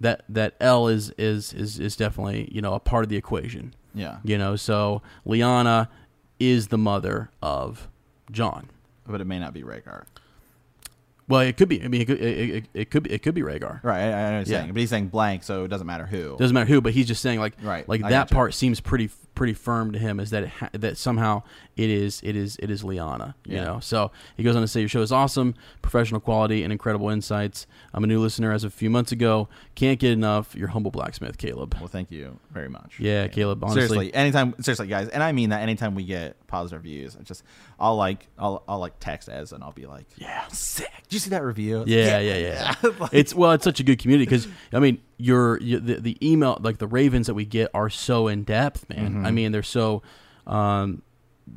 that, that L is, is, is, is definitely, you know, a part of the equation. Yeah, You know, so Lyanna is the mother of Jon. but it may not be Rhaegar. Well, it could be. I mean, it could. It, it, it could be. It could be Rhaegar. Right, I, I know what he's Yeah. saying, but he's saying blank, so it doesn't matter who. Doesn't matter who, but he's just saying like, Right, like I that part seems pretty pretty firm to him is that it ha- that somehow it is it is it is Lyanna. You Yeah. know. So he goes on to say your show is awesome, professional quality, and incredible insights. I'm a new listener as of a few months ago. Can't get enough. Your humble blacksmith, Caleb. Well, thank you very much. Yeah, Caleb, honestly- seriously, anytime, seriously, guys, and I mean that. Anytime we get positive reviews, it's just I'll like I'll I'll like text Ez and I'll be like, Yeah. sick. Did you see that review? Yeah, yeah, yeah. Like- it's well, it's such a good community because I mean, your, your the, the email like the ravens that we get are so in depth, man. Mm-hmm. I mean, they're so um,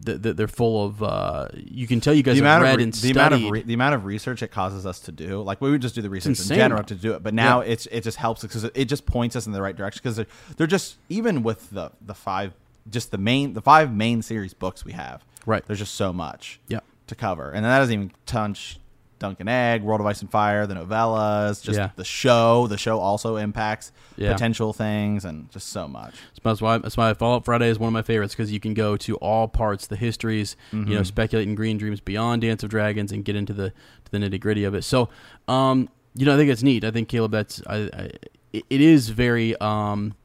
th- th- they're full of. Uh, you can tell you guys the have amount read of re- the studied. amount of re- the amount of research it causes us to do, like we would just do the research in general to do it, but now Yeah. it's it just helps because it, it just points us in the right direction because they're, they're just even with the the five just the main the five main series books we have, Right. There's just so much, Yeah. to cover, and that doesn't even touch Dunk and Egg, World of Ice and Fire, the novellas, just Yeah. the show. The show also impacts Yeah. potential things and just so much. That's why that's why Fallout Friday is one of my favorites because you can go to all parts, the histories, you Mm-hmm. know, speculate in Green Dreams beyond Dance of Dragons, and get into the to the nitty gritty of it. So, um, you know, I think it's neat. I think Caleb, that's I, I, it is very um,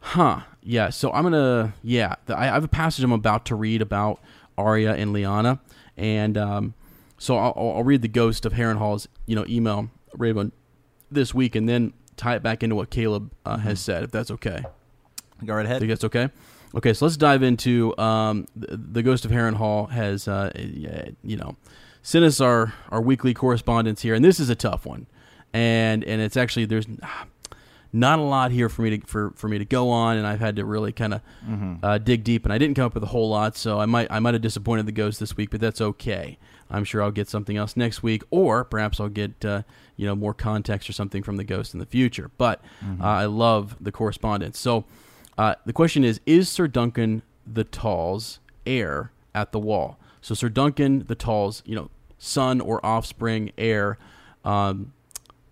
huh, yeah. So I'm gonna yeah, the, I have a passage I'm about to read about Arya and Lyanna, and um, so I'll, I'll read the Ghost of Harrenhal's you know email Raven this week, and then tie it back into what Caleb uh, has said, if that's okay. Go right ahead. Think that's okay? Okay, so let's dive into um, the, the Ghost of Harrenhal has uh, you know sent us our our weekly correspondence here, and this is a tough one, and and it's actually there's not a lot here for me to for, for me to go on, and I've had to really kind of mm-hmm. uh, dig deep, and I didn't come up with a whole lot, so I might I might have disappointed the ghost this week, but that's okay. I'm sure I'll get something else next week, or perhaps I'll get uh, you know more context or something from the ghost in the future. But mm-hmm. uh, I love the correspondence. So uh, the question is: Is Sir Duncan the Tall's heir at the wall? So Sir Duncan the Tall's you know son or offspring heir um,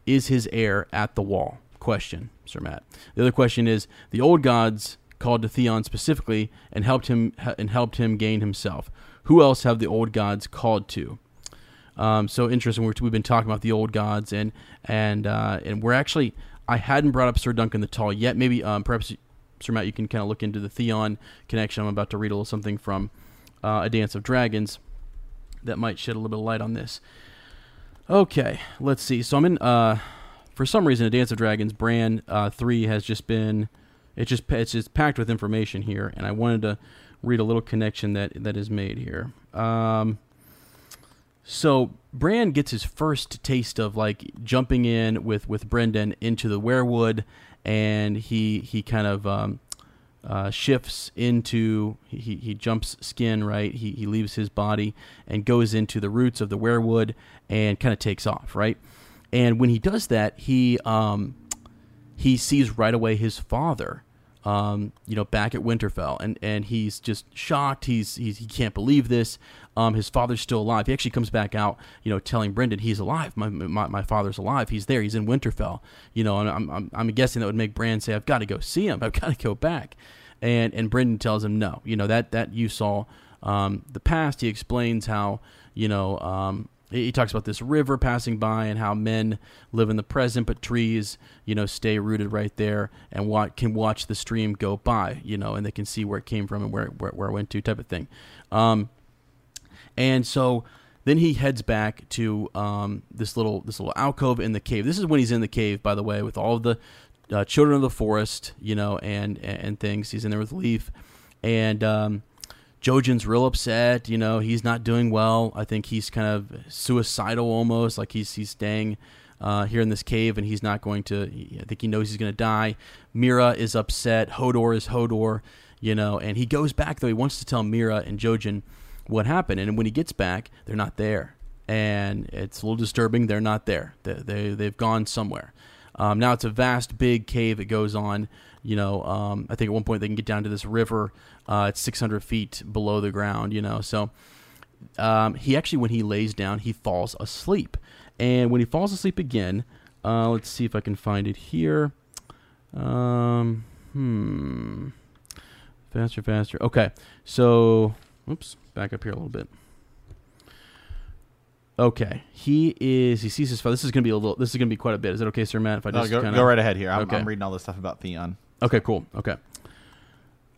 is his heir at the wall question, Sir Matt. The other question is the old gods called to Theon specifically and helped him and helped him gain himself. Who else have the old gods called to? Um, so interesting. We've been talking about the old gods, and and uh, and we're actually I hadn't brought up Sir Duncan the Tall yet. Maybe um, perhaps Sir Matt, you can kind of look into the Theon connection. I'm about to read a little something from uh, A Dance of Dragons that might shed a little bit of light on this. Okay, let's see. So I'm in. Uh, for some reason, A Dance of Dragons Bran uh, three has just been it just it's just packed with information here, and I wanted to read a little connection that that is made here. Um, so Bran gets his first taste of like jumping in with with Brynden into the weirwood, and he he kind of um, uh, shifts into he, he jumps skin right he, he leaves his body and goes into the roots of the weirwood and kind of takes off right and when he does that, he um, he sees right away his father, um, you know, back at Winterfell, and and he's just shocked. He's, he's he can't believe this. Um, his father's still alive. He actually comes back out, you know, telling Brynden he's alive. My, my, my father's alive. He's there. He's in Winterfell. You know, and I'm, I'm I'm guessing that would make Bran say, "I've got to go see him. I've got to go back." And and Brynden tells him, "No, you know that that you saw um, the past." He explains how you know um, he talks about this river passing by and how men live in the present, but trees, you know, stay rooted right there and what can watch the stream go by, you know, and they can see where it came from and where where, where it went to, type of thing. Um, and so then he heads back to um, this little this little alcove in the cave. This is when he's in the cave, by the way, with all of the uh, children of the forest, you know, and and things. He's in there with Leaf, and um, Jojen's real upset. You know, he's not doing well. I think he's kind of suicidal almost, like he's he's staying uh, here in this cave and he's not going to. I think he knows he's going to die. Meera is upset. Hodor is Hodor. You know, and he goes back though. He wants to tell Meera and Jojen what happened, and when he gets back, they're not there, and it's a little disturbing. They're not there. They, they they've gone somewhere. Um, now it's a vast, big cave. It goes on. You know, um, I think at one point they can get down to this river. Uh, it's 600 feet below the ground. You know, so um, he actually, when he lays down, he falls asleep. And when he falls asleep again, uh, let's see if I can find it here. Um, hmm. Faster, faster. Okay, so, oops, back up here a little bit. Okay, he is. He sees his father. This is gonna be a little. This is gonna be quite a bit. Is it okay, Sir Matt? If I just no, go, kinda, go right ahead here. I'm, okay. I'm reading all this stuff about Theon. Okay, cool. Okay.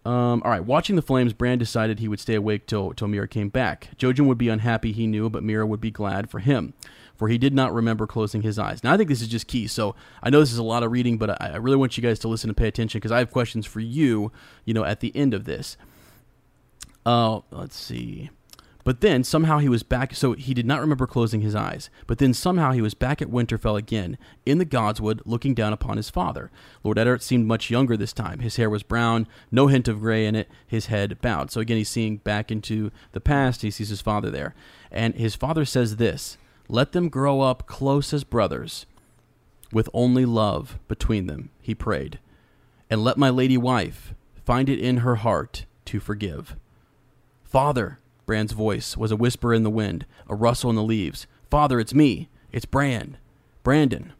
Um, all right. Watching the flames, Bran decided he would stay awake till till Meera came back. Jojen would be unhappy, he knew, but Meera would be glad for him, for he did not remember closing his eyes. Now, I think this is just key. So I know this is a lot of reading, but I, I really want you guys to listen and pay attention because I have questions for you. You know, at the end of this. Uh, let's see. But then somehow he was back, so he did not remember closing his eyes. But then somehow he was back at Winterfell again, in the Godswood, looking down upon his father. Lord Eddard seemed much younger this time. His hair was brown, no hint of gray in it, his head bowed. So again, he's seeing back into the past. He sees his father there. And his father says this Let them grow up close as brothers, with only love between them, he prayed. And let my lady wife find it in her heart to forgive. Father, Bran's voice was a whisper in the wind, a rustle in the leaves. Father, it's me. It's Bran. Brandon.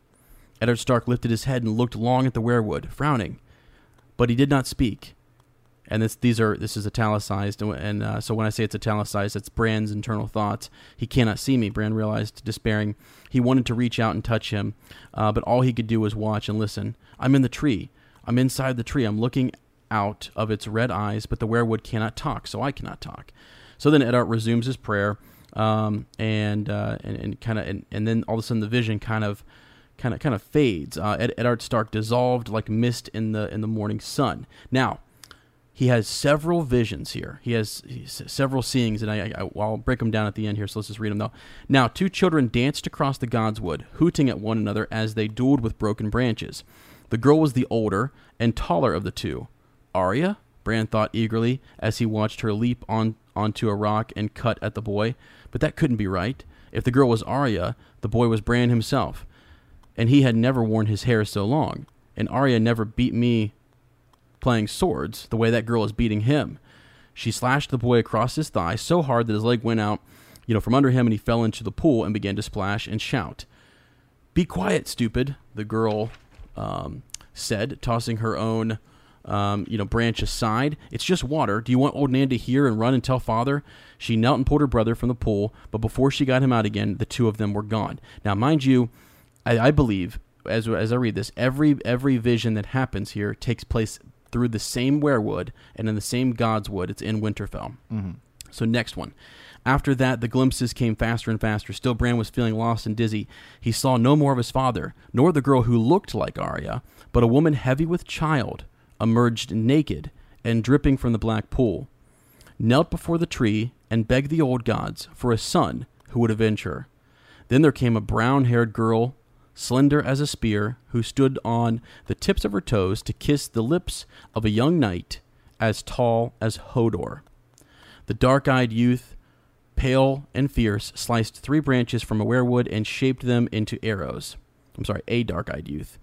Eddard Stark lifted his head and looked long at the weirwood, frowning. But he did not speak. And this, these are this is italicized, and uh, so when I say it's italicized, it's Bran's internal thoughts. He cannot see me. Bran realized, despairing. He wanted to reach out and touch him, uh, but all he could do was watch and listen. I'm in the tree. I'm inside the tree. I'm looking out of its red eyes, but the weirwood cannot talk, so I cannot talk. So then Eddard resumes his prayer, um, and, uh, and and kind of and, and then all of a sudden the vision kind of kind of kind of fades. Uh, Ed, Eddard Stark dissolved like mist in the in the morning sun. Now he has several visions here. He has, several seeings, and I, I, I'll break them down at the end here. So let's just read them though. Now, two children danced across the god's wood, hooting at one another as they dueled with broken branches. The girl was the older and taller of the two. Arya, Bran thought eagerly as he watched her leap on onto a rock and cut at the boy. But that couldn't be right. If the girl was Arya, the boy was Bran himself, and he had never worn his hair so long. And Arya never beat me playing swords the way that girl is beating him. She slashed the boy across his thigh so hard that his leg went out, you know, from under him and he fell into the pool and began to splash and shout. Be quiet, stupid, the girl um, said, tossing her own um, you know, branch aside. It's just water. Do you want old Nan to hear and run and tell father? She knelt and pulled her brother from the pool, but before she got him out again, the two of them were gone. Now, mind you, I, I believe as as I read this, every every vision that happens here takes place through the same weirwood and in the same God's wood. It's in Winterfell. So next one. After that, the glimpses came faster and faster. Still, Bran was feeling lost and dizzy. He saw no more of his father, nor the girl who looked like Arya, but a woman heavy with child, emerged naked and dripping from the black pool, knelt before the tree, and begged the old gods for a son who would avenge her. Then there came a brown haired girl, slender as a spear, who stood on the tips of her toes to kiss the lips of a young knight as tall as Hodor. The dark eyed youth, pale and fierce, sliced three branches from a weirwood and shaped them into arrows. I'm sorry, a dark eyed youth.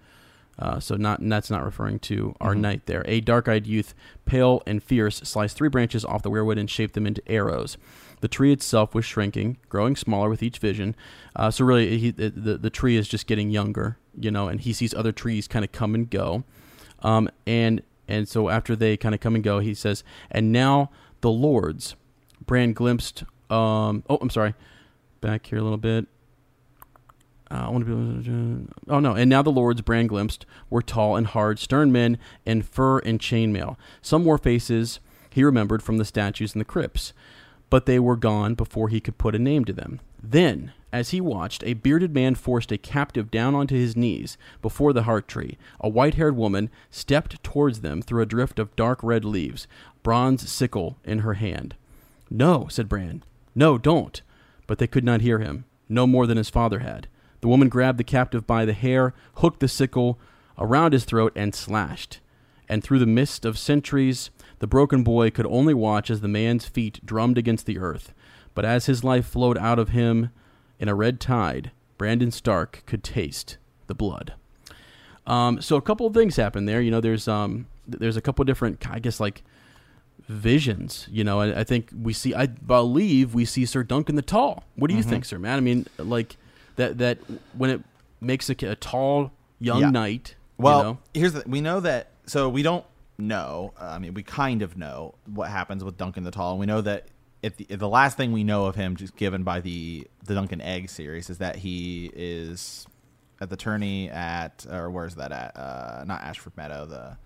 Uh, so not that's not referring to our knight there. A dark-eyed youth, pale and fierce, sliced three branches off the weirwood and shaped them into arrows. The tree itself was shrinking, growing smaller with each vision. Uh, so really, he, the, the the tree is just getting younger, you know, and he sees other trees kind of come and go. Um, and and so after they kind of come and go, he says, "And now the lords." Bran glimpsed. Um, oh, I'm sorry. Back here a little bit. Uh, I want to be. Oh no! And now the lords Bran glimpsed were tall and hard, stern men in fur and chainmail. Some wore faces he remembered from the statues in the crypts, but they were gone before he could put a name to them. Then, as he watched, a bearded man forced a captive down onto his knees before the heart tree. A white-haired woman stepped towards them through a drift of dark red leaves, bronze sickle in her hand. No, said Bran. No, don't. But they could not hear him, no more than his father had. The woman grabbed the captive by the hair, hooked the sickle around his throat, and slashed. And through the mist of centuries, the broken boy could only watch as the man's feet drummed against the earth. But as his life flowed out of him in a red tide, Brandon Stark could taste the blood. Um, so a couple of things happen there. You know, there's um, there's a couple of different, I guess, like visions. You know, I, I think we see, I believe we see Sir Duncan the Tall. What do you think, Sir Matt? I mean, like that that when it makes a, a tall young Yeah. knight. Well, you know, here's the we know that so we don't know. uh, I mean, we kind of know what happens with Duncan the Tall. And we know that if the, if the last thing we know of him, just given by the the Dunk and Egg series, is that he is at the tourney at or where's that at? Uh, not Ashford Meadow, the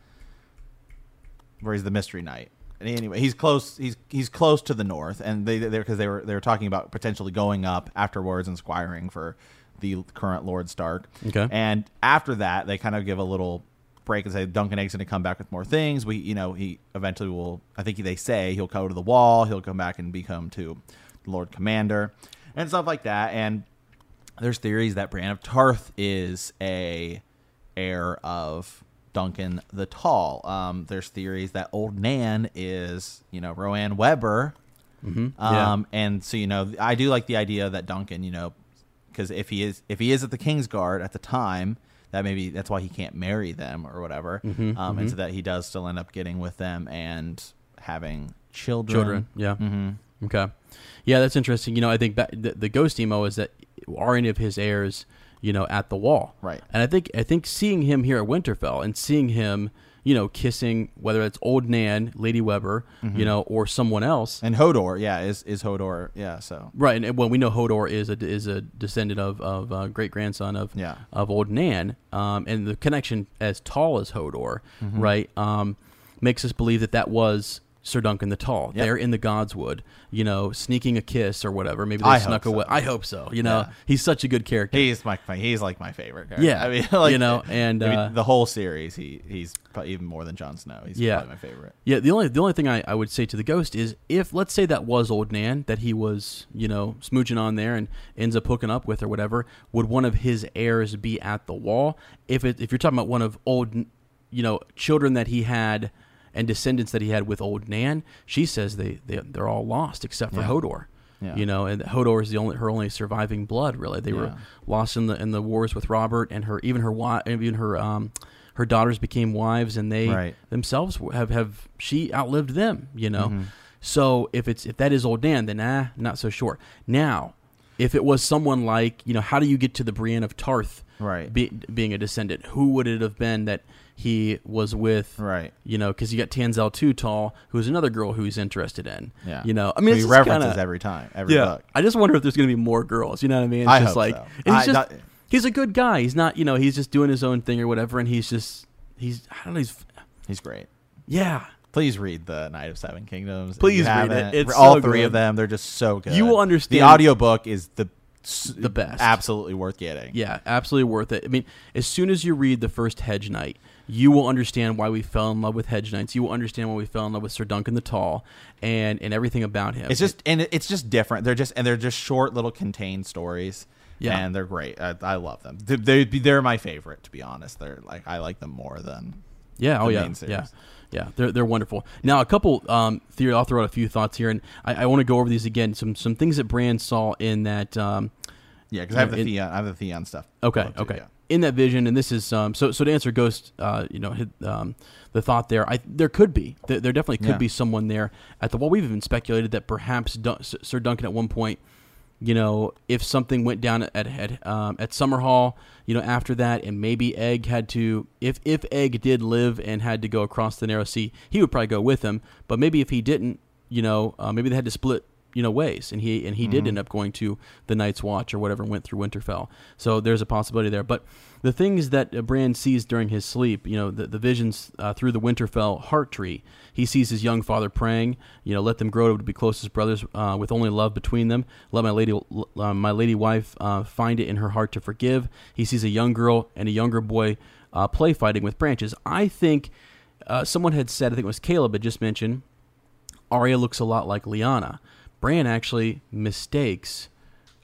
where he's the Mystery Knight. And anyway, he's close. He's he's close to the north, and they they because they were they were talking about potentially going up afterwards and squiring for the current Lord Stark. Okay. And after that, they kind of give a little break and say Dunk and Egg's going to come back with more things. We, you know, he eventually will. I think they say he'll go to the wall. He'll come back and become to Lord Commander and stuff like that. And there's theories that Brienne of Tarth is a heir of Duncan the Tall. Um, there's theories that Old Nan is, you know, Rohanne Webber. Mm-hmm. Yeah. Um, and so you know, I do like the idea that Duncan, you know, because if he is if he is at the King's Guard at the time, that maybe that's why he can't marry them or whatever. Mm-hmm, um, and so that he does still end up getting with them and having children. children. Yeah. hmm Okay. Yeah, that's interesting. You know, I think the, the ghost emo is that are any of his heirs, you know, at the wall. Right. And I think I think seeing him here at Winterfell and seeing him, you know, kissing whether it's old Nan, Lady Webber, Mm-hmm. you know, or someone else. And Hodor, yeah, is is Hodor, yeah. So Right, and well, we know Hodor is a is a descendant of of uh, great grandson of Yeah. of old Nan, um, and the connection as tall as Hodor, Mm-hmm. right, um, makes us believe that that was Sir Duncan the Tall. Yep. They're in the Godswood, you know, sneaking a kiss or whatever. Maybe they I snuck hope so. away. I hope so. You know, Yeah. he's such a good character. He's my he's like my favorite character. Yeah, I mean, like you know, and, I mean, uh, the whole series, he he's probably even more than Jon Snow. He's Yeah. probably my favorite. Yeah, the only the only thing I, I would say to the ghost is if let's say that was old Nan that he was you know smooching on there and ends up hooking up with or whatever, would one of his heirs be at the wall? If it if you're talking about one of old you know children that he had and descendants that he had with old Nan, she says they they they're all lost except for Yeah. Hodor. Yeah. You know, and Hodor is the only her only surviving blood. Really, they were lost in the in the wars with Robert and her even her wi- even her um her daughters became wives and they Right. themselves have have she outlived them you know Mm-hmm. so if it's if that is old Nan then nah not so sure now if it was someone like you know how do you get to the brienne of tarth Right. be, being a descendant who would it have been that he was with Right. you know because you got Tanselle too tall who's another girl who he's interested in Yeah. you know i mean he references kinda, every time, every yeah book. i just wonder if there's going to be more girls you know what i mean it's I just hope like so. and he's I- just not- he's a good guy he's not you know he's just doing his own thing or whatever and he's just he's i don't know he's He's great. yeah Please read the Knight of Seven Kingdoms. Please read it. It's all so three good. of them. They're just so good. You will understand- The audiobook is the The best. Absolutely worth getting. Yeah, absolutely worth it. I mean, as soon as you read the first Hedge Knight, you will understand why we fell in love with Hedge Knights. You will understand why we fell in love with Sir Duncan the Tall and and everything about him. It's just and it's just different. They're just and they're just short little contained stories. Yeah. and they're great. I, I love them. They, they they're my favorite to be honest. They're like I like them more than yeah, oh the yeah, main series. yeah, yeah. They're they're wonderful. Now, a couple um, theory. I'll throw out a few thoughts here, and I, I want to go over these again. Some some things that Bran saw in that. Um, yeah. Because I have the Theon, I have the Theon stuff. Okay, okay. yeah. In that vision, and this is um, so. So to answer Ghost, uh, you know, hit, um, the thought there, I there could be, there, there definitely could Yeah. be someone there at the wall. We've even speculated that perhaps Dun- Sir Duncan at one point, you know, if something went down at at um, at Summerhall, you know, after that, and maybe Egg had to, if if Egg did live and had to go across the narrow sea, he would probably go with him. But maybe if he didn't, you know, uh, maybe they had to split you know ways. And he and he did end up going to the night's watch or whatever and went through winterfell. So there's a possibility there. But the things that Bran sees during his sleep you know the, the visions uh, through the winterfell heart tree he sees his young father praying you know let them grow to be close as brothers uh, with only love between them. Let my lady uh, my lady wife uh, find it in her heart to forgive. He sees a young girl and a younger boy uh, play fighting with branches. I think uh, someone had said i think it was caleb had just mentioned Arya looks a lot like Lyanna. Bran actually mistakes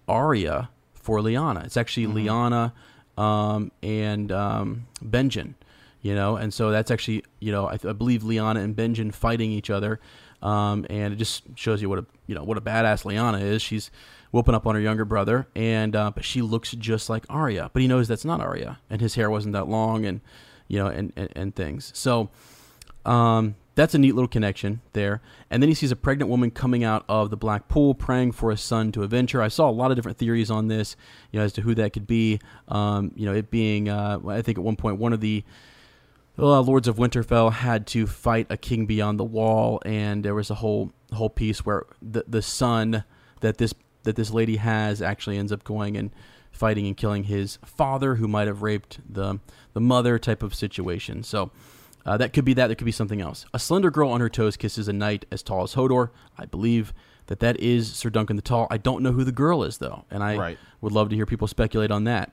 Arya for Lyanna. It's actually Lyanna um, and um, Benjen, you know, and so that's actually, you know, I, I believe Lyanna and Benjen fighting each other, um, and it just shows you what a, you know, what a badass Lyanna is. She's whooping up on her younger brother, and uh, but she looks just like Arya, but he knows that's not Arya, and his hair wasn't that long, and you know, and and, and things. So. Um, that's a neat little connection there. And then he sees a pregnant woman coming out of the black pool, praying for a son to avenge her. I saw a lot of different theories on this, you know, as to who that could be. Um, you know, it being, uh, I think at one point one of the uh, Lords of Winterfell had to fight a king beyond the wall, and there was a whole whole piece where the the son that this that this lady has actually ends up going and fighting and killing his father, who might have raped the the mother type of situation. So. Uh, that could be that. There could be something else. A slender girl on her toes kisses a knight as tall as Hodor. I believe that that is Sir Duncan the Tall. I don't know who the girl is though, and I Right. would love to hear people speculate on that.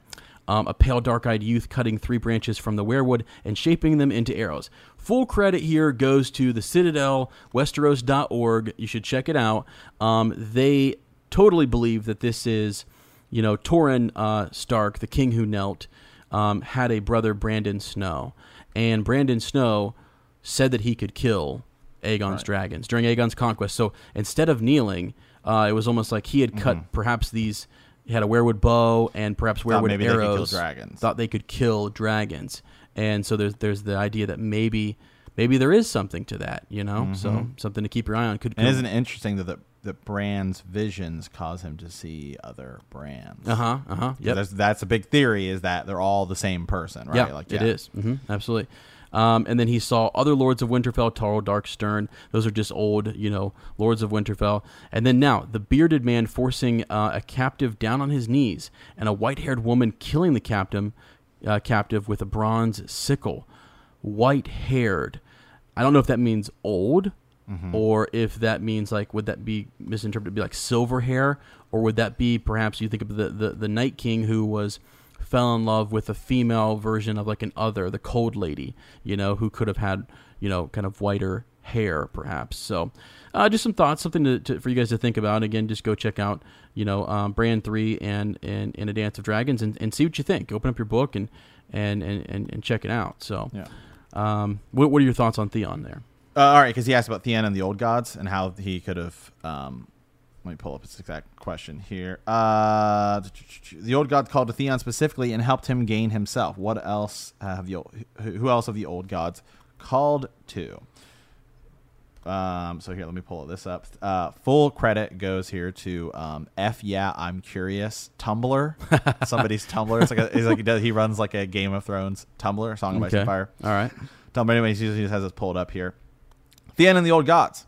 Um, a pale, dark-eyed youth cutting three branches from the weirwood and shaping them into arrows. Full credit here goes to the Citadel, Westeros.org. You should check it out. Um, they totally believe that this is, you know, Torrhen uh, Stark, the king who knelt, um, had a brother, Brandon Snow, and Brandon Snow said that he could kill Aegon's dragons during Aegon's conquest. So instead of kneeling, uh, it was almost like he had cut perhaps these. He had a weirwood bow and perhaps weirwood maybe they could kill dragons. Thought they could kill dragons, and so there's there's the idea that maybe maybe there is something to that, you know. So something to keep your eye on. Could And isn't it interesting that the, that Bran's visions cause him to see other brands? uh huh uh huh yep That's, that's a big theory is that they're all the same person, right? Yeah, like it is. Mm-hmm, absolutely. Um, and then he saw other lords of Winterfell, Taro, Darkstern. Those are just old, you know, lords of Winterfell. And then now the bearded man forcing uh, a captive down on his knees, and a white-haired woman killing the captive, uh, captive with a bronze sickle. White-haired. I don't know if that means old or if that means like would that be misinterpreted? Be like silver hair, or would that be perhaps you think of the the, the Night King who was fell in love with a female version of like an other, the Cold Lady, you know, who could have had you know kind of whiter hair perhaps. So uh, just some thoughts, something to, to, for you guys to think about. Again, just go check out you know um, Bran Three and and, and a Dance of Dragons and, and see what you think. Open up your book and and and, and, and check it out. So. Yeah. Um, what, what are your thoughts on Theon there? Uh, all right, because he asked about Theon and the old gods and how he could have. Um, let me pull up his exact question here. Uh, the old gods called to Theon specifically and helped him gain himself. What else have you? who else have the old gods called to? Um, so here, let me pull this up. Uh, full credit goes here to um, F. Yeah, I'm curious. Tumblr, somebody's Tumblr. It's like a, like he, does, he runs like a Game of Thrones Tumblr, Song of Ice and Fire. All right. Tumblr. Anyways, he just has this pulled up here. Theon and the Old Gods.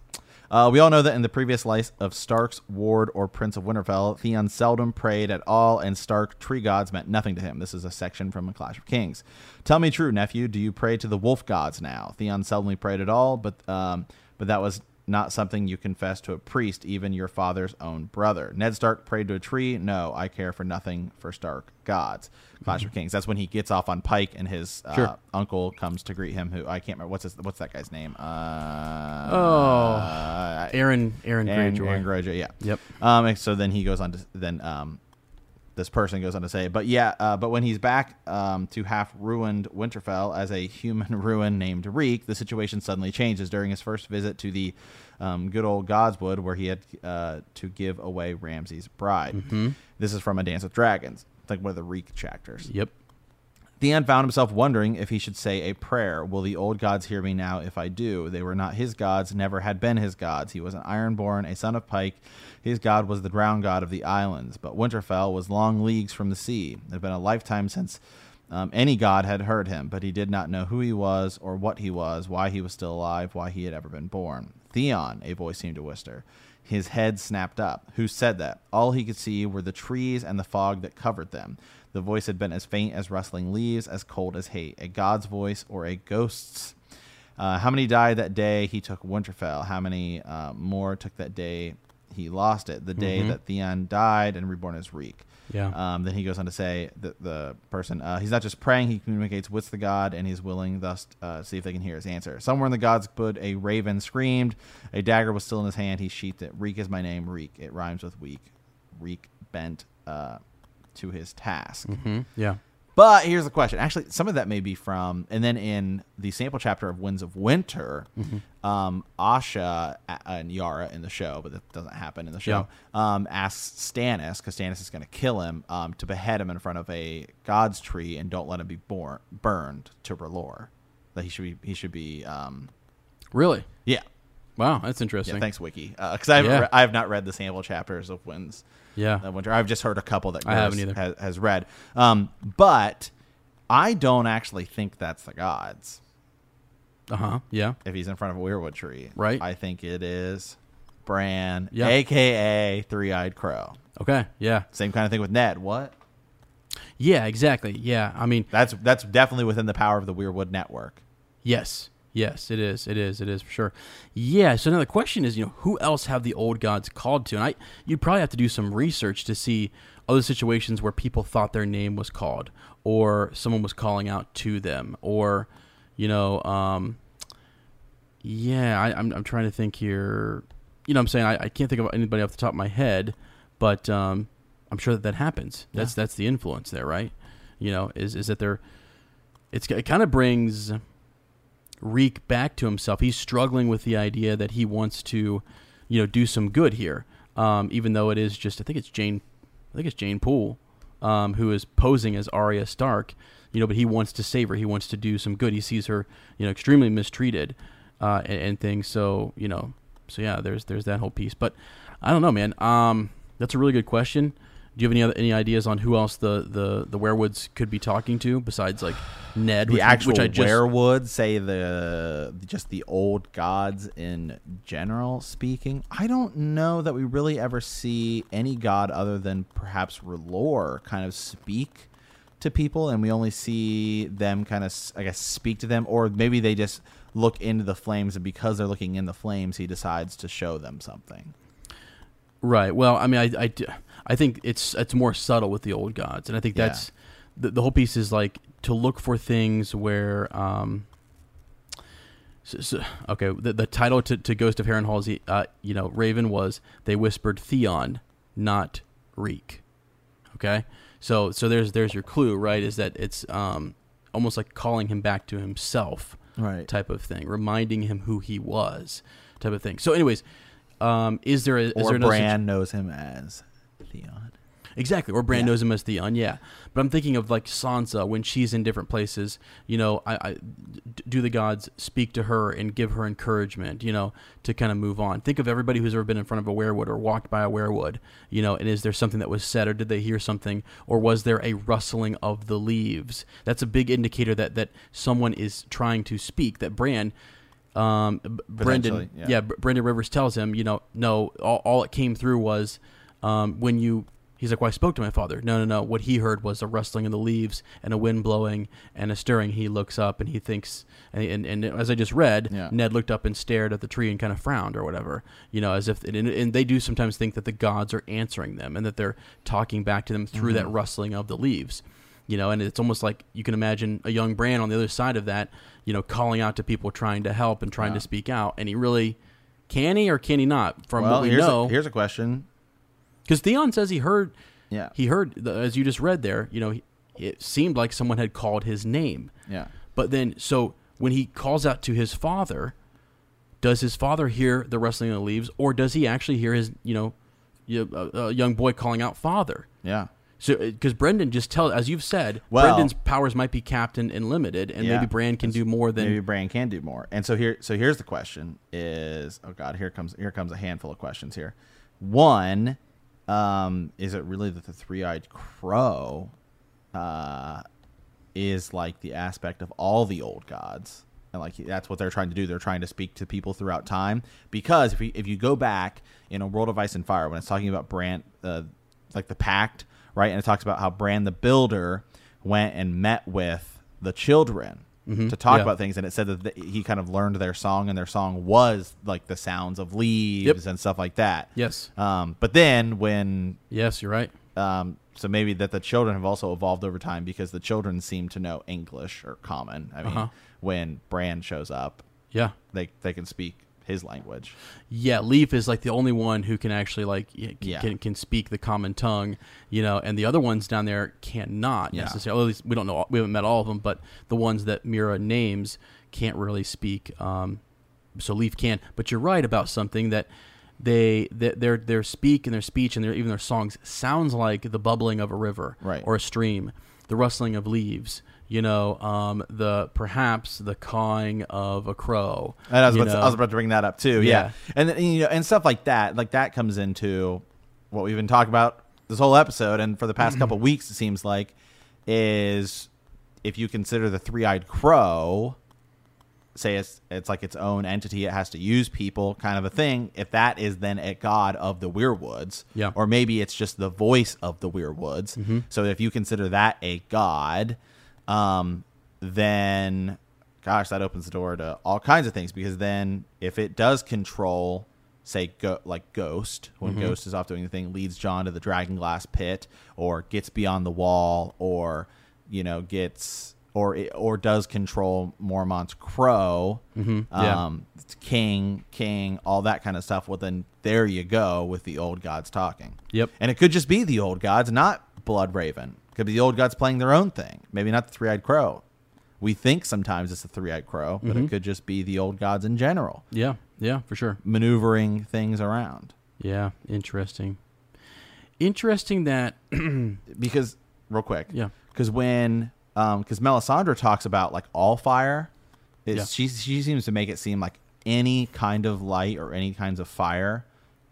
Uh, we all know that in the previous life of Stark's ward or Prince of Winterfell, Theon seldom prayed at all, and Stark tree gods meant nothing to him. This is a section from A Clash of Kings. Tell me true, nephew. Do you pray to the wolf gods now? Theon seldomly prayed at all, but um, but that was not something you confess to a priest, even your father's own brother. Ned Stark prayed to a tree. No, I care for nothing for Stark gods. Clash mm-hmm. of Kings. That's when he gets off on Pike, and his uh, sure. uncle comes to greet him. Who I can't remember what's his, what's that guy's name? Uh, oh, uh, Aeron Aeron Aeron Greyjoy. Aeron Greyjoy. Yeah. Yep. Um. so then he goes on to then um this person goes on to say, but yeah, uh, but when he's back um, to half ruined Winterfell as a human ruin named Reek, the situation suddenly changes during his first visit to the um, good old Godswood, where he had uh, to give away Ramsay's bride. Mm-hmm. This is from A Dance with Dragons, it's like one of the Reek chapters. Yep. Theon found himself wondering if he should say a prayer. Will the old gods hear me now if I do? They were not his gods, never had been his gods. He was an Ironborn, a son of Pike. His god was the drowned god of the islands. But Winterfell was long leagues from the sea. It had been a lifetime since um, any god had heard him, but he did not know who he was or what he was, why he was still alive, why he had ever been born. Theon, a voice seemed to whisper. His head snapped up. Who said that? All he could see were the trees and the fog that covered them. The voice had been as faint as rustling leaves, as cold as hate. A god's voice or a ghost's. Uh, how many died that day he took Winterfell? How many uh, more took that day he lost it? The day mm-hmm. that Theon died and reborn as Reek. Yeah. Um, then he goes on to say that the person uh, he's not just praying; he communicates with the god, and he's willing thus uh, see if they can hear his answer. Somewhere in the godswood, a raven screamed. A dagger was still in his hand. He sheathed it. Reek is my name. Reek. It rhymes with weak. Reek bent. Uh, to his task. Mm-hmm. Yeah. But here's the question. Actually, some of that may be from, and then in the sample chapter of Winds of Winter, mm-hmm. um, Asha and Yara in the show, but that doesn't happen in the show, yeah. um, asks Stannis, because Stannis is going to kill him, um, to behead him in front of a god's tree and don't let him be born, burned to R'hllor. That he should be, he should be. Um, really? Yeah. Wow, that's interesting. Yeah, thanks, Wiki. Because uh, I, yeah. re- I have not read the sample chapters of Winds yeah. Uh, Winter. I've just heard a couple that I haven't either. Has, has read. Um, but I don't actually think that's the gods. Uh huh. Yeah. If he's in front of a weirwood tree, right? I think it is Bran, yeah. aka Three Eyed Crow. Okay. Yeah. Same kind of thing with Ned. What? Yeah. Exactly. Yeah. I mean, that's that's definitely within the power of the Weirwood network. Yes. Yes, it is. It is. It is for sure. Yeah. So now the question is, you know, who else have the old gods called to? And I, you'd probably have to do some research to see other situations where people thought their name was called, or someone was calling out to them, or, you know, um, yeah. I, am I'm, I'm trying to think here. You know, I'm saying I, I can't think of anybody off the top of my head, but um, I'm sure that that happens. Yeah. That's that's the influence there, right? You know, is is that there? It's it kind of brings Reek back to himself. He's struggling with the idea that he wants to, you know, do some good here. Um, even though it is just, I think it's Jeyne, I think it's Jeyne Poole, um, who is posing as Arya Stark. You know, but he wants to save her. He wants to do some good. He sees her, you know, extremely mistreated, uh, and, and things. So you know, so yeah, there's there's that whole piece. But I don't know, man. Um, that's a really good question. Do you have any other any ideas on who else the the the weirwoods could be talking to besides like Ned? The which, actual which I just, say the just the old gods in general speaking. I don't know that we really ever see any god other than perhaps R'hllor kind of speak to people, and we only see them kind of I guess speak to them, or maybe they just look into the flames, and because they're looking in the flames, he decides to show them something. Right. Well, I mean, I, I, I think it's it's more subtle with the old gods, and I think Yeah. that's the, the whole piece is like to look for things where. Um, so, so- okay, the, the title to, to Ghost of Harrenhal's, uh, you know, Raven was they whispered Theon, not Reek. Okay, so so there's there's your clue, right? Is that it's um almost like calling him back to himself Right. type of thing, reminding him who he was, type of thing. So, anyways, um, is there a, is Or there Bran knows him as Theon. Exactly, or Bran Yeah. knows him as Theon, yeah. But I'm thinking of like Sansa when she's in different places. You know, I do the gods speak to her and give her encouragement. You know, to kind of move on. Think of everybody who's ever been in front of a weirwood or walked by a weirwood. You know, and is there something that was said, or did they hear something, or was there a rustling of the leaves? That's a big indicator that that someone is trying to speak. That Bran. Um, Brynden, yeah. yeah, Brynden Rivers tells him, you know, no, all, all it came through was um, when you. He's like, well, I spoke to my father. No, no, no. What he heard was a rustling in the leaves and a wind blowing and a stirring. He looks up and he thinks, and, and, and as I just read, Yeah. Ned looked up and stared at the tree and kind of frowned or whatever, you know, as if, and, and they do sometimes think that the gods are answering them and that they're talking back to them through that rustling of the leaves, you know, and it's almost like you can imagine a young Bran on the other side of that, you know, calling out to people trying to help and trying Yeah. to speak out. And he really, can he or can he not? From well, what we here's know, a, here's a question. Because Theon says he heard Yeah. he heard the, as you just read there you know he, it seemed like someone had called his name yeah. but then so when he calls out to his father does his father hear the rustling of the leaves or does he actually hear his you know a, a uh, uh, young boy calling out father Yeah. so uh, because brynden just tell as you've said Well- brynden's powers might be capped and, and limited and Yeah. maybe bran can do more than maybe Bran can do more. And so here, so here's the question: Is oh god, here comes here comes a handful of questions here. One, um, is it really that the three-eyed crow, uh, is like the aspect of all the old gods? And like that's what they're trying to do. They're trying to speak to people throughout time. Because if you, if you go back in a World of Ice and Fire, when it's talking about Bran uh, like the pact, right, and it talks about how Bran the Builder went and met with the children to talk Yeah. about things, and it said that th- he kind of learned their song, and their song was like the sounds of leaves Yep. and stuff like that. yes Um, but then when yes you're right um, so maybe that the children have also evolved over time because the children seem to know English or common. I mean, Uh-huh. when Bran shows up, yeah they they can speak his language. Yeah, Leaf is like the only one who can actually like y- c- Yeah. can can speak the common tongue, you know, and the other ones down there cannot Yeah. necessarily. At least we don't know. We haven't met all of them, but the ones that Meera names can't really speak. Um, so Leaf can. But you're right about something that they th- their their speak and their speech and their even their songs sounds like the bubbling of a river Right. or a stream, the rustling of leaves. You know, um, the perhaps the cawing of a crow. And I was, about to, I was about to bring that up too. Yeah, Yeah. and you know, and stuff like that. Like that comes into what we've been talking about this whole episode, and for the past couple weeks, it seems like is if you consider the three-eyed crow, say it's it's like its own entity, it has to use people, kind of a thing. If that is then a god of the Weirwoods, Yeah. or maybe it's just the voice of the Weirwoods. So if you consider that a god, um, then gosh, that opens the door to all kinds of things because then if it does control, say, go, like Ghost, when Ghost is off doing the thing, leads Jon to the Dragon Glass pit, or gets beyond the wall, or you know gets or it or does control Mormont's crow, yeah. um, king, king, all that kind of stuff. Well, then there you go with the old gods talking. Yep. And it could just be the old gods, not Blood Raven. Could be the old gods playing their own thing. Maybe not the three eyed crow. We think sometimes it's the three eyed crow, but Mm-hmm. it could just be the old gods in general, Yeah, yeah, for sure. maneuvering things around. Yeah, interesting. Interesting that Because, real quick, yeah. because when, because Melisandre talks about like all fire, is Yeah. she she seems to make it seem like any kind of light or any kinds of fire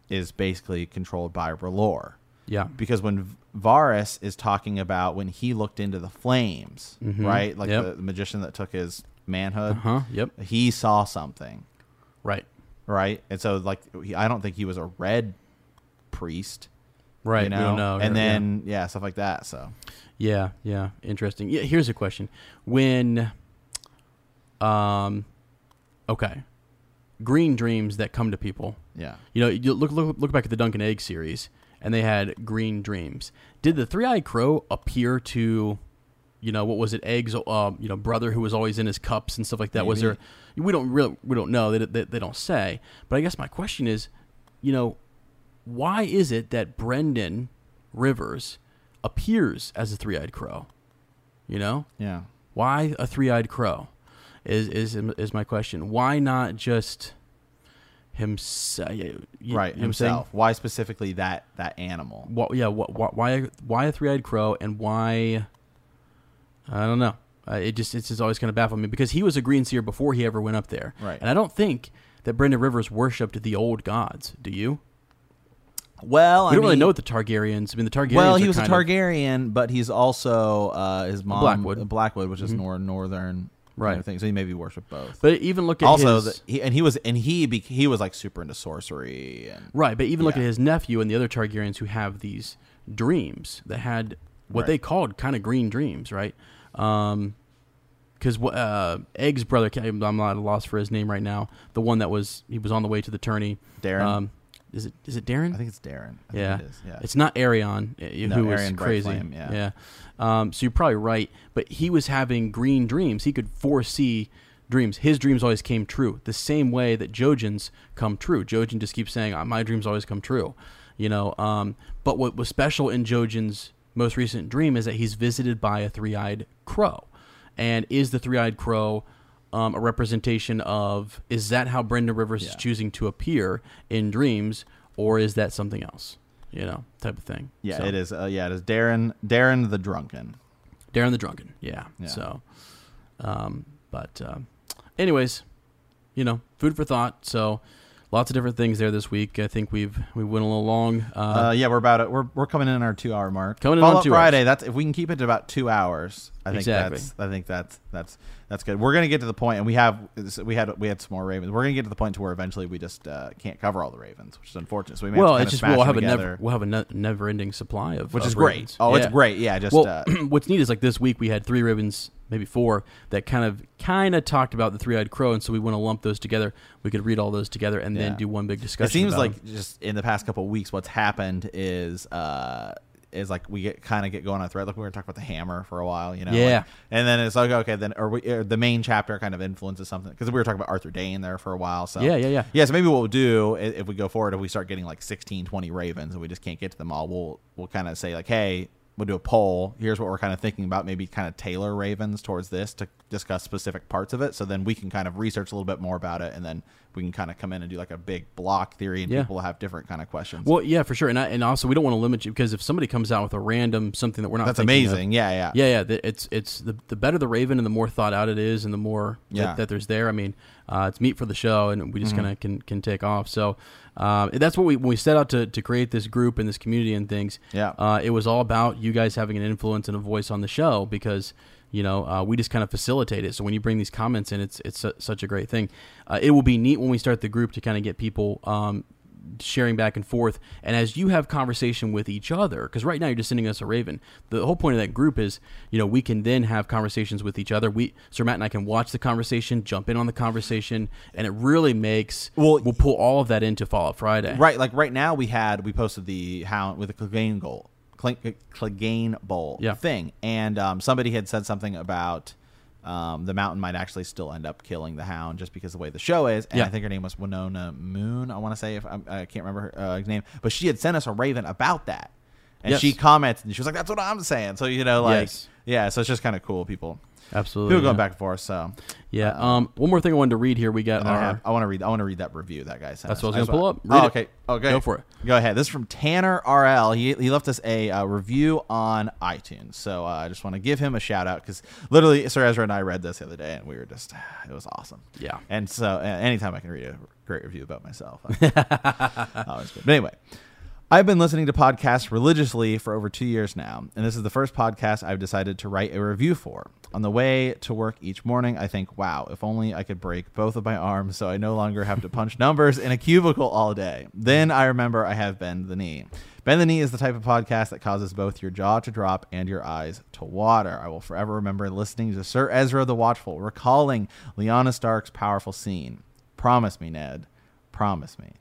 is basically controlled by R'hllor. Yeah. because when Varys is talking about when he looked into the flames, Mhm. right? Like Yep. the, the magician that took his manhood, Uh-huh. Yep. he saw something, Right. right? And so, like, he, I don't think he was a red priest, Right. You know, don't know. and Yeah. then yeah. stuff like that. So Yeah, yeah, interesting. Yeah, here's a question: When, um, Okay. Green dreams that come to people. Yeah. You know, you look look look back at the Duncan Egg series, and they had green dreams. Did the three-eyed crow appear to, you know, what was it? Egg's, uh, you know, brother who was always in his cups and stuff like that. Was there? We don't really we don't know. They, they they don't say. But I guess my question is, you know, why is it that Brynden Rivers appears as a three-eyed crow? You know, Yeah. why a three-eyed crow? Is is is my question? Why not just himself? Right. Himself. Why specifically that that animal? What, yeah. What, why why why a three-eyed crow and why? I don't know. Uh, it just it's just always kind of baffled me because he was a green seer before he ever went up there. Right. And I don't think that Brynden Rivers worshipped the old gods. Do you? Well, We don't really know what the Targaryens. I mean, the Targaryens. Well, he was a kind of- Targaryen, but he's also uh, his mom Blackwood. Blackwood, which is Mhm. nor- northern Right. kind of thing. So he maybe worshipped both. but even look at also, his, the, he, and he was and he be, he was like super into sorcery and Right, but even look at his nephew and the other Targaryens who have these dreams that had what Right. they called kind of green dreams, right? Um, because uh, Egg's brother, I'm not at a loss for his name right now. The one that was he was on the way to the tourney. Daeron. Um, is it is it Daeron? I think it's Daeron. I yeah, think it is. Yeah. It's not Aerion, uh, No, who was crazy. Brightflame, yeah. yeah. Um, so you're probably right, but he was having green dreams. He could foresee dreams. His dreams always came true, the same way that Jojen's come true. Jojen just keeps saying, "Uh, "My dreams always come true," you know. Um, but what was special in Jojen's most recent dream is that he's visited by a three-eyed crow, and is the three-eyed crow? Um, a representation of is that how Brynden Rivers is choosing to appear in dreams, or is that something else? You know, type of thing. yeah, So, it is. Uh, yeah, it is Daeron. Daeron the drunken. Darren the Drunken. Yeah. Yeah. So, um, but, um, anyways, you know, food for thought. So, lots of different things there this week. I think we've we went a little long. Uh, Uh, yeah, we're about it. We're, we're coming in our two hour mark. Coming in on two Friday. That's if we can keep it to about two hours. I think Exactly. that's. I think that's that's that's good. We're gonna get to the point, and we have we had we had some more ravens. We're gonna get to the point to where eventually we just uh, can't cover all the ravens, which is unfortunate. So we may well, have to it's just we'll have them a never we'll have a ne- never ending supply of which of is great. Ravens. Oh, it's great. Yeah, just Well, uh, what's neat is like this week we had three ravens, maybe four, that kind of kind of talked about the three-eyed crow, and so we want to lump those together. We could read all those together and then do one big discussion. it seems like them. just in the past couple of weeks, what's happened is uh, is like we get kind of get going on a thread. Like we were talking about the hammer for a while, you know. Yeah. like- and then it's like okay, then or, we, or the main chapter kind of influences something because we were talking about Arthur Dayne there for a while. So Yeah, yeah, yeah. yeah. So maybe what we'll do if we go forward, if we start getting like 16, 20 ravens and we just can't get to them all, we'll we'll kind of say like, hey. We'll do a poll. Here's what we're kind of thinking about. Maybe kind of tailor ravens towards this to discuss specific parts of it. So then we can kind of research a little bit more about it, and then we can kind of come in and do like a big block theory, and Yeah. people will have different kind of questions. Well, yeah, for sure, and I, and also we don't want to limit you because if somebody comes out with a random something that we're not That's thinking of- amazing. Yeah, yeah, Yeah, yeah. It's it's the the better the Raven and the more thought out it is, and the more Yeah. that, that there's there. I mean, uh, it's meat for the show, and we just Mm-hmm. kind of can can take off. So um, that's what we when we set out to to create this group and this community and things. Yeah. uh, it was all about you guys having an influence and a voice on the show because. You know, uh, we just kind of facilitate it. So when you bring these comments in, it's it's su- such a great thing. Uh, it will be neat when we start the group to kind of get people um, sharing back and forth. And as you have conversation with each other, because right now you're just sending us a Raven. The whole point of that group is, you know, we can then have conversations with each other. We, Sir Matt and I can watch the conversation, jump in on the conversation, and it really makes. Well, we'll pull all of that into Fallout Friday. Right, like right now we had we posted the hound with the Clegane goal, Clegane Bowl Yeah. thing, and um, somebody had said something about um, the mountain might actually still end up killing the hound just because of the way the show is. And Yeah. I think her name was Winona Moon. I want to say if I'm, I can't remember her uh, name, but she had sent us a raven about that, and Yes. she commented and she was like, "That's what I'm saying." So you know, like, Yes. yeah, so it's just kind of cool. People, Absolutely. people going back and forth. So Yeah. Um. One more thing I wanted to read here. We got I, our. have- I want to read. I want to read that review that guy sent. That's us. what I was gonna pull up. Read Oh, okay. Okay. Go for it. Go ahead. This is from Tanner RL. He, he left us a uh, review on iTunes. So uh, I just want to give him a shout out because literally, Sir Ezra and I read this the other day, and we were just, it was awesome. Yeah. And so uh, anytime I can read a great review about myself, uh, always good. But anyway. I've been listening to podcasts religiously for over two years now, and this is the first podcast I've decided to write a review for. On the way to work each morning, I think, wow, if only I could break both of my arms so I no longer have to punch numbers in a cubicle all day. Then I remember I have Bend the Knee. Bend the Knee is the type of podcast that causes both your jaw to drop and your eyes to water. I will forever remember listening to Sir Ezra the Watchful, recalling Lyanna Stark's powerful scene. Promise me, Ned. Promise me.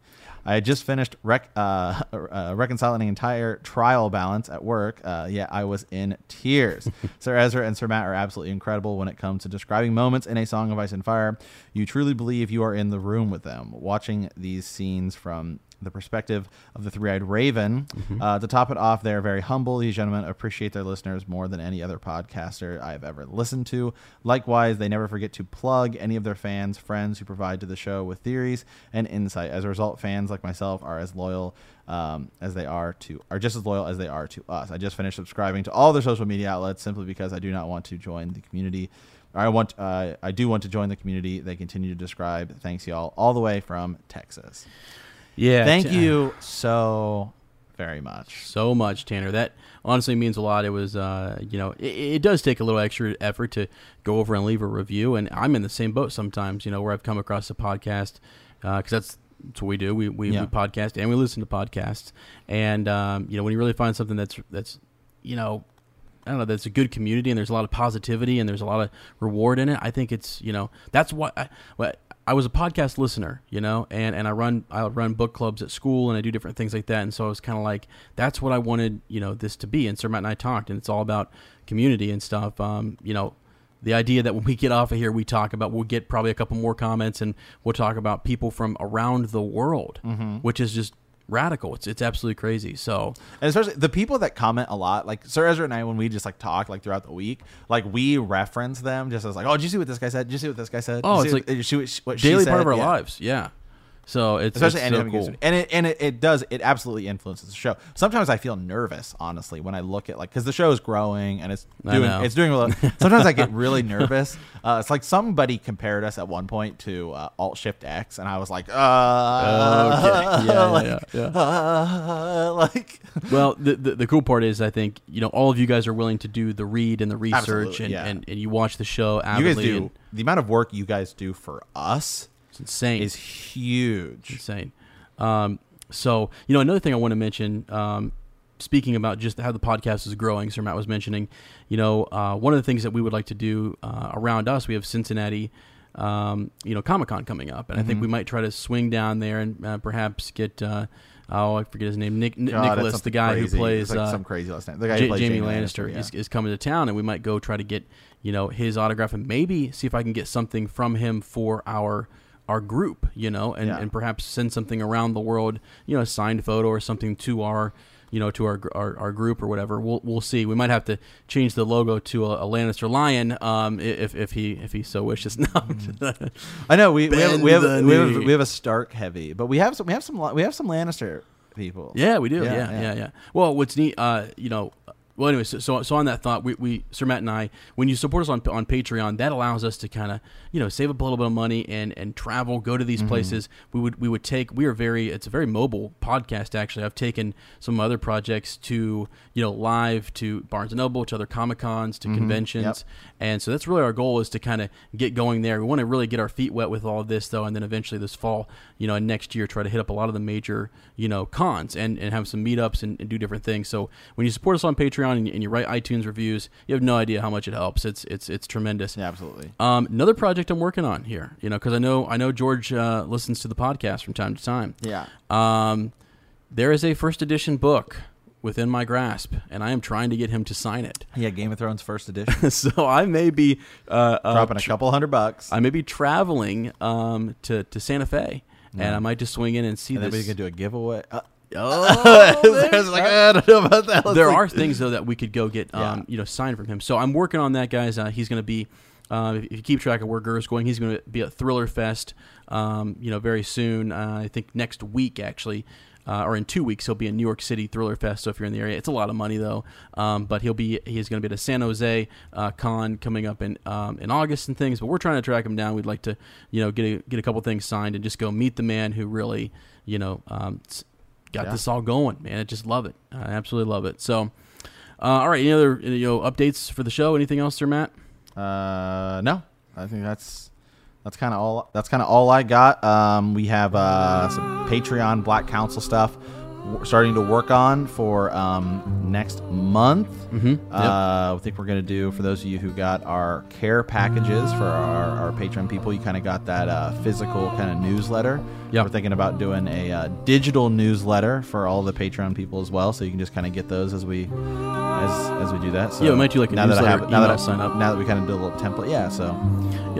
I had just finished rec- uh, uh, reconciling an entire trial balance at work. Uh, yet I was in tears. Sir Ezra and Sir Matt are absolutely incredible when it comes to describing moments in a Song of Ice and Fire. You truly believe you are in the room with them. Watching these scenes from the perspective of the three-eyed raven. Uh, to top it off, they're very humble. These gentlemen appreciate their listeners more than any other podcaster I've ever listened to. Likewise, they never forget to plug any of their fans, friends who provide to the show with theories and insight. As a result, fans like myself are as loyal um, as they are to are just as loyal as they are to us. I just finished subscribing to all their social media outlets simply because I do not want to join the community. I want uh, I do want to join the community. They continue to describe. Thanks y'all all the way from Texas. Yeah. Thank t- you so very much. so much, Tanner. That honestly means a lot. It was, uh, you know, it, it does take a little extra effort to go over and leave a review, and I'm in the same boat sometimes. You know, where I've come across a podcast because that's. That's what we do. We we, Yeah. we podcast and we listen to podcasts, and um, you know when you really find something that's that's you know I don't know. That's a good community and there's a lot of positivity and there's a lot of reward in it. I think it's you know that's what I, what I was a podcast listener, you know, and, and I run I run book clubs at school and I do different things like that. And so I was kind of like that's what I wanted, you know, this to be. And Sir Matt and I talked, and it's all about community and stuff. Um, you know, the idea that when we get off of here, we talk about we'll get probably a couple more comments and we'll talk about people from around the world, which is just radical. It's it's absolutely crazy. So And especially the people that comment a lot, like Sir Ezra and I, when we just like talk like throughout the week, like we reference them just as like, oh, did you see what this guy said? Did you see what this guy said? Oh, it's like what- did you see what she- what she daily part of our Yeah. lives. Yeah. So it's Especially it's so it cool. and it and it, it does it absolutely influences the show. Sometimes I feel nervous, honestly, when I look at like because the show is growing and it's doing it's doing well. Sometimes I get really nervous. Uh, it's like somebody compared us at one point to uh, Alt Shift X, and I was like, uh, Okay. Yeah, yeah, like, yeah, yeah. uh, like Well, the, the the cool part is I think you know all of you guys are willing to do the read and the research and, yeah. and, and you watch the show you guys do and the amount of work you guys do for us insane. is huge. insane. Um, so you know another thing I want to mention. Um, speaking about just how the podcast is growing, Sir Matt was mentioning. You know, uh, one of the things that we would like to do uh, around us, we have Cincinnati. Um, you know, Comic Con coming up, and I think Mm-hmm. we might try to swing down there and uh, perhaps get. Uh, oh, I forget his name. Nick, God, Nicholas, the guy crazy. who plays like uh, some crazy last name. The guy plays Jaime Jaime Lannister, yeah. is, is coming to town, and we might go try to get you know his autograph and maybe see if I can get something from him for our our group, you know, and, Yeah. and perhaps send something around the world, you know, a signed photo or something to our you know to our, our our group or whatever. We'll we'll see. We might have to change the logo to a, a Lannister lion, um, if if he if he so wishes. No, I know we, we have we have, we have we have a Stark heavy, but we have some we have some we have some Lannister people. Yeah, we do. Yeah, Yeah, yeah. yeah, yeah. Well, what's neat, uh, you know, well, anyway, so, so so on that thought, we, we Sir Matt and I, when you support us on on Patreon, that allows us to kind of you know save up a little bit of money and and travel, go to Mm-hmm. these places. We would we would take. We are very. It's a very mobile podcast. Actually, I've taken some other projects to you know live to Barnes and Noble, to other Comic Cons, to conventions, Mm-hmm. Yep. and so that's really our goal is to kind of get going there. We want to really get our feet wet with all of this though, and then eventually this fall, you know, and next year try to hit up a lot of the major, you know, cons and, and have some meetups and, and do different things. So when you support us on Patreon and, you- and you write iTunes reviews, you have no idea how much it helps. It's it's it's tremendous. Yeah, absolutely. Um, another project I'm working on here, you know, because I know I know George uh, listens to the podcast from time to time. Yeah. Um, there is a first edition book within my grasp, and I am trying to get him to sign it. Yeah, Game of Thrones first edition. so I may be uh, uh, Dropping a couple hundred bucks. I may be traveling um, to to Santa Fe, and I might just swing in and see and then we can do a giveaway. Uh, oh, was like, I don't know about that. Let's there like- are things though that we could go get, um, Yeah. you know, signed from him. So I'm working on that, guys. Uh, he's going to be, uh, if you keep track of where Gur's going, he's going to be at Thriller Fest, um, you know, very soon. Uh, I think next week actually. Uh, or in two weeks, he'll be in New York City Thriller Fest. So if you're in the area, it's a lot of money though. Um, but he'll be he's going to be at a San Jose uh, con coming up in um, in August and things. But we're trying to track him down. We'd like to you know get a, get a couple things signed and just go meet the man who really you know um, got Yeah. this all going, man. I just love it. I absolutely love it. So, uh, all right, any other you know updates for the show? Anything else, there, Matt? Uh, no, I think that's that's kind of all. That's kind of all I got. Um, we have uh, some Patreon Black Council stuff w- starting to work on for um, next month. Mhm. Uh, I think we're gonna do for those of you who got our care packages for our, our Patreon people. You kind of got that uh, physical kind of newsletter. Yep. We're thinking about doing a uh, digital newsletter for all the Patreon people as well, so you can just kind of get those as we as as we do that. So Yeah, we might do, like, a now that I newsletter have, now that I, sign up. Now that we kind of did a little template, yeah. So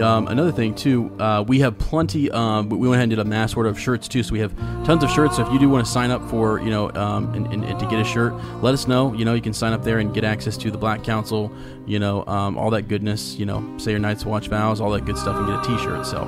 Um, another thing too, uh, we have plenty. Um, we went ahead and did a mass order of shirts too, so we have tons of shirts. So if you do want to sign up for, you know, um, and, and, and to get a shirt, let us know. You know, you can sign up there and get access to the Black Council. You know, um, all that goodness. You know, say your Night's Watch vows, all that good stuff, and get a T-shirt. So.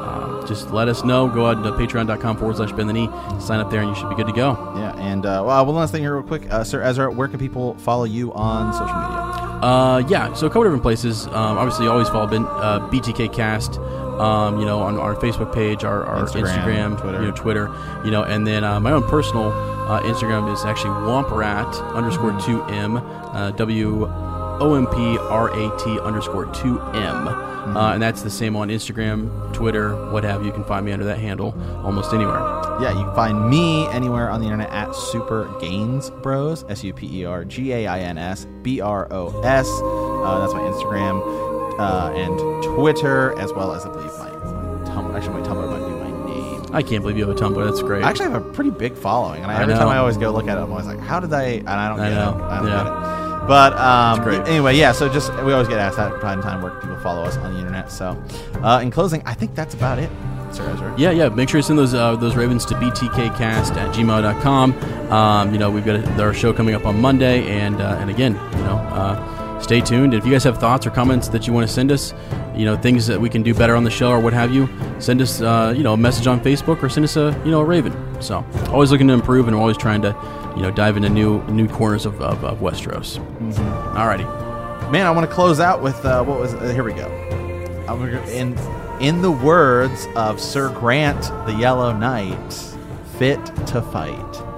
Um, just let us know. Go out to patreon.com forward slash bend the knee. Sign up there, and you should be good to go. yeah, and uh, well, one last thing here, real quick, uh, Sir Ezra, where can people follow you on social media? Uh, yeah, so a couple different places. Um, obviously, always follow ben, uh, BTK Cast. Um, you know, on our Facebook page, our, our Instagram, Instagram, Twitter. you know, Twitter, you know, and then uh, my own personal uh, Instagram is actually Womprat underscore two m, uh, W O M P R A T underscore two m, uh, and that's the same on Instagram, Twitter, what have you. You can find me under that handle almost anywhere. Yeah, you can find me anywhere on the internet at Super Gains Bros. S U P E R G A I N S B R O S. Uh, that's my Instagram uh, and Twitter, as well as I believe my, my Tumblr. Actually, my Tumblr might be my name. I can't believe you have a Tumblr. That's great. I actually have a pretty big following, and I, I every time. I always go look at it, I'm always like, "How did I?" And I don't I get know. it. I don't Yeah. get it. But um, great. anyway, yeah. So just we always get asked that from time where people follow us on the internet. So, uh, in closing, I think that's about it, Sir Ezra. Yeah, yeah. Make sure you send those uh, those ravens to btkcast at gmail.com. Um, you know, we've got a, our show coming up on Monday, and uh, and again, you know, uh, stay tuned. If you guys have thoughts or comments that you want to send us, you know, things that we can do better on the show or what have you, send us, uh, you know, a message on Facebook or send us a, you know, a raven. So always looking to improve and always trying to, you know, dive into new new corners of, of, of Westeros. Alrighty. Man, I want to close out with uh, what was. Uh, here we go. In in the words of Sir Grant, the Yellow Knight, fit to fight.